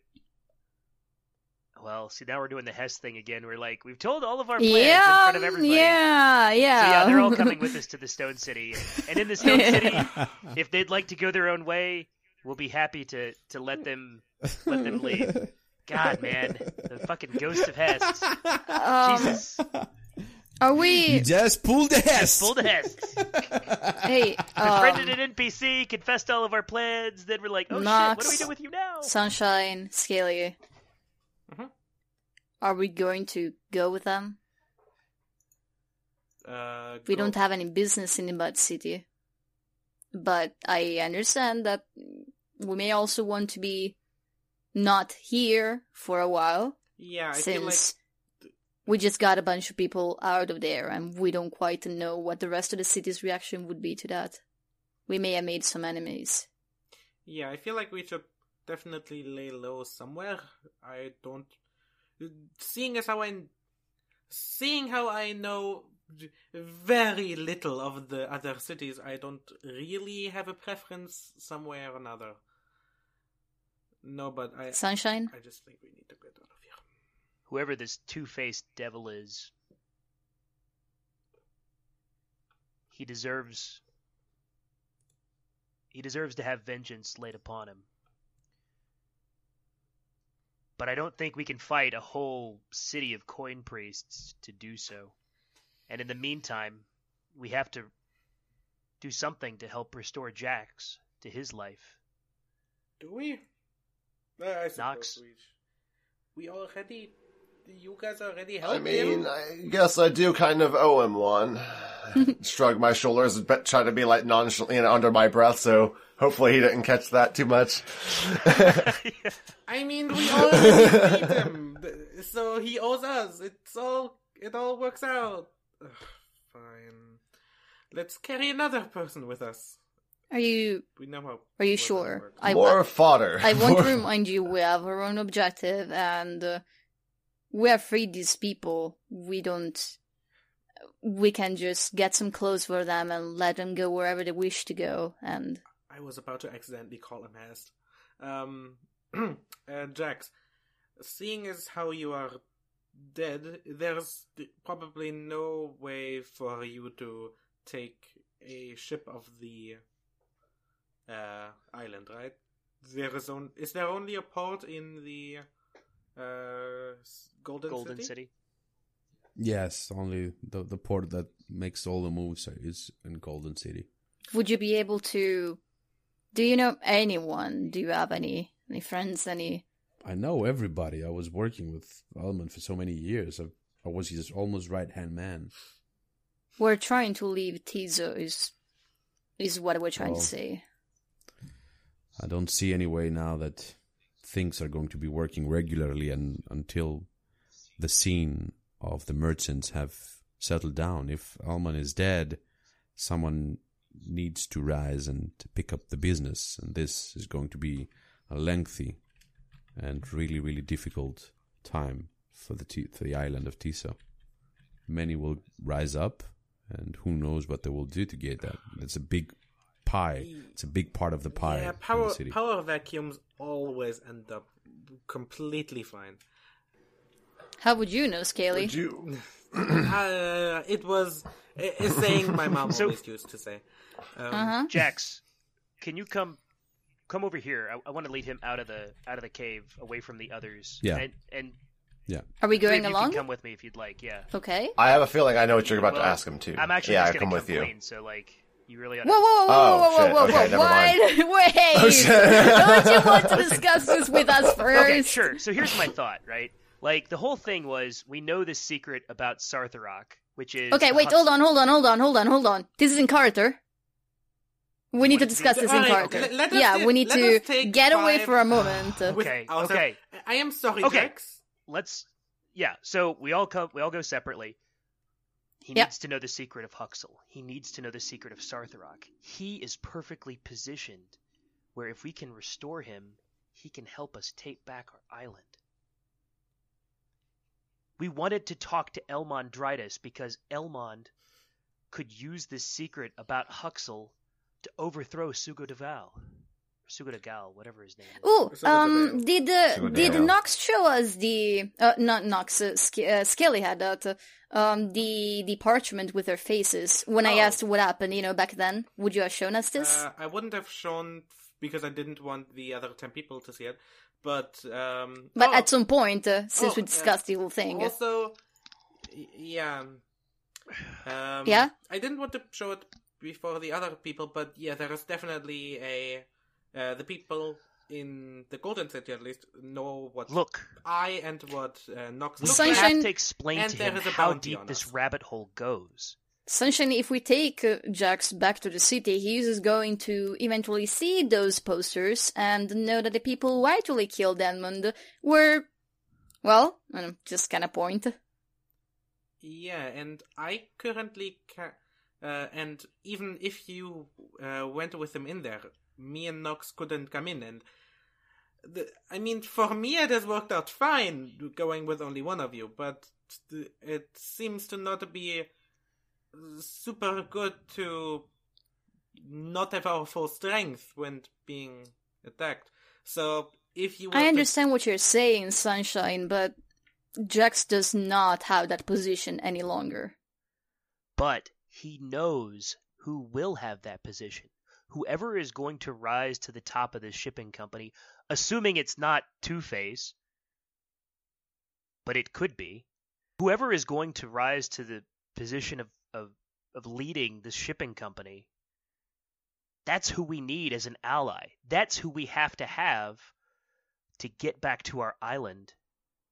Well, see now we're doing the Hess thing again. We're like we've told all of our plans in Yeah, front of everybody. yeah, yeah. So yeah, they're all coming with us to the Stone City, and in the Stone City, if they'd like to go their own way, we'll be happy to to let them let them leave. God, man, the fucking ghost of Hess. Um, Jesus, are You we? just pulled the Hess. pull the Hess. hey, um, an NPC, confessed all of our plans. Then we're like, oh shit, what do we Nox. do with you now? Sunshine, Scaly. Mhm. Are we going to go with them? Uh, We go- don't have any business in the Mud City. But I understand that we may also want to be not here for a while, Yeah, I feel like since we just got a bunch of people out of there and we don't quite know what the rest of the city's reaction would be to that. We may have made some enemies. Yeah, I feel like we should definitely lay low somewhere. I don't. Seeing as how I, seeing how I know very little of the other cities, I don't really have a preference somewhere or another. No, but I, Sunshine? I just think we need to get out of here. Whoever this two-faced devil is, he deserves. He deserves to have vengeance laid upon him. But I don't think we can fight a whole city of coin priests to do so. And in the meantime, we have to do something to help restore Jax to his life. Do we? I suppose Nox. we. We already. You guys already helped I mean, him. I guess I do kind of owe him one. Shrug my shoulders and try to be like nonchalant, you know, under my breath. So hopefully he didn't catch that too much. I mean, we already beat him, so he owes us. It's all. It all works out. Ugh, fine. Let's carry another person with us. Are you We know how. are you sure? I, More fodder. I want to remind you we have our own objective and uh, we have freed these people. We don't. We can just get some clothes for them and let them go wherever they wish to go. And I was about to accidentally call him Hast. Um, uh, Jax, seeing as how you are dead, there's probably no way for you to take a ship of the uh, island, right? There is on- is there only a port in the uh, Golden, Golden City? City. Yes, only the the port that makes all the moves is in Golden City. would you be able to? Do you know anyone? Do you have any Any friends? Any? I know everybody. I was working with Alman for so many years. I, I was his almost right hand man. We're trying to leave Tizo. Is is what we're trying Well, to say. I don't see any way now that things are going to be working regularly and until the scene of the merchants have settled down. If Alman is dead, someone needs to rise and pick up the business, and this is going to be a lengthy and really, really difficult time for the T- for the island of Tiso. Many will rise up, and who knows what they will do to get that. It's a big pie. It's a big part of the pie yeah, power the power vacuums always end up completely fine. How would you know, Scaly? Would you? uh, it was a, a saying my mom So- always used to say. Um, Uh huh. Jax, can you come come over here? I, I want to lead him out of the out of the cave, away from the others. Yeah. And, and Are we three going of you along? Can come with me if you'd like. Yeah. Okay. I have a feeling I know what you're about Well, to ask him too. I'm actually yeah, just I gonna come come with you. so like you really. Ought Whoa, whoa, whoa, Oh, whoa, whoa, shit. whoa, Okay, whoa, never whoa! mind. Wait, Oh, don't you want to discuss this with us first? Okay, sure. So here's my thought, right? Like the whole thing was we know this secret about Sartharok, which is Okay, wait, hold on, hold on, hold on, hold on, hold on. This is in Carter. We need to discuss this in Alright, Carter. let- let yeah, we need to get away for a moment. Okay, okay. I am sorry, Okay. Let's yeah. So we all come. We all go separately. He Yep. needs to know the secret of Huxel. He needs to know the secret of Sartharok. He is perfectly positioned where if we can restore him, he can help us take back our island. We wanted to talk to Elmond Drydas because Elmond could use this secret about Huxel to overthrow Sugo Deval. Sugo de Gal, whatever his name is. Oh, um, did uh, the did Dale. Nox show us the uh, not Nox, uh, Sk- uh, Scaly had that uh, um the the parchment with their faces when I Oh. asked what happened, you know, back then. Would you have shown us this? Uh, I wouldn't have shown because I didn't want the other ten people to see it. But um, but oh, at some point, uh, since Oh, we uh, discussed the whole thing, also, yeah, um, Yeah? I didn't want to show it before the other people, but yeah, there is definitely a uh, the people in the Golden City at least know what Look, I and what uh, Nox we looks Sunshine- have to explain and to him a how bounty deep on this rabbit hole goes. Sunshine, if we take uh, Jax back to the city, he is going to eventually see those posters and know that the people who actually killed Edmund were, well, I don't know, just kind of point. Yeah, and I currently ca- uh, and even if you uh, went with him in there, me and Nox couldn't come in, and the, I mean, for me it has worked out fine going with only one of you, but it seems to not be super good to not have our full strength when being attacked. So if you, were I to- understand what you're saying, Sunshine, but Jax does not have that position any longer. But he knows who will have that position. Whoever is going to rise to the top of this shipping company, assuming it's not Two Face, but it could be. Whoever is going to rise to the position of, of, of leading the shipping company, that's who we need as an ally. That's who we have to have to get back to our island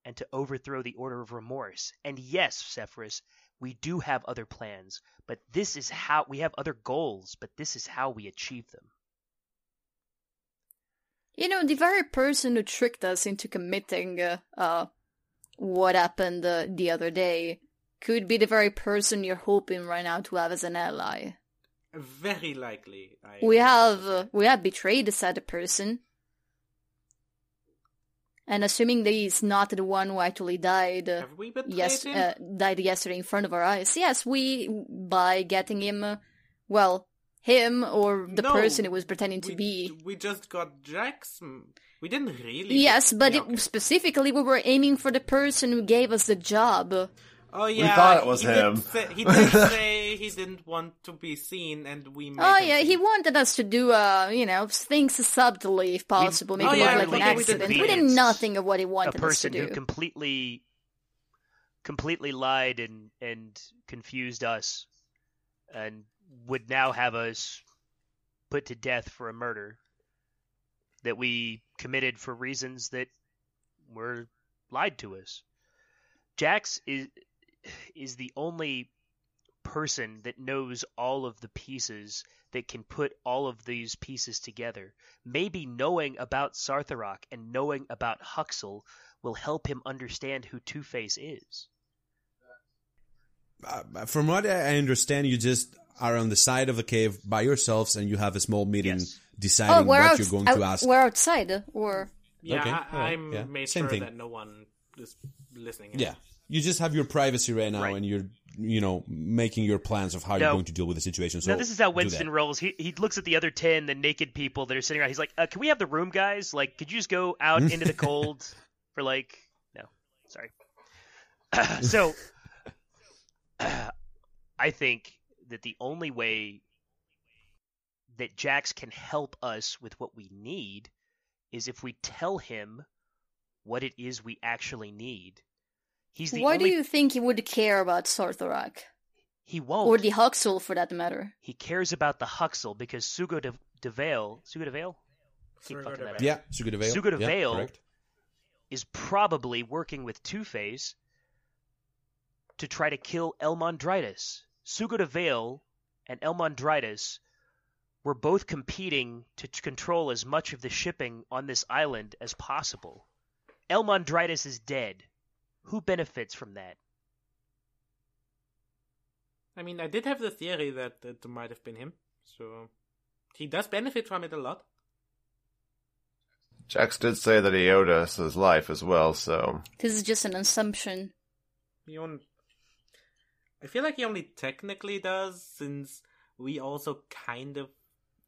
and to overthrow the Order of Remorse. And yes, Zephyrus, we do have other plans, but this is how we have other goals, but this is how we achieve them. You know, the very person who tricked us into committing uh, uh what happened uh, the other day could be the very person you're hoping right now to have as an ally. very likely, I We have uh, we have betrayed the said person, and assuming that he's not the one who actually died. Uh, have we betrayed yes, uh, died yesterday in front of our eyes. Yes, we by getting him, uh, well, him or the No, person he was pretending to we, be. We just got Jackson. We didn't really. Yes, but Yeah, it, specifically, we were aiming for the person who gave us the job. Oh yeah, we thought it was he him. Did say, he did say he didn't want to be seen, and we. Made Oh him yeah, seen. he wanted us to do, uh, you know, things subtly if possible, we make Oh, it yeah, look like an did- we did accident. We, did nothing of what he wanted us to do. A person do. who completely completely lied and and confused us and would now have us put to death for a murder. that we committed for reasons that were lied to us. Jax is is the only person that knows all of the pieces that can put all of these pieces together. Maybe knowing about Sartharok and knowing about Huxel will help him understand who Two Face is. Uh, from what I understand, you just are on the side of the cave by yourselves, and you have a small meeting Yes. deciding Oh, what out, you're going to ask. we're outside, or Yeah, Okay, I, alright, I yeah, made same sure thing. that no one is listening. in. Yeah, you just have your privacy right now, Right. and you're, you know, making your plans of how you're going to deal with the situation. So now this is how Winston rolls. He he looks at the other ten, the naked people that are sitting around. He's like, uh, "Can we have the room, guys? Like, could you just go out into the cold for like no, sorry." so, I think that the only way that Jax can help us with what we need is if we tell him what it is we actually need. He's the why only do you think he would care about Sartharok? he won't Or the Huxel, for that matter? he cares about the Huxel because Sugo de, de Vale, Sugo de Vale Keep fucking that up. Yeah, Suga de Vale. Suga de Vale correct. is probably working with Two Face to try to kill Elmond Drydas. Sugo de Vale and Elmond Drydas were both competing to t- control as much of the shipping on this island as possible. Elmond Drydas is dead. Who benefits from that? I mean, I did have the theory that it might have been him, so he does benefit from it a lot. Jax did say that he owed us his life as well, so This is just an assumption. He on... I feel like he only technically does, since we also kind of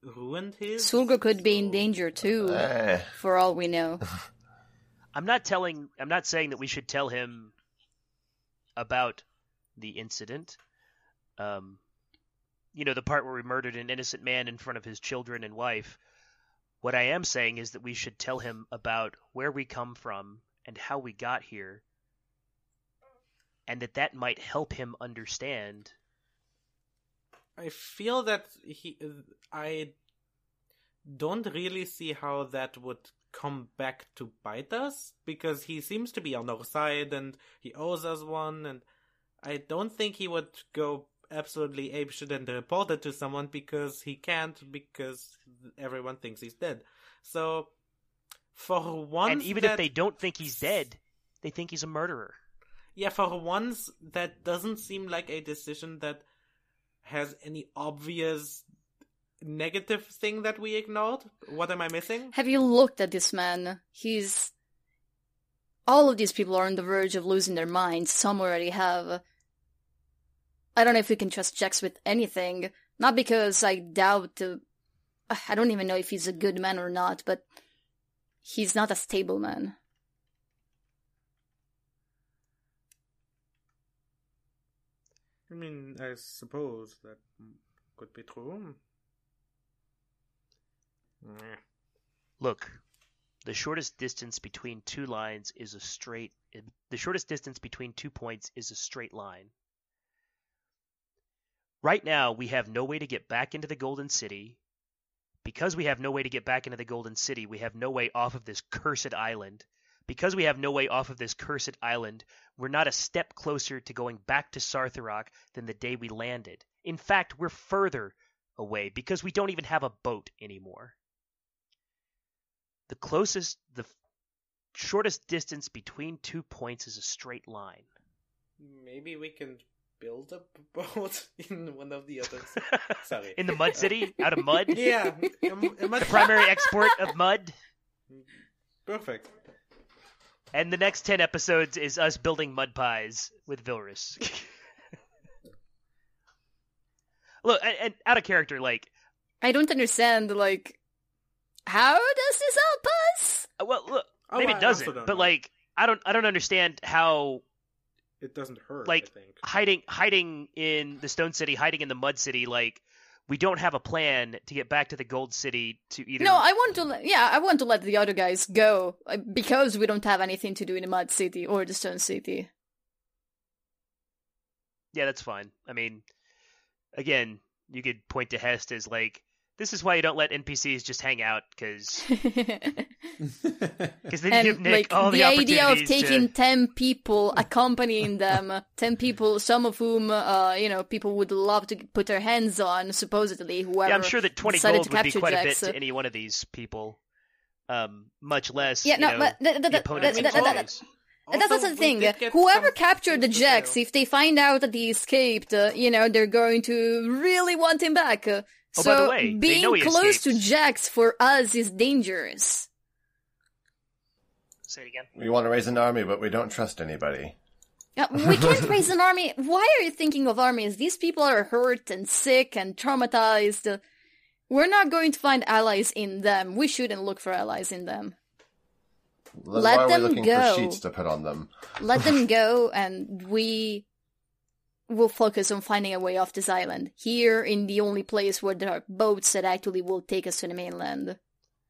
ruined his. Sulgur could be in danger too, eh. for all we know. I'm not telling I'm not saying that we should tell him about the incident. Um you know, the part where we murdered an innocent man in front of his children and wife. What I am saying is that we should tell him about where we come from and how we got here. And that that might help him understand. I feel that he. I don't really see how that would come back to bite us because he seems to be on our side and he owes us one, and I don't think he would go absolutely apeshit and report it to someone because he can't because everyone thinks he's dead. So, for once, and even that- if they don't think he's dead, they think he's a murderer. yeah, for once, that doesn't seem like a decision that has any obvious negative thing that we ignored. What am I missing? Have you looked at this man? He's. All of these people are on the verge of losing their minds. Some already have. I don't know if we can trust Jax with anything. Not because I doubt. Uh, I don't even know if he's a good man or not, but he's not a stable man. I mean, I suppose that could be true. Look, the shortest distance between two lines is a straight. The shortest distance between two points is a straight line. Right now, we have no way to get back into the Golden City. Because we have no way to get back into the Golden City, we have no way off of this cursed island. Because we have no way off of this cursed island, we're not a step closer to going back to Sartharok than the day we landed. In fact, we're further away because we don't even have a boat anymore. The closest, the shortest distance between two points is a straight line. Maybe we can build a boat in one of the others. Sorry. In the Mud City, out of mud. yeah, a, a much- The primary export of mud. Perfect. And the next 10 episodes is us building mud pies with Vilrus. Look, and, and out of character, like, I don't understand, like. How does this help us? uh, well, look, Oh, maybe I it doesn't, but know. like, I don't, I don't understand how It doesn't hurt. Like, I think. hiding, hiding in the Stone City, hiding in the Mud City, like, we don't have a plan to get back to the Gold City to either. No, I want to. Let, yeah, I want to let the other guys go uh, because we don't have anything to do in the Mud City or the Stone City. Yeah, that's fine. I mean, again, you could point to Hest as like This is why you don't let NPCs just hang out, because because then and give Nick like all the, the idea of taking to- 10 people accompanying them 10 people some of whom uh you know people would love to put their hands on supposedly whoever Yeah, I'm sure that 20 decided gold to would be capture quite a bit to any one of these people. Um, much less. Yeah, you no, know, but th- th- the th- opponent's th- th- th- that's, that's Also, the thing. Whoever captured the people to Jax, jail. if they find out that he escaped, uh, you know, they're going to really want him back. Oh, so by the way, they being know he close to escaped. Jax for us is dangerous. Say it again. We want to raise an army, but we don't trust anybody. Uh, we can't raise an army. Why are you thinking of armies? These people are hurt and sick and traumatized. We're not going to find allies in them. We shouldn't look for allies in them. That's Let why them we're looking go. for sheets to put on them. Let them go, and we will focus on finding a way off this island. Here, in the only place where there are boats that actually will take us to the mainland.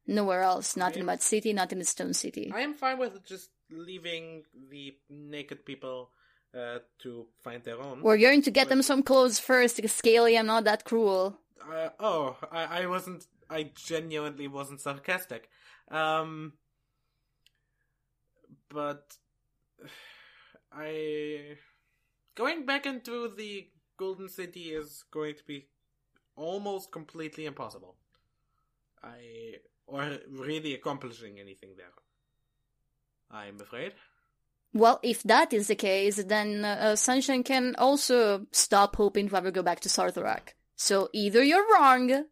Nowhere else. Not in Mud City, not in the Stone City. I am fine with just leaving the naked people uh, to find their own. We're going to get them some clothes first, because Scaly, I'm not that cruel. Uh, oh, I, I wasn't. I genuinely wasn't sarcastic. Um, but I going back into the Golden City is going to be almost completely impossible. I or really accomplishing anything there. I'm afraid. Well, if that is the case, then uh, Sunshine can also stop hoping to ever go back to Sartharok. So either you're wrong,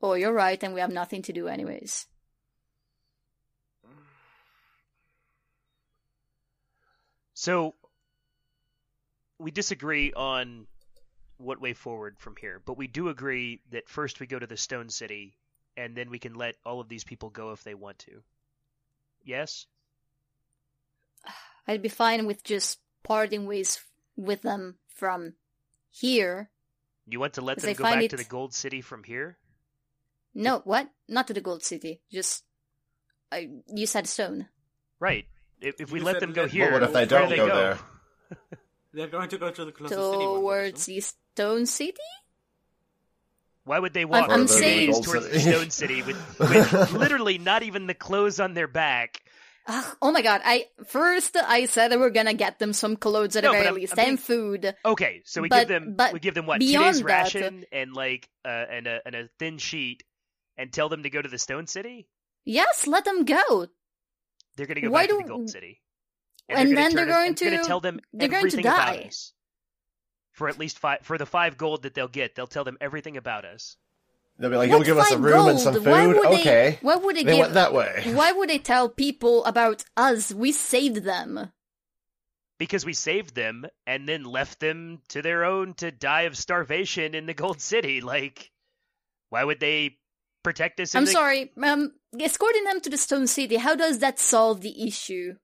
or you're right, and we have nothing to do anyways. So we disagree on what way forward from here, but we do agree that first we go to the Stone City, and then we can let all of these people go if they want to. Yes. I'd be fine with just parting ways with them from here. You want to let them I go back it- to the Gold City from here? No, what? Not to the Gold City. Just, I, you said stone. Right. If, if we let them go here, what if they don't do go there? They're going to go to the closest city. Towards the Stone City? Why would they walk I'm from saying- towards the Stone City with, with literally not even the clothes on their back? Ugh, oh my god, I, first I said that we're gonna get them some clothes at No, the but very I'm- least, I'm being- and food. Okay, so we But- give them but we give them what two days that- ration and like uh, and a and a thin sheet, and tell them to go to the Stone City. Yes, let them go. They're going to go Why back to the Gold City, and gonna then they're turn us- going gonna tell them they're going to everything about die. us. For at least five for the five gold that they'll get, they'll tell them everything about us. They'll be like, What "You'll give us a five room and some food." Why would they- okay. why would they They give- went that way. Why would they tell people about us? We saved them. Because we saved them and then left them to their own to die of starvation in the Gold City. Like, why would they protect us? In I'm the... sorry, um, escorting them to the Stone City, how does that solve the issue?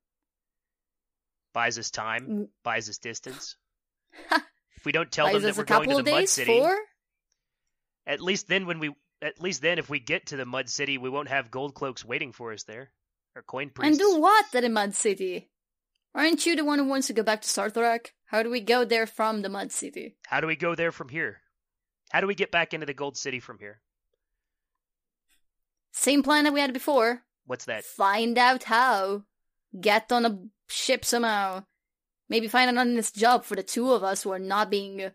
Buys us time, Mm. buys us distance. if we don't tell Buys them that we're going to the Mud City, for? at least then when we at least then if we get to the Mud City, we won't have gold cloaks waiting for us there. Or coin priests. And do what at the Mud City? Aren't you the one who wants to go back to Sartharok? How do we go there from the Mud City? How do we go there from here? How do we get back into the Gold City from here? Same plan that we had before. What's that? Find out how. Get on a ship somehow. Maybe find an honest job for the two of us who are not being,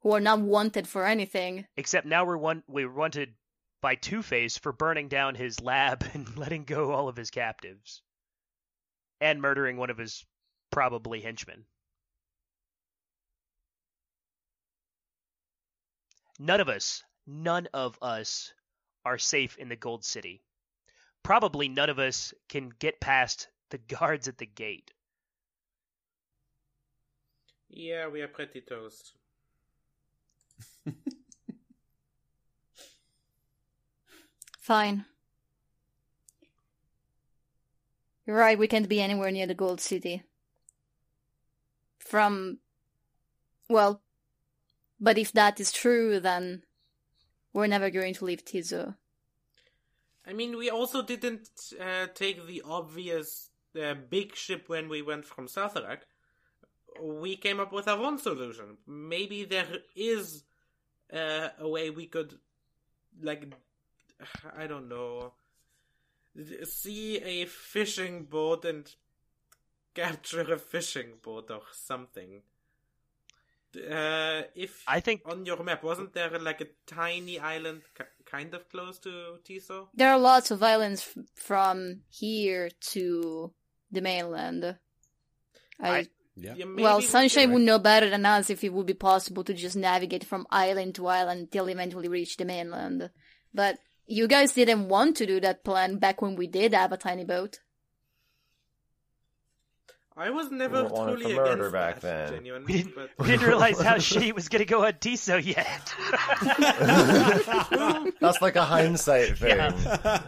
who are not wanted for anything. Except now we're one we're wanted by Two Face for burning down his lab and letting go all of his captives. And murdering one of his probably henchmen. None of us, none of us are safe in the Gold City. Probably none of us can get past the guards at the gate. Yeah, we are pretty toast. Fine. You're right, we can't be anywhere near the Gold City. From. Well. But if that is true, then. We're never going to leave Tizo. I mean, we also didn't uh, take the obvious uh, big ship when we went from Sartharok. We came up with our own solution. Maybe there is uh, a way we could like I don't know, see a fishing boat and capture a fishing boat or something. Uh, if I think on your map wasn't there like a tiny island ki- kind of close to Tiso? There are lots of islands f- from here to the mainland. I, I- Yeah. Yeah, well, we Sunshine could- would know better than us if it would be possible to just navigate from island to island until eventually reach the mainland. But you guys didn't want to do that plan back when we did have a tiny boat. I was never We wanted truly for murder against back that, then. genuinely, we didn't, but we didn't realize how shitty it was going to go on Tiso yet. That's like a hindsight thing.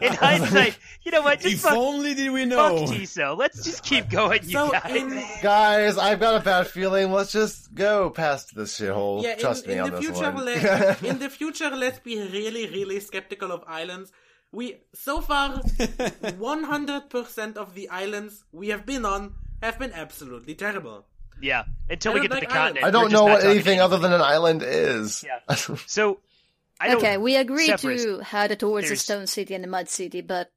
In hindsight, you know what? Just If fuck, only did we know. fuck know. Tiso. Let's just keep going, you so guys. in Guys, I've got a bad feeling. Let's just go past this shithole. yeah, Trust in, me in on the this future, one. let, in the future, let's be really, really skeptical of islands. We so far, one hundred percent of the islands we have been on have been absolutely terrible. Yeah, until I we don't get to the like continent. I don't know what talking anything other than an island is. Yeah. So, I don't, Okay, we agreed Separate. to head towards the Stone City and the Mud City, but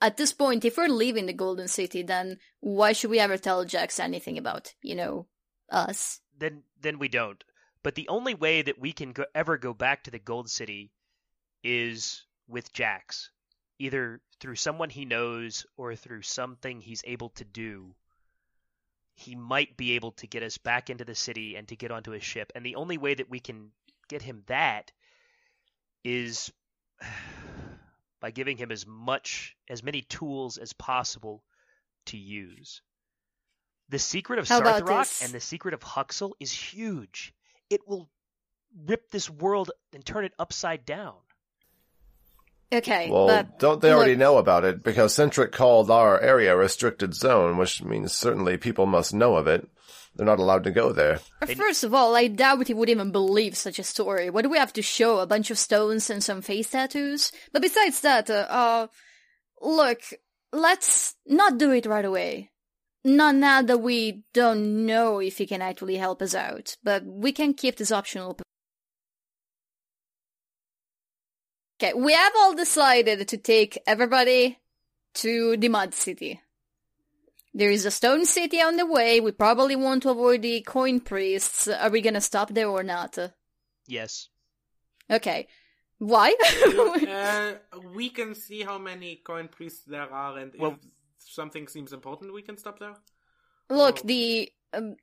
at this point, if we're leaving the Golden City, then why should we ever tell Jax anything about, you know, us? then then we don't. But the only way that we can go, ever go back to the Gold City is with Jax, either through someone he knows or through something he's able to do. He might be able to get us back into the city and to get onto his ship, and the only way that we can get him that is by giving him as much as many tools as possible to use. The secret of How and the secret of Huxel is huge. It will rip this world and turn it upside down. Okay, Well, but don't they already look, know about it? Because Centric called our area a restricted zone, which means certainly people must know of it. They're not allowed to go there. First of all, I doubt he would even believe such a story. What do we have to show? A bunch of stones and some face tattoos? But besides that, uh, uh look, let's not do it right away. Not now that we don't know if he can actually help us out, but we can keep this option Okay, we have all decided to take everybody to the Mud City. There is a stone city on the way. We probably want to avoid the coin priests. Are we gonna stop there or not? Yes. Okay. Why? uh, we can see how many coin priests there are, and Well- if something seems important, we can stop there. Look, Oh. the um,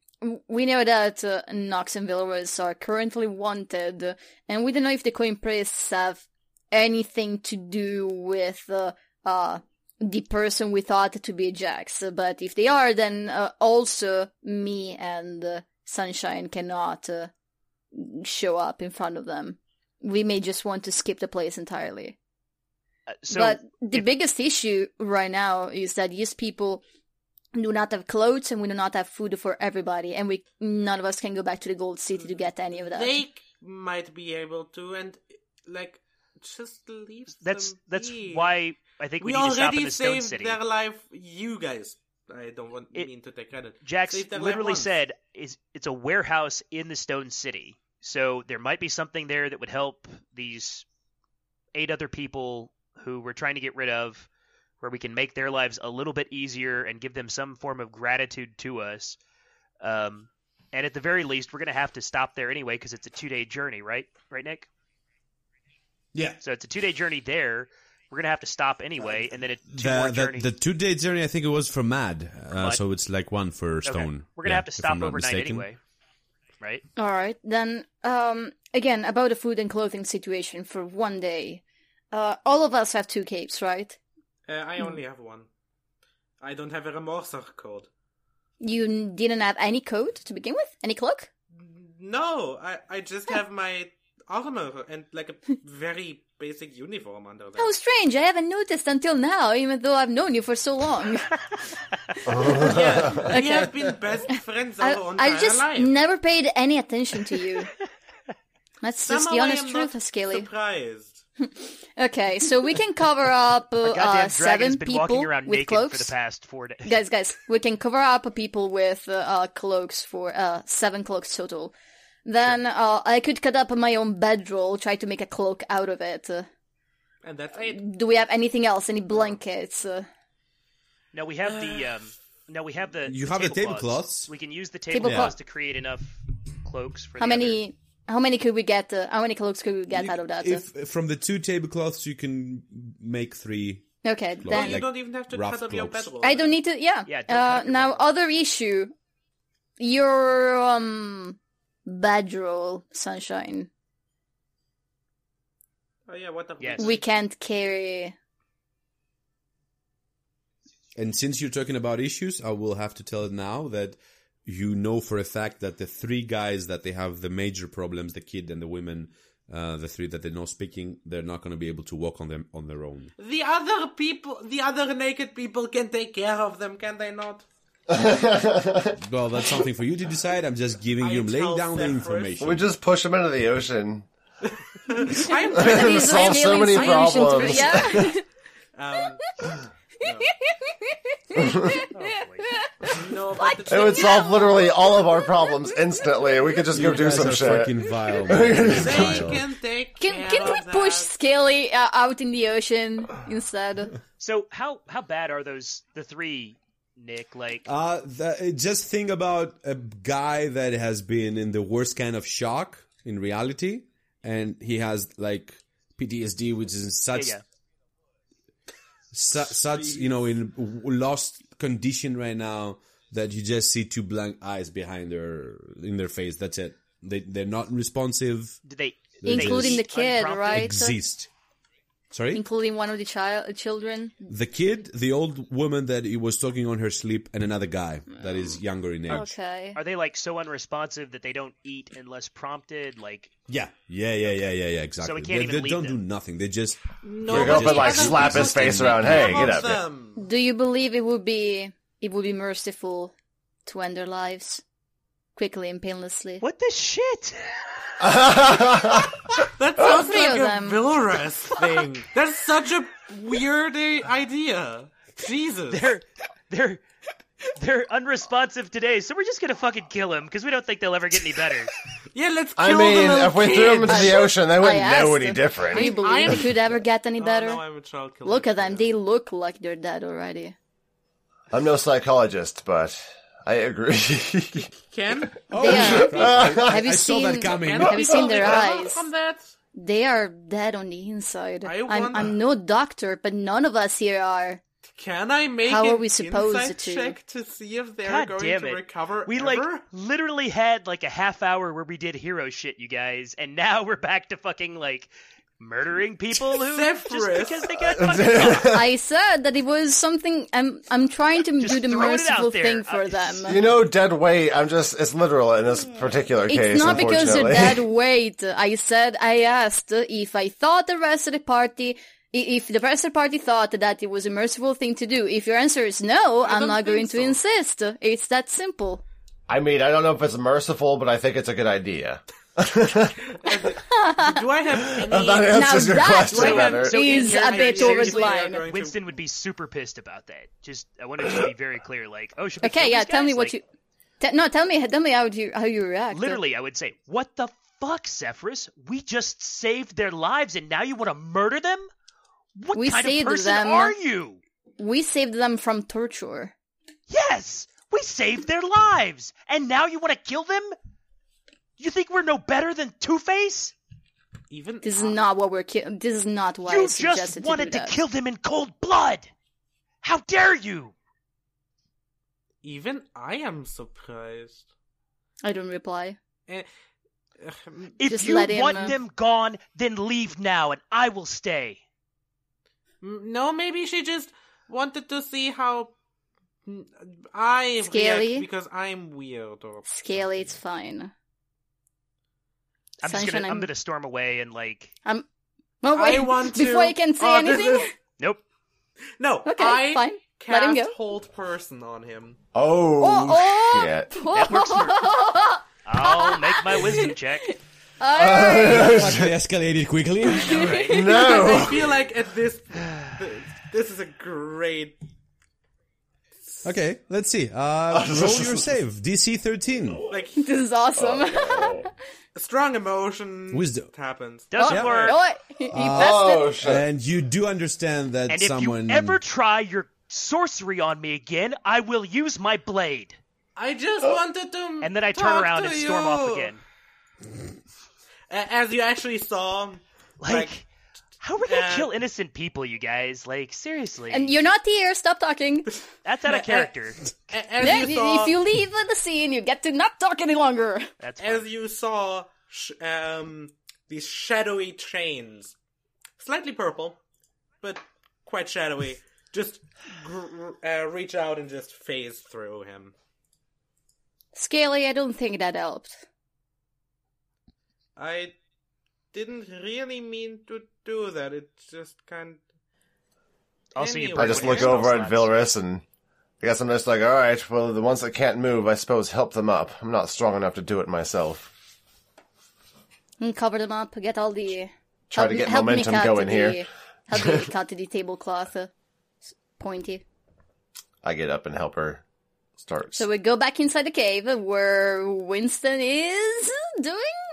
we know that uh, Nox and Vilrus are currently wanted, and we don't know if the coin priests have anything to do with uh, uh the person we thought to be Jax. But if they are, then uh, also me and uh, Sunshine cannot uh, show up in front of them. We may just want to skip the place entirely. Uh, so but the if- biggest issue right now is that these people do not have clothes and we do not have food for everybody, and we none of us can go back to the Gold City to get any of that. They might be able to, and like just leave. that's that's be. why I think we, we need to stop in the Stone City. their life. You guys, I don't want It- mean to take credit. Jax Saved their life literally said is it's a warehouse in the Stone City. So there might be something there that would help these eight other people who we're trying to get rid of where we can make their lives a little bit easier and give them some form of gratitude to us. Um, and at the very least, we're going to have to stop there anyway because it's a two day journey, right? Right, Nick? Yeah. So it's a two day journey there. We're going to have to stop anyway, and then a two The, more the, journey. the two day journey, I think it was for Mad, uh, so it's like one for Okay. Stone. We're going to Yeah, have to stop overnight mistaken. anyway, right? All right, then. Um, again about the food and clothing situation for one day. Uh, all of us have two capes, right? Uh, I only have one. I don't have a remorser code. You didn't have any coat to begin with, any cloak. No, I I just have my armor and like a very basic uniform under that. How strange! I haven't noticed until now, even though I've known you for so long. yeah, we have been best friends our I, entire I just life. never paid any attention to you. That's just Somehow the I honest am truth, not Scaly. Surprised. Okay, so we can cover up uh, uh, seven been people walking around with naked cloaks. for the past four days. guys, guys, we can cover up people with uh, uh, cloaks for uh, seven cloaks total. Then uh, I could cut up my own bedroll, try to make a cloak out of it. Uh, And that's it. do we have anything else? Any blankets? Uh, No, we have the um. No, we have the. You have the tablecloths. tablecloths? We can use the Tablecloth. tablecloths to create enough cloaks for. how the other- many? How many could we get? Uh, how many cloaks could we get You- out of that? If from the two tablecloths you can make three. okay, Well, then you don't even have to cut up your bedroll. I don't need to. Yeah. Yeah, uh, now, other issue. Your um bedroll, sunshine. Oh yeah, what the? Yes. We can't carry. And since you're talking about issues, I will have to tell it now that you know for a fact that the three guys that they have the major problems, the kid and the women, uh, the three that they're not speaking, they're not going to be able to walk on them on their own. The other people, the other naked people can take care of them, can they not? Well, that's something for you to decide. I'm just giving I you, laying down the Zephyrus. information. we just push them into the ocean. I'm These solve so many problems. Yeah. um, no, It would solve literally all of our problems instantly. We could just go You do some are shit. fucking vile. man. they Vile. can Can can we of that. push Scaly uh, out in the ocean instead? So how how bad are those the three, Nick? Like Uh, the, just think about a guy that has been in the worst kind of shock in reality, and he has like PTSD, which is in such yeah, su- such you know in lost condition right now that you just see two blank eyes behind their in their face. That's it. They they're not responsive. did they? They Including the kid, right? Exist. Sorry, Including one of the child uh, children. the kid, the old woman that he was talking on her sleep, and another guy that is oh. younger in age. Okay. Are they like so unresponsive that they don't eat unless prompted? Like Yeah, yeah, yeah, yeah, yeah, yeah. Exactly. So we can't they even they leave don't them. do nothing. They just No, You Yeah, go just up like other slap his face around. Hey, get up here. them. Do you believe it would be it would be merciful to end their lives quickly and painlessly? what the shit? That sounds three like of a them. Vilrus thing. That's such a weird idea. Jesus. They're they're they're unresponsive today, so we're just gonna fucking kill them because we don't think they'll ever get any better. yeah, let's kill I mean, little if we threw them into the ocean, they wouldn't know any different. Do you believe I'm- they could ever get any Oh, better? no, I'm a child killer. Look at them; they look like they're dead already. I'm no psychologist, but I agree. Ken? Oh, they are. have you I saw seen? that coming. Have you seen their eyes? They are dead on the inside. I I'm, wanna- I'm no doctor, but none of us here are. Can I make How an are we supposed to? check to see if they're God going damn to recover We ever? like literally had like a half hour where we did hero shit, you guys, and now we're back to fucking like murdering people who just Zephyrus. because they got fucking I said that it was something. I'm I'm trying to Just do the throwing it out merciful there. thing for I- them. you know, dead weight. I'm just, it's literal in this particular case, It's not because they're unfortunately. dead weight. I said I asked if I thought the rest of the party, i- if the rest of the party thought that it was a merciful thing to do. If your answer is no, I'm don't not going think to so. insist. It's that simple. I mean, I don't know if it's merciful, but I think it's a good idea. Do I have any... That answers now your that question right, better. so in is here, a you're bit over the line. Winston would be super pissed about that. Just I wanted to be very clear, like, oh, should we Okay, yeah. Tell me what Like, you. Te- no, tell me. Tell me how you how you react. Literally, I would say, what the fuck, Zephyrus? We just saved their lives, and now you want to murder them? What We kind of saved person them. are you? we saved them from torture. Yes, we saved their lives, and now you want to kill them? You think we're no better than Two Face? Even This is not what we're. Ki- this is not why I You suggested just to wanted do to that. kill them in cold blood. How dare you? even I am surprised. I don't reply. Eh, uh, If Just you let him, want uh, them gone, then leave now, and I will stay. no, maybe she just wanted to see how mm, I Scaly? react because I'm weird or Scaly, it's fine. I'm just gonna, I'm I'm- gonna storm away and like, um, I'm. Oh wait! I want to. Before you can say Oh, anything. is- nope. No, Okay, I fine. Let him cast go. hold person on him. Oh, Oh, oh! shit. That works for- I'll make my wisdom check. Alright. Actually escalated quickly. I No! I feel like at this, this is a great Okay, let's see. Uh, roll your save. DC 13. Like This is awesome. strong emotion Wisdom. happens. Doesn't Yeah. work. oh, he, he passed Oh it. shit! And you do understand that And if someone. you ever try your sorcery on me again, I will use my blade. I just wanted to. And then I turn talk around to and storm off again. A- As you actually saw, Like, Like, how are we gonna uh, kill innocent people, you guys? Like, seriously. And you're not here. Stop talking. That's out of character. a- as Yeah, you saw, if you leave the scene, you get to not talk any longer. That's fine. as you saw, sh- um, these shadowy trains, slightly purple, but quite shadowy, just gr- gr- uh, reach out and just phase through him. Scaly, I don't think that helped. I didn't really mean to do that. It just kind. Also, you Anyway, I just look over at slots. Vilrus and I guess I'm just like, all right, well, the ones that can't move, I suppose, help them up. I'm not strong enough to do it myself. And cover them up, get all the. Try help to me- get help momentum cut going the, here. Help me cut the tablecloth uh, pointy. I get up and help her start. So we go back inside the cave where Winston is doing what?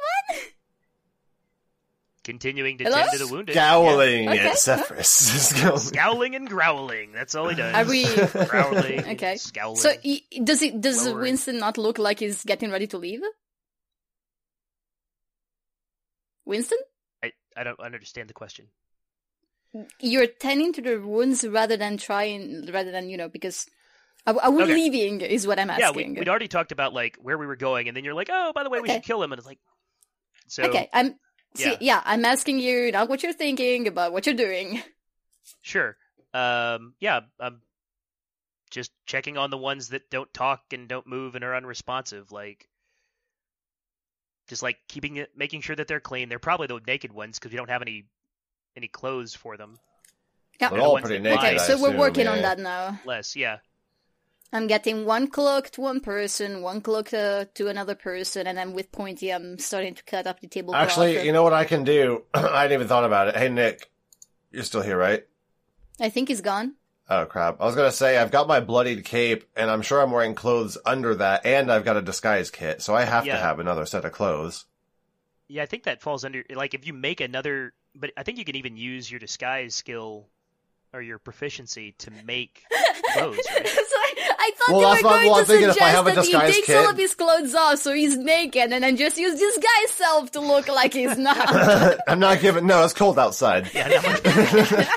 Continuing to Hello? tend to the wounded. Scowling Okay. at Zephyrus. Scowling and growling. That's all he does. Are we- growling? Okay. Scowling. So he, does it does Lowering. Winston not look like he's getting ready to leave? Winston, I, I don't understand the question. you're tending to the wounds rather than trying, rather than you know, because are, are we Okay. leaving? Is what I'm asking. Yeah, we, asking. we'd already talked about like where we were going, and then you're like, oh, by the way, we should kill him, and it's like, so okay, I'm. See, Yeah. yeah, I'm asking you not what you're thinking about what you're doing. sure. Um, yeah, I'm just checking on the ones that don't talk and don't move and are unresponsive, like. Just like keeping it, making sure that they're clean. They're probably the naked ones because we don't have any any clothes for them. Yeah. They're all ones pretty naked. Okay, I so we're working yeah. on that now. Less, yeah. I'm getting one cloak to one person, one cloak uh, to another person, and then with Pointy, I'm starting to cut up the tablecloth. Actually, you know what I can do? I hadn't even thought about it. Hey, Nick, you're still here, right? I think he's gone. Oh crap! I was gonna say I've got my bloodied cape, and I'm sure I'm wearing clothes under that, and I've got a disguise kit, so I have Yeah. to have another set of clothes. Yeah, I think that falls under like if you make another, but I think you can even use your disguise skill or your proficiency to make clothes, right? Sorry, I thought Well, you were going well, to thinking if I suggest have a that he disguise takes kit- all of his clothes off, so he's naked, and then just use disguise self to look like he's not. I'm not giving. No, it's cold outside. Yeah, not much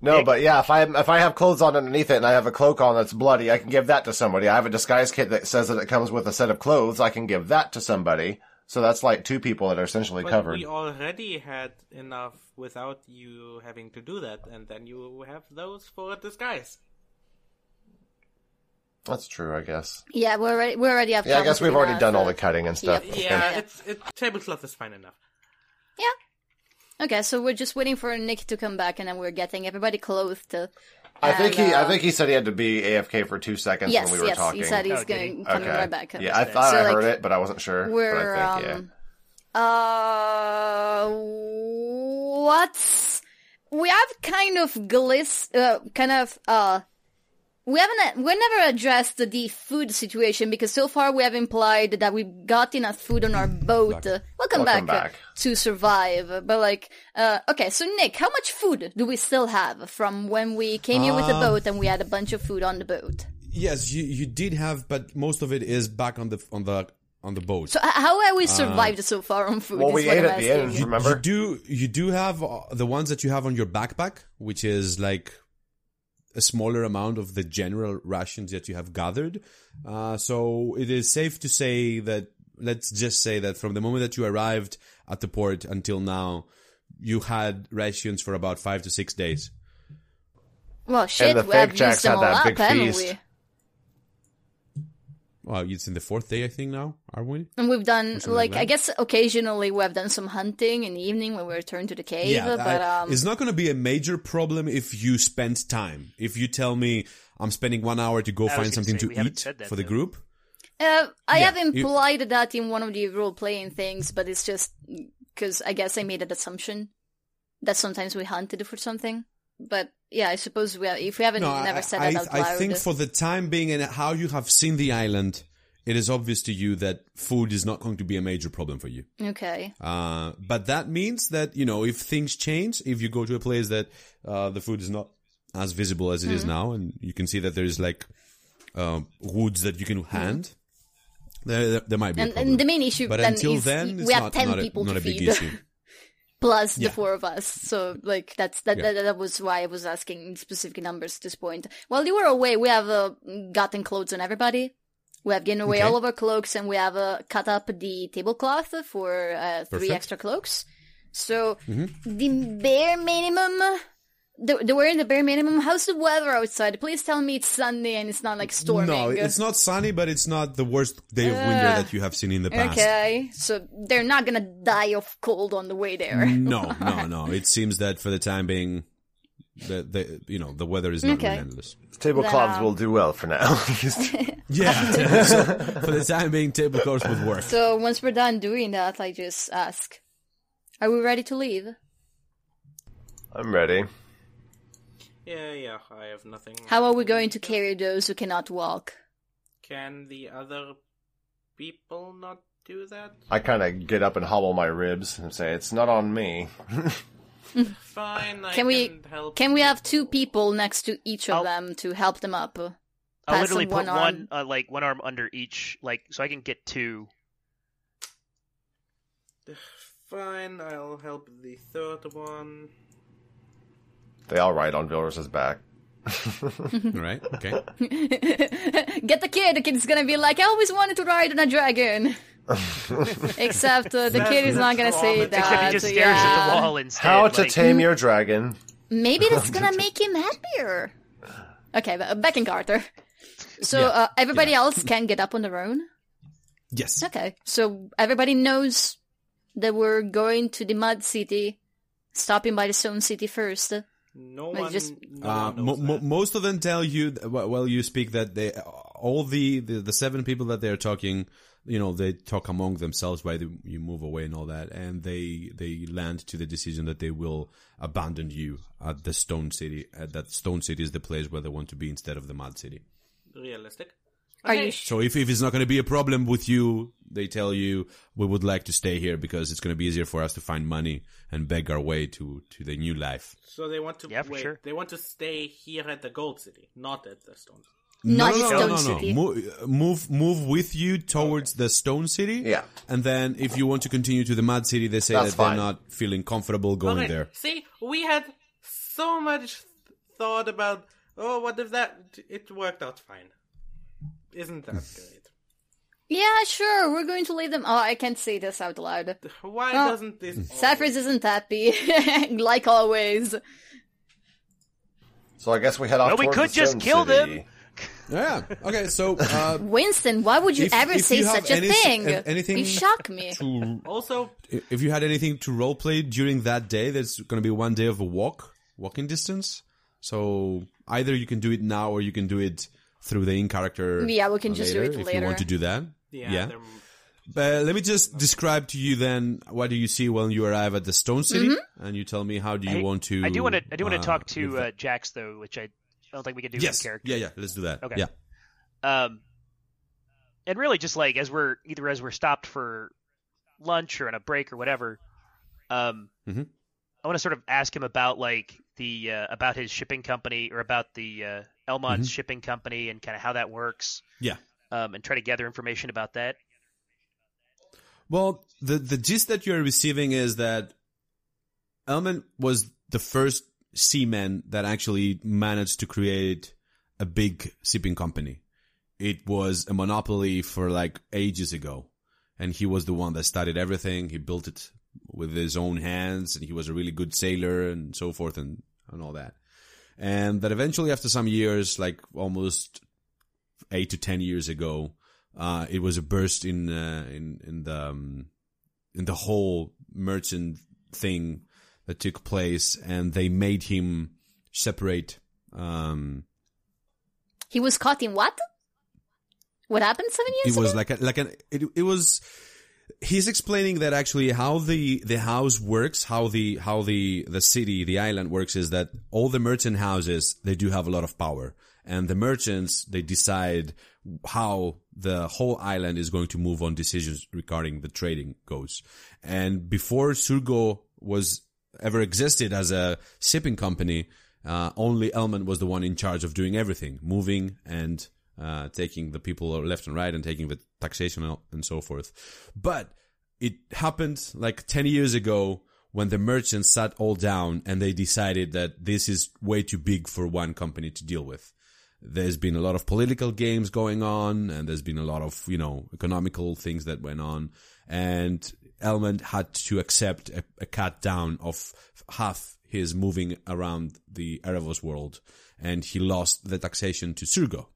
No, but yeah, if I if I have clothes on underneath it and I have a cloak on that's bloody, I can give that to somebody. I have a disguise kit that says that it comes with a set of clothes. I can give that to somebody. So that's like two people that are essentially But covered. we already had enough without you having to do that, and then you have those for a disguise. That's true, I guess. yeah, we're already we're already up. Yeah, I guess we've already now, done all the cutting and stuff. Yep. Yeah, Okay. it's it tablecloth is fine enough. Yeah. Okay, so we're just waiting for Nick to come back, and then we're getting everybody clothed. uh, I think and, he, I think he said he had to be AFK for two seconds Yes, when we were yes, talking. he said he's Oh, did he? going coming okay. right back. Yeah, I thought So, I like, heard it, but I wasn't sure. We're but I think, um uh what's we have kind of gliss uh, kind of uh we haven't we never addressed the food situation because so far we have implied that we've got enough food on our boat. Uh, welcome, Welcome back, uh, back. to survive. But like, uh, okay, so Nick, how much food do we still have from when we came here with the boat and we had a bunch of food on the boat? Yes, you, you did have, but most of it is back on the on the on the boat. So how have we survived so far on food? Well, we ate at the end, you, remember? you do you do have uh, the ones that you have on your backpack, which is like a smaller amount of the general rations that you have gathered. Uh, so it is safe to say that let's just say that from the moment that you arrived at the port until now, you had rations for about five to six days. Well, shit, the we have fake Jax used them had all that up, big haven't feast. we? Well, it's in the fourth day, I think now, are we? And we've done like like I guess occasionally we have done some hunting in the evening when we return to the cave. Yeah, but I- um, it's not going to be a major problem if you spend time. If you tell me I'm spending one hour to go was find something say, to eat that, for the though. group, uh, I yeah, have you- implied that in one of the role playing things, but it's just because I guess I made an assumption that sometimes we hunted for something. But yeah, I suppose we have, if we haven't No, never I, said I, that out I think for the time being and how you have seen the island, it is obvious to you that food is not going to be a major problem for you. okay. Uh, but that means that, you know, if things change, if you go to a place that, uh, the food is not as visible as it is Mm-hmm. now, and you can see that there's like, uh, woods that you can hand, there, there, there might be Mm-hmm. And, and the main issue but then until is then, we have not, 10 not, people a, not to a big feed. issue. plus Yeah. the four of us. So like that's that, Yeah. that that was why I was asking specific numbers at this point. While you were away, we have uh, gotten clothes on everybody. We have given away Okay. all of our cloaks, and we have uh, cut up the tablecloth for uh, three extra cloaks. So Mm-hmm. the bare minimum. The, the we're in the bare minimum. How's the weather outside? Please tell me it's sunny and it's not like storming. No, it's not sunny, but it's not the worst day of winter Uh, that you have seen in the past. Okay, so they're not gonna die of cold on the way there. No, no, no. It seems that for the time being, the, the you know the weather is not Okay. relentless. Tablecloths will do well for now. Yeah. so for the time being, tablecloths would work. So once we're done doing that, I just ask, "Are we ready to leave?" I'm ready. Yeah, yeah, I have nothing. How are we going to carry those who cannot walk? Can the other people not do that? I kind of get up and hobble my ribs and say, "It's not on me." Fine, I Can we- can help. Can we have two people next to each of I'll- them to help them up? I'll literally put one one, arm. uh, like one arm under each, like so I can get two. Fine, I'll help the third one. They all ride on Vilrus's back. Right? Okay. Get the kid. The kid's gonna be like, "I always wanted to ride on a dragon." Except uh, the kid is not gonna say that. Except he just so stares at the wall instead. How to like, tame your dragon? Maybe that's gonna make him happier. Okay, back in Carter. So Yeah, uh, everybody else can get up on their own. Yes. Okay, so everybody knows that we're going to the Mud City, stopping by the Stone City first. No Like, one. just- no Uh, one mo- knows mo- that. most of them tell you th- wh- while you speak that they all the, the the seven people that they're talking you know they talk among themselves why they, you move away and all that and they they land to the decision that they will abandon you at the stone city uh, that stone city is the place where they want to be instead of the mud city Realistic. Are Okay, you sh- so if, if it's not going to be a problem with you they tell you we would like to stay here because it's going to be easier for us to find money and beg our way to to the new life So they want to Yeah, for wait. sure. They want to stay here at the Gold City, not at the Stone. City. Not no, the no, Stone no, no, no. Move, move, move with you towards the Stone City. Yeah. And then if you want to continue to the Mud City, they say That's that fine. they're not feeling comfortable going Okay, there. See, we had so much thought about. Oh, what if that? It worked out fine. Isn't that great? Yeah, sure. We're going to leave them. Oh, I can't say this out loud. Why Oh. doesn't this? Cypress isn't happy, like always. So I guess we head off. Well, we could the just kill City. them. Yeah. Okay. So, uh, Winston, why would you If- ever if say you have such a thing? an- anything You shock me. to, Also, if you had anything to roleplay during that day, there's going to be one day of a walk, walking distance. So either you can do it now or you can do it through the in character. Yeah, we can just do it later. if you want to do that. yeah, Yeah. But let me just describe to you then what do you see when you arrive at the Stone City, Mm-hmm. and you tell me how do you I, want to. I do want to. I do want uh, to talk to that. uh, Jax though, which I don't think we can do yes, in character. yeah, yeah. Let's do that. Okay. Yeah, Um, and really, just like as we're either as we're stopped for lunch or on a break or whatever, um, Mhm. I want to sort of ask him about like the uh, about his shipping company or about the uh, Elmond's Mhm. shipping company and kind of how that works. Yeah. Um, and try to gather information about that. Well, the the gist that you're receiving is that Elmond was the first seaman that actually managed to create a big shipping company. It was a monopoly for like ages ago, and he was the one that started everything. He built it with his own hands, and he was a really good sailor and so forth and and all that. And that eventually, after some years, like almost eight to ten years ago, uh, it was a burst in uh, in in the um, in the whole merchant thing that took place, and they made him separate. Um, He was caught in what? What happened seven years? it was ago? like a, like an it, it was he's explaining that actually how the the house works, how the how the the city, the island works is that all the merchant houses they do have a lot of power, and the merchants they decide how the whole island is going to move on decisions regarding the trading goes. And before Surgo was ever existed as a shipping company, uh, only Elmond was the one in charge of doing everything, moving and uh, taking the people left and right and taking the taxation and so forth. But it happened like 10 years ago when the merchants sat all down and they decided that this is way too big for one company to deal with. There's been a lot of political games going on and there's been a lot of, you know, economical things that went on and Elmond had to accept a, a cut down of half his moving around the Erevos world and he lost the taxation to Surgo.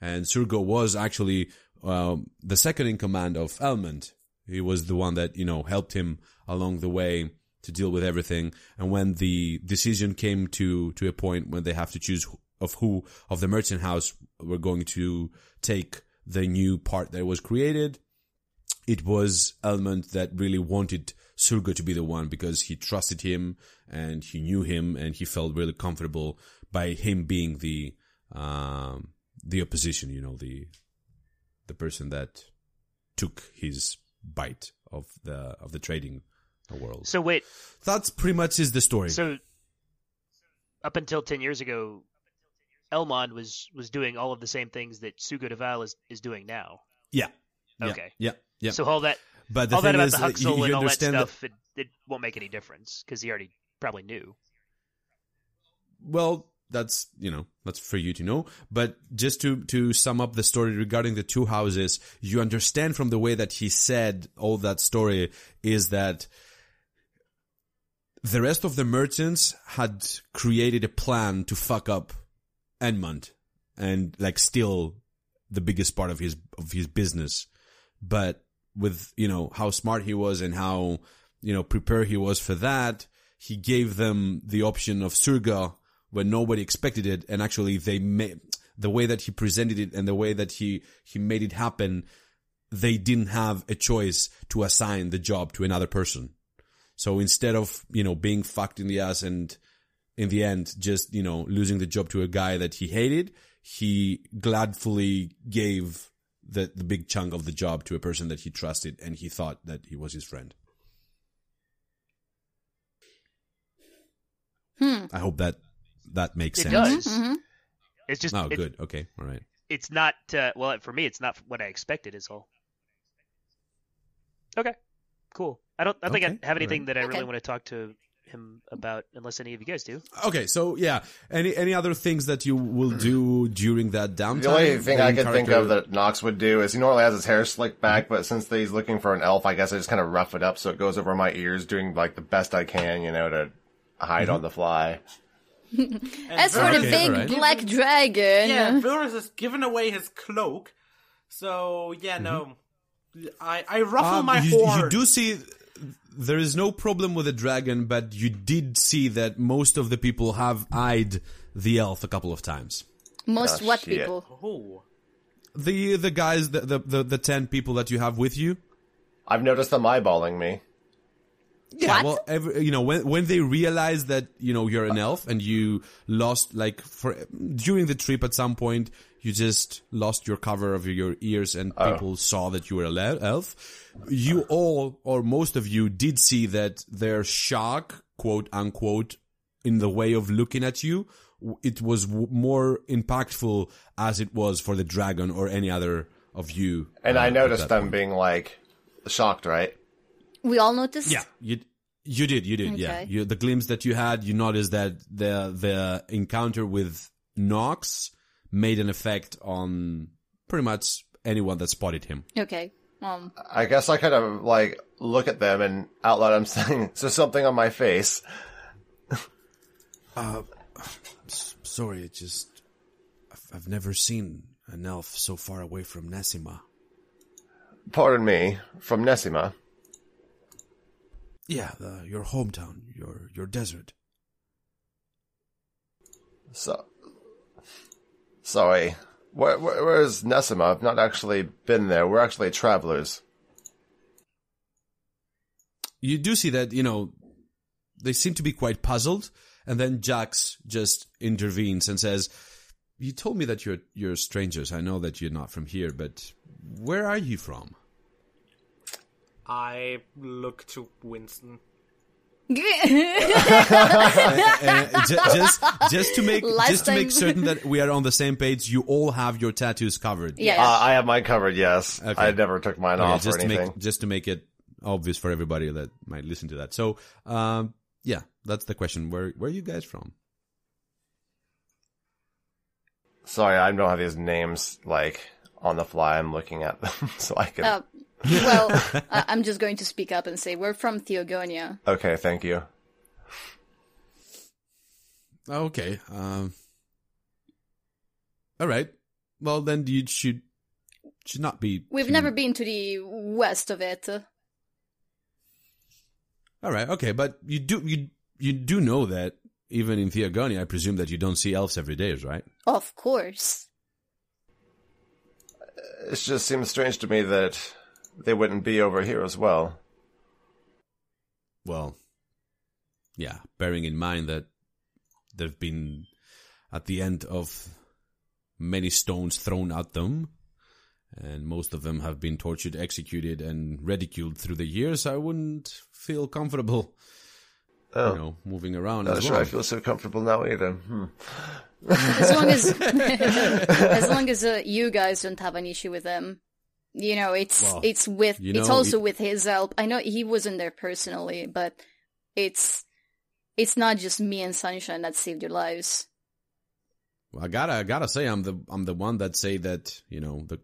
And Surgo was actually um, the second in command of Elmond. He was the one that, you know, helped him along the way to deal with everything. And when the decision came to, to a point when they have to choose of who of the merchant house were going to take the new part that was created, it was Elmond that really wanted Surgo to be the one because he trusted him and he knew him and he felt really comfortable by him being the, um, the opposition, you know, the, the person that took his bite of the, of the trading world. So wait, That's pretty much is the story. so up until ten years ago, Elmond was was doing all of the same things that Sugo de Val is is doing now. yeah. Okay. Yeah. Yeah. So all that but the all that thing about is, the that Huxel you, you and all that understand stuff, it, it won't make any difference because he already probably knew. Well, that's you know that's for you to know. But just to to sum up the story regarding the two houses, you understand from the way that he said all that story is that the rest of the merchants had created a plan to fuck up Elmond and like steal the biggest part of his of his business. But with you know how smart he was and how you know prepared he was for that, he gave them the option of Surgo when nobody expected it, and actually they made the way that he presented it and the way that he he made it happen. They didn't have a choice to assign the job to another person. So instead of you know being fucked in the ass and in the end just you know losing the job to a guy that he hated, he gladfully gave the the big chunk of the job to a person that he trusted and he thought that he was his friend. Hmm. I hope that that makes It sense. does. Mhm. It's just Oh, it- good. Okay, all right. it's not uh, well for me. It's not what I expected. Is all. Okay, cool. I don't. I don't think Okay, I have anything alright. that I really want to talk to him about, unless any of you guys do. Okay, so yeah, any any other things that you will do during that downtime? The only thing I Main could think of that Nox would do is he normally has his hair slicked back, but since he's looking for an elf, I guess I just kind of rough it up so it goes over my ears, doing like the best I can, you know, to hide on the fly. And As for the Okay, big alright. black dragon, Yeah, Vilrus has given away his cloak. So yeah, no. I I ruffle Um, my you, you do see there is no problem with the dragon, but you did see that most of the people have eyed the elf a couple of times. most Oh, what shit. people? Oh. The the guys, the the the, the ten people that you have with you. I've noticed them eyeballing me. Yeah, What? well, every, you know, when when they realize that you know you're an uh, elf and you lost like for during the trip at some point you just lost your cover of your ears and uh. people saw that you were an elf. You uh. all or most of you did see that their shock, quote unquote, in the way of looking at you, it was w- more impactful as it was for the dragon or any other of you. And uh, I noticed them point. being like shocked, right? We all noticed. Yeah, you you did, you did, yeah. You, the glimpse that you had, you noticed that the the encounter with Nox made an effect on pretty much anyone that spotted him. Okay. Um. I guess I kind of like look at them and out loud I'm saying, "Is there something on my face?" Sorry, it just I've, I've never seen an elf so far away from Nesima. Pardon me, from Nessima. Yeah, the, your hometown, your your desert. So, sorry. Where, where, where is Nessima? I've not actually been there. We're actually travelers. you do see that, you know, they seem to be quite puzzled. And then Jax just intervenes and says, you told me that you're, you're strangers. I know that you're not from here, but where are you from? I look to Winston. Uh, ju- just, just to make, Last just to make certain that we are on the same page, you all have your tattoos covered. yeah. Uh, I have mine covered. Yes, Okay. I never took mine Okay, off or just to anything. make just to make it obvious for everybody that might listen to that. So, um, yeah, that's the question. Where where are you guys from? Sorry, I don't have these names like on the fly. I'm looking at them so I can. Uh, well, I- I'm just going to speak up and say we're from Theogonia. Okay, thank you. Okay. Um. All right. Well, then you should should not be. We've too- never been to the west of it. All right. Okay, but you do you you do know that even in Theogonia, I presume that you don't see elves every day, right? Of course. It just seems strange to me that they wouldn't be over here as well. Well, yeah, bearing in mind that there've been at the end of many stones thrown at them, and most of them have been tortured, executed, and ridiculed through the years, I wouldn't feel comfortable, Oh, you know, moving around not as sure well. I feel so comfortable now either. Hmm. As long as as long as uh, you guys don't have an issue with them. You know, it's Well, it's with you it's also it- with his help. I know he wasn't there personally, but it's it's not just me and Sunshine that saved your lives. Well, i gotta, I gotta say, I'm the, I'm the one that say that you know the,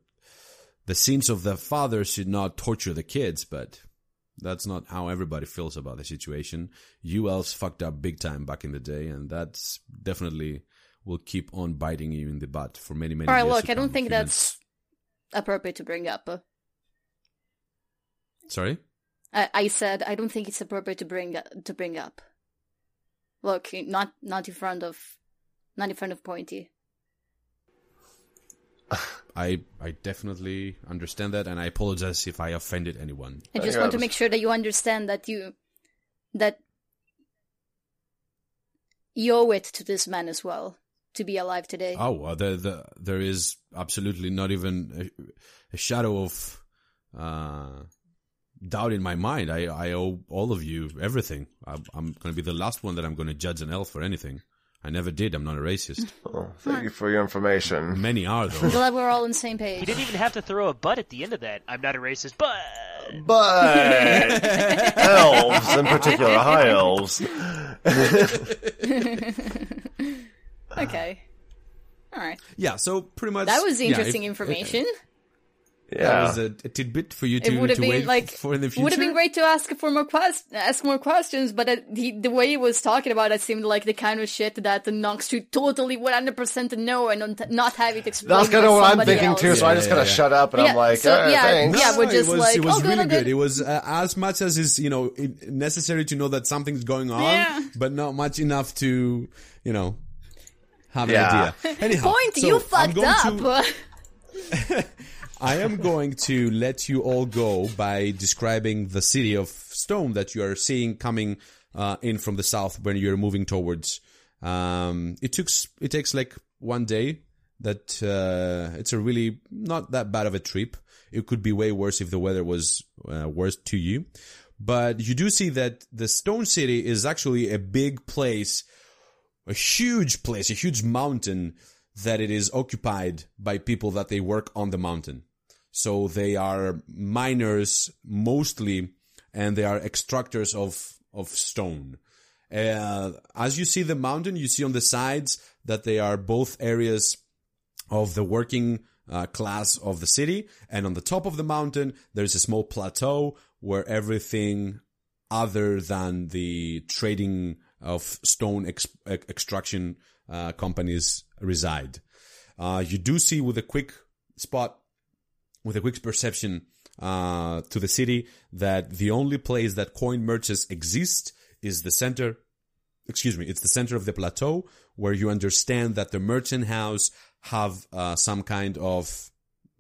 the sins of the father should not torture the kids, but that's not how everybody feels about the situation. You elves fucked up big time back in the day, and that's definitely will keep on biting you in the butt for many, many. All right, years look, I don't think humans. that's appropriate to bring up. Sorry. I, I said I don't think it's appropriate to bring to bring up. Look, not not in front of not in front of Pointy. I, I definitely understand that, and I apologize if I offended anyone. I just want to make sure that you understand that you that you owe it to this man as well to be alive today. Oh, well, the, the, there is absolutely not even a, a shadow of uh, doubt in my mind. I, I owe all of you everything. I, I'm going to be the last one that I'm going to judge an elf for anything. I never did. I'm not a racist. Well, thank you for your information. Many are though. Glad we're all on the same He page. didn't even have to throw a butt at the end of that. I'm not a racist, but But elves, in particular, high elves. Okay. All right. yeah. So pretty much That was yeah, interesting if- information. That Yeah. That was a, a tidbit for you It to, would have to been wait like for in the future. would have been great to ask for more quest- ask more questions, but uh, the the way he was talking about it seemed like the kind of shit that the Nox should totally one hundred percent know and not- not have it explained. That's kind of what I'm thinking else. too, so I Yeah, just yeah, kind of yeah. shut up and Yeah, I'm like, so, "Alright, yeah, thanks. yeah, we're just it was, like, it was oh, good, really good. good. It was uh, as much as is you know necessary to know that something's going on, Yeah. but not much enough to you know have an Yeah. idea. Anyhow, Point, so you I'm fucked going up. to- I am going to let you all go by describing the city of stone that you are seeing coming uh, in from the south when you're moving towards. Um, it took it takes like one day. That uh, it's a really not that bad of a trip. It could be way worse if the weather was uh, worse to you. But you do see that the stone city is actually a big place a huge place, a huge mountain that it is occupied by people that they work on the mountain. So they are miners mostly, and they are extractors of, of stone. Uh, as you see the mountain, you see on the sides that they are both areas of the working uh, class of the city. And on the top of the mountain, there's a small plateau where everything other than the trading of stone ex- ex- extraction uh, companies reside. Uh, you do see with a quick spot, with a quick perception uh, to the city, that the only place that coin merchants exist is the center. Excuse me, it's the center of the plateau where you understand that the merchant house have uh, some kind of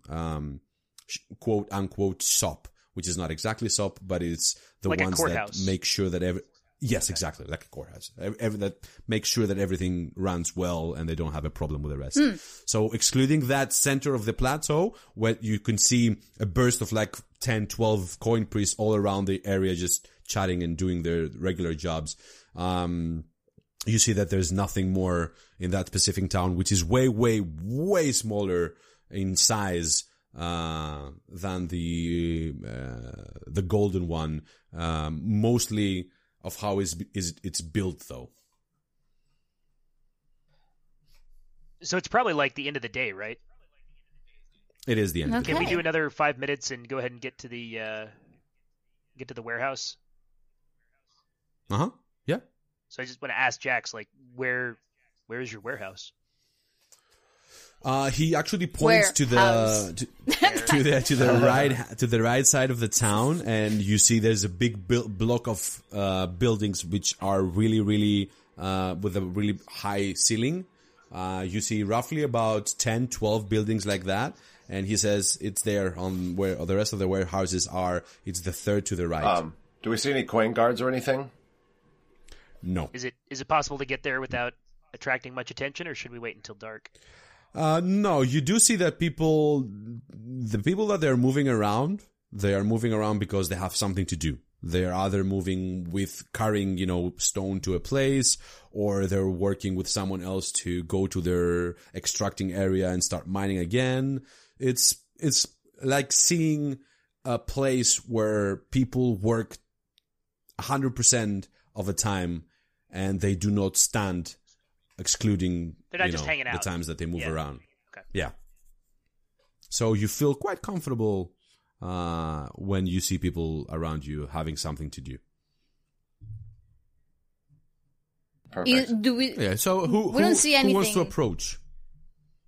um, quote unquote shop which is not exactly SOP, but it's the Like ones that make sure that every yes, exactly like a courthouse, Ev- every, that makes sure that everything runs well and they don't have a problem with the rest. So excluding that center of the plateau, where you can see a burst of like 10, 12 coin priests all around the area, just chatting and doing their regular jobs. Um, you see that there's nothing more in that specific town, which is way, way, way smaller in size uh, than the uh, the golden one. Um, mostly of how is is it's built, though. So it's probably like the end of the day, right? It is the end. of the day. Can we do another five minutes and go ahead and get to the uh, get to the warehouse? Uh huh. Yeah. So I just want to ask Jax, like, where where is your warehouse? Uh, he actually points to the to, to the to the right to the right side of the town, and you see there's a big bu- block of uh, buildings which are really really uh, with a really high ceiling. Uh, you see roughly about 10, 12 buildings like that, and he says it's there on where the rest of the warehouses are. It's the third to the right. Um, do we see any coin guards or anything? no, Is it is it possible to get there without attracting much attention, or should we wait until dark? Uh, no, you do see that people, the people that they're moving around, they are moving around because they have something to do. They're either moving with carrying, you know, stone to a place, or they're working with someone else to go to their extracting area and start mining again. It's, it's like seeing a place where people work 100% of the time and they do not stand excluding They're not you just know, hanging out. the times that they move Yeah. around. Okay. Yeah. So you feel quite comfortable uh, when you see people around you having something to do. Perfect. You, do we? Yeah. So who We who, don't see who wants to anything. approach?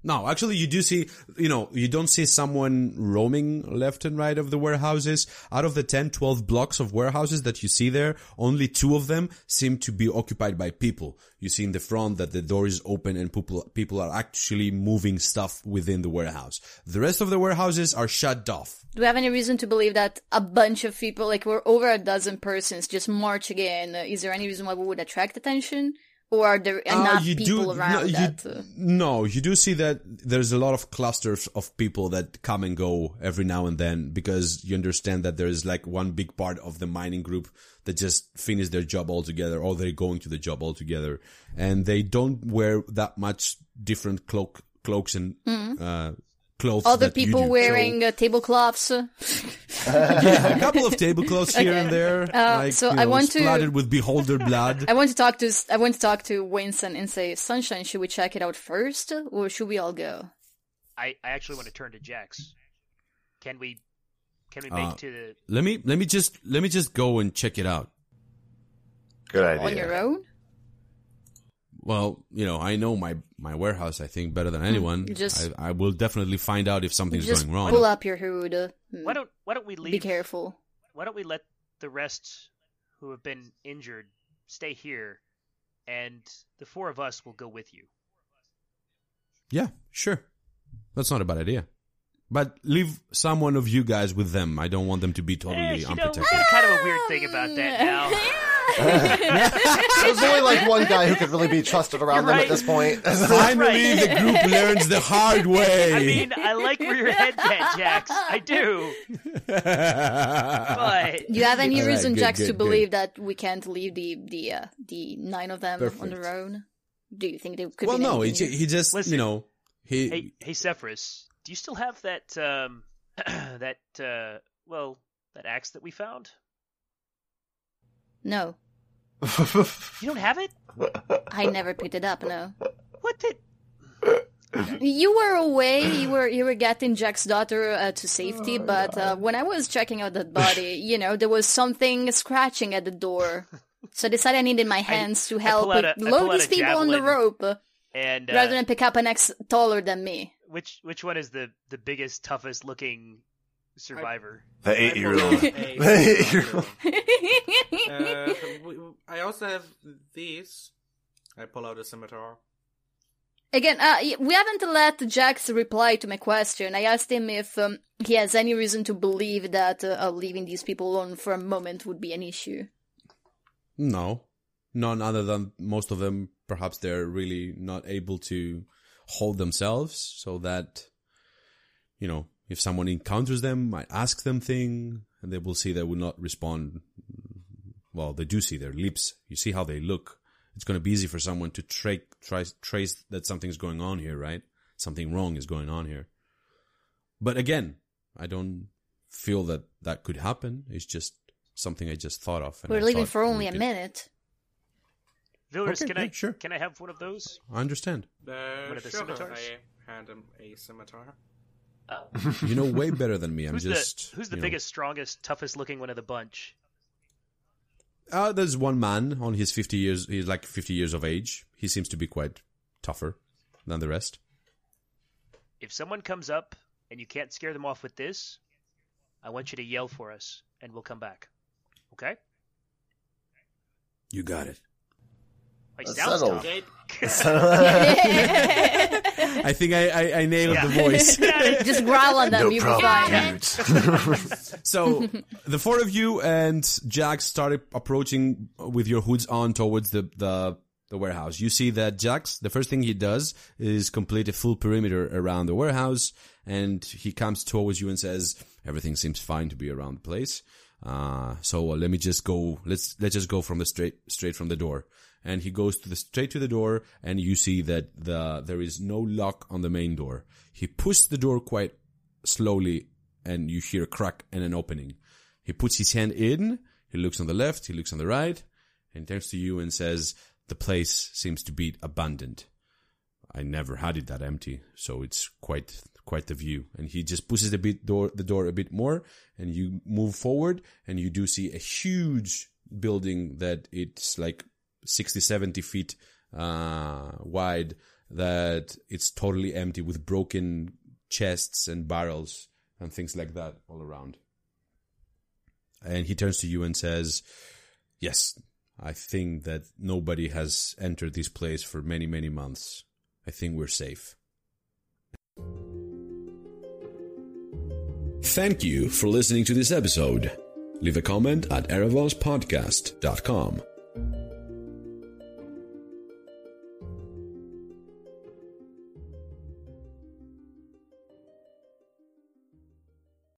No, actually, you do see, you know, you don't see someone roaming left and right of the warehouses. Out of the 10, 12 blocks of warehouses that you see there, only two of them seem to be occupied by people. You see in the front that the door is open and people, people are actually moving stuff within the warehouse. The rest of the warehouses are shut off. Do we have any reason to believe that a bunch of people, like we're over a dozen persons, just marching in? uh, Is there any reason why we would attract attention, or are there Uh, enough you people do, around no, you, that? uh, no, you do see that there's a lot of clusters of people that come and go every now and then because you understand that there's like one big part of the mining group that just finish their job altogether or they're going to the job altogether and they don't wear that much different cloak, cloaks and, uh, clothes. Other that you people do. wearing uh, tablecloths. uh, a couple of tablecloths here and there, like, so you I know, want to- splattered with beholder blood. I want to talk to I want to talk to Winston and say, Sunshine, should we check it out first, or should we all go? I, I actually want to turn to Jax. Can we can we make Uh, to the let me, let me just, let me just go and check it out. Good idea. On your own? Well, you know, I know my my warehouse. I think better than anyone. just- I, I will definitely find out if something's Just going wrong. pull up your hood. uh, why don't why don't we leave Be careful. why don't we let the rest who have been injured stay here and the four of us will go with you. Yeah, sure. That's not a bad idea. But leave someone of you guys with them. I don't want them to be Eh, totally you know, we unprotected. got kind of a weird thing about that now. There's only like one guy who could really be trusted around You're them right. at this point. Finally, the group learns the hard way. I mean, I like where your head's at, Jax. I do. But Do you have any All right, reason, good, Jax, good, to good. believe that we can't leave the the uh, the nine of them on their own? Do you think they could? well, be no, he, anything ju- he just, Listen. you know, he. hey, hey, Zephyrus, do you still have that um that uh well that axe that we found? No, You don't have it? I never picked it up. No, What did? you were away. You were you were getting Jack's daughter uh, to safety, but uh, when I was checking out that body, you know, there was something scratching at the door. So I decided I needed my hands to help a- I load these people on the rope And uh, rather than pick up an ex taller than me. which which one is the the biggest, toughest looking survivor? the eight year old. Hey. The eight year old. Uh, I also have these. I pull out a scimitar. Again, uh, we haven't let Jax reply to my question. I asked him if um, he has any reason to believe that uh, leaving these people alone for a moment would be an issue. No, none other than most of them. Perhaps they're really not able to hold themselves, so that you know, if someone encounters them, might ask them thing, and they will see they will not respond. Well, they do see their lips. You see how they look. It's going to be easy for someone to tra- try trace that something's going on here, right? Something wrong is going on here. But again, I don't feel that that could happen. It's just something I just thought of. and We're I leaving for only a minute. Vilrus, Okay, can yeah, I sure. can I have one of those? I understand. Uh, One of the sure, scimitars? I hand him a scimitar. You know way better than me. I'm Who's just. the who's the you know- biggest, strongest, toughest looking one of the bunch? Uh, there's one man on his 50 years. He's like 50 years of age. He seems to be quite tougher than the rest. If someone comes up and you can't scare them off with this, I want you to yell for us, and we'll come back. Okay? You got it. He That's sounds settled. I think I, I, I nailed Yeah. the voice. Just growl on them, no you'll be problem, so the four of you and Jax started approaching with your hoods on towards the, the the warehouse. You see that Jax, the first thing he does is complete a full perimeter around the warehouse, and he comes towards you and says, "Everything seems fine to be around the place." Uh, so uh, let me just go. Let's let's just go from the straight straight from the door. And he goes to the straight to the door, and you see that the there is no lock on the main door. He pushes the door quite slowly and you hear a crack and an opening. He puts his hand in, he looks on the left, he looks on the right, and turns to you and says, the place seems to be abandoned. I never had it that empty, so it's quite quite the view. And he just pushes the bit door the door a bit more, and you move forward, and you do see a huge building that it's like 60, 70 feet uh, wide. That it's totally empty with broken chests and barrels and things like that all around. And he turns to you and says, Yes, I think that nobody has entered this place for many, many months. I think we're safe. Thank you for listening to this episode. Leave a comment at erevospodcast.com.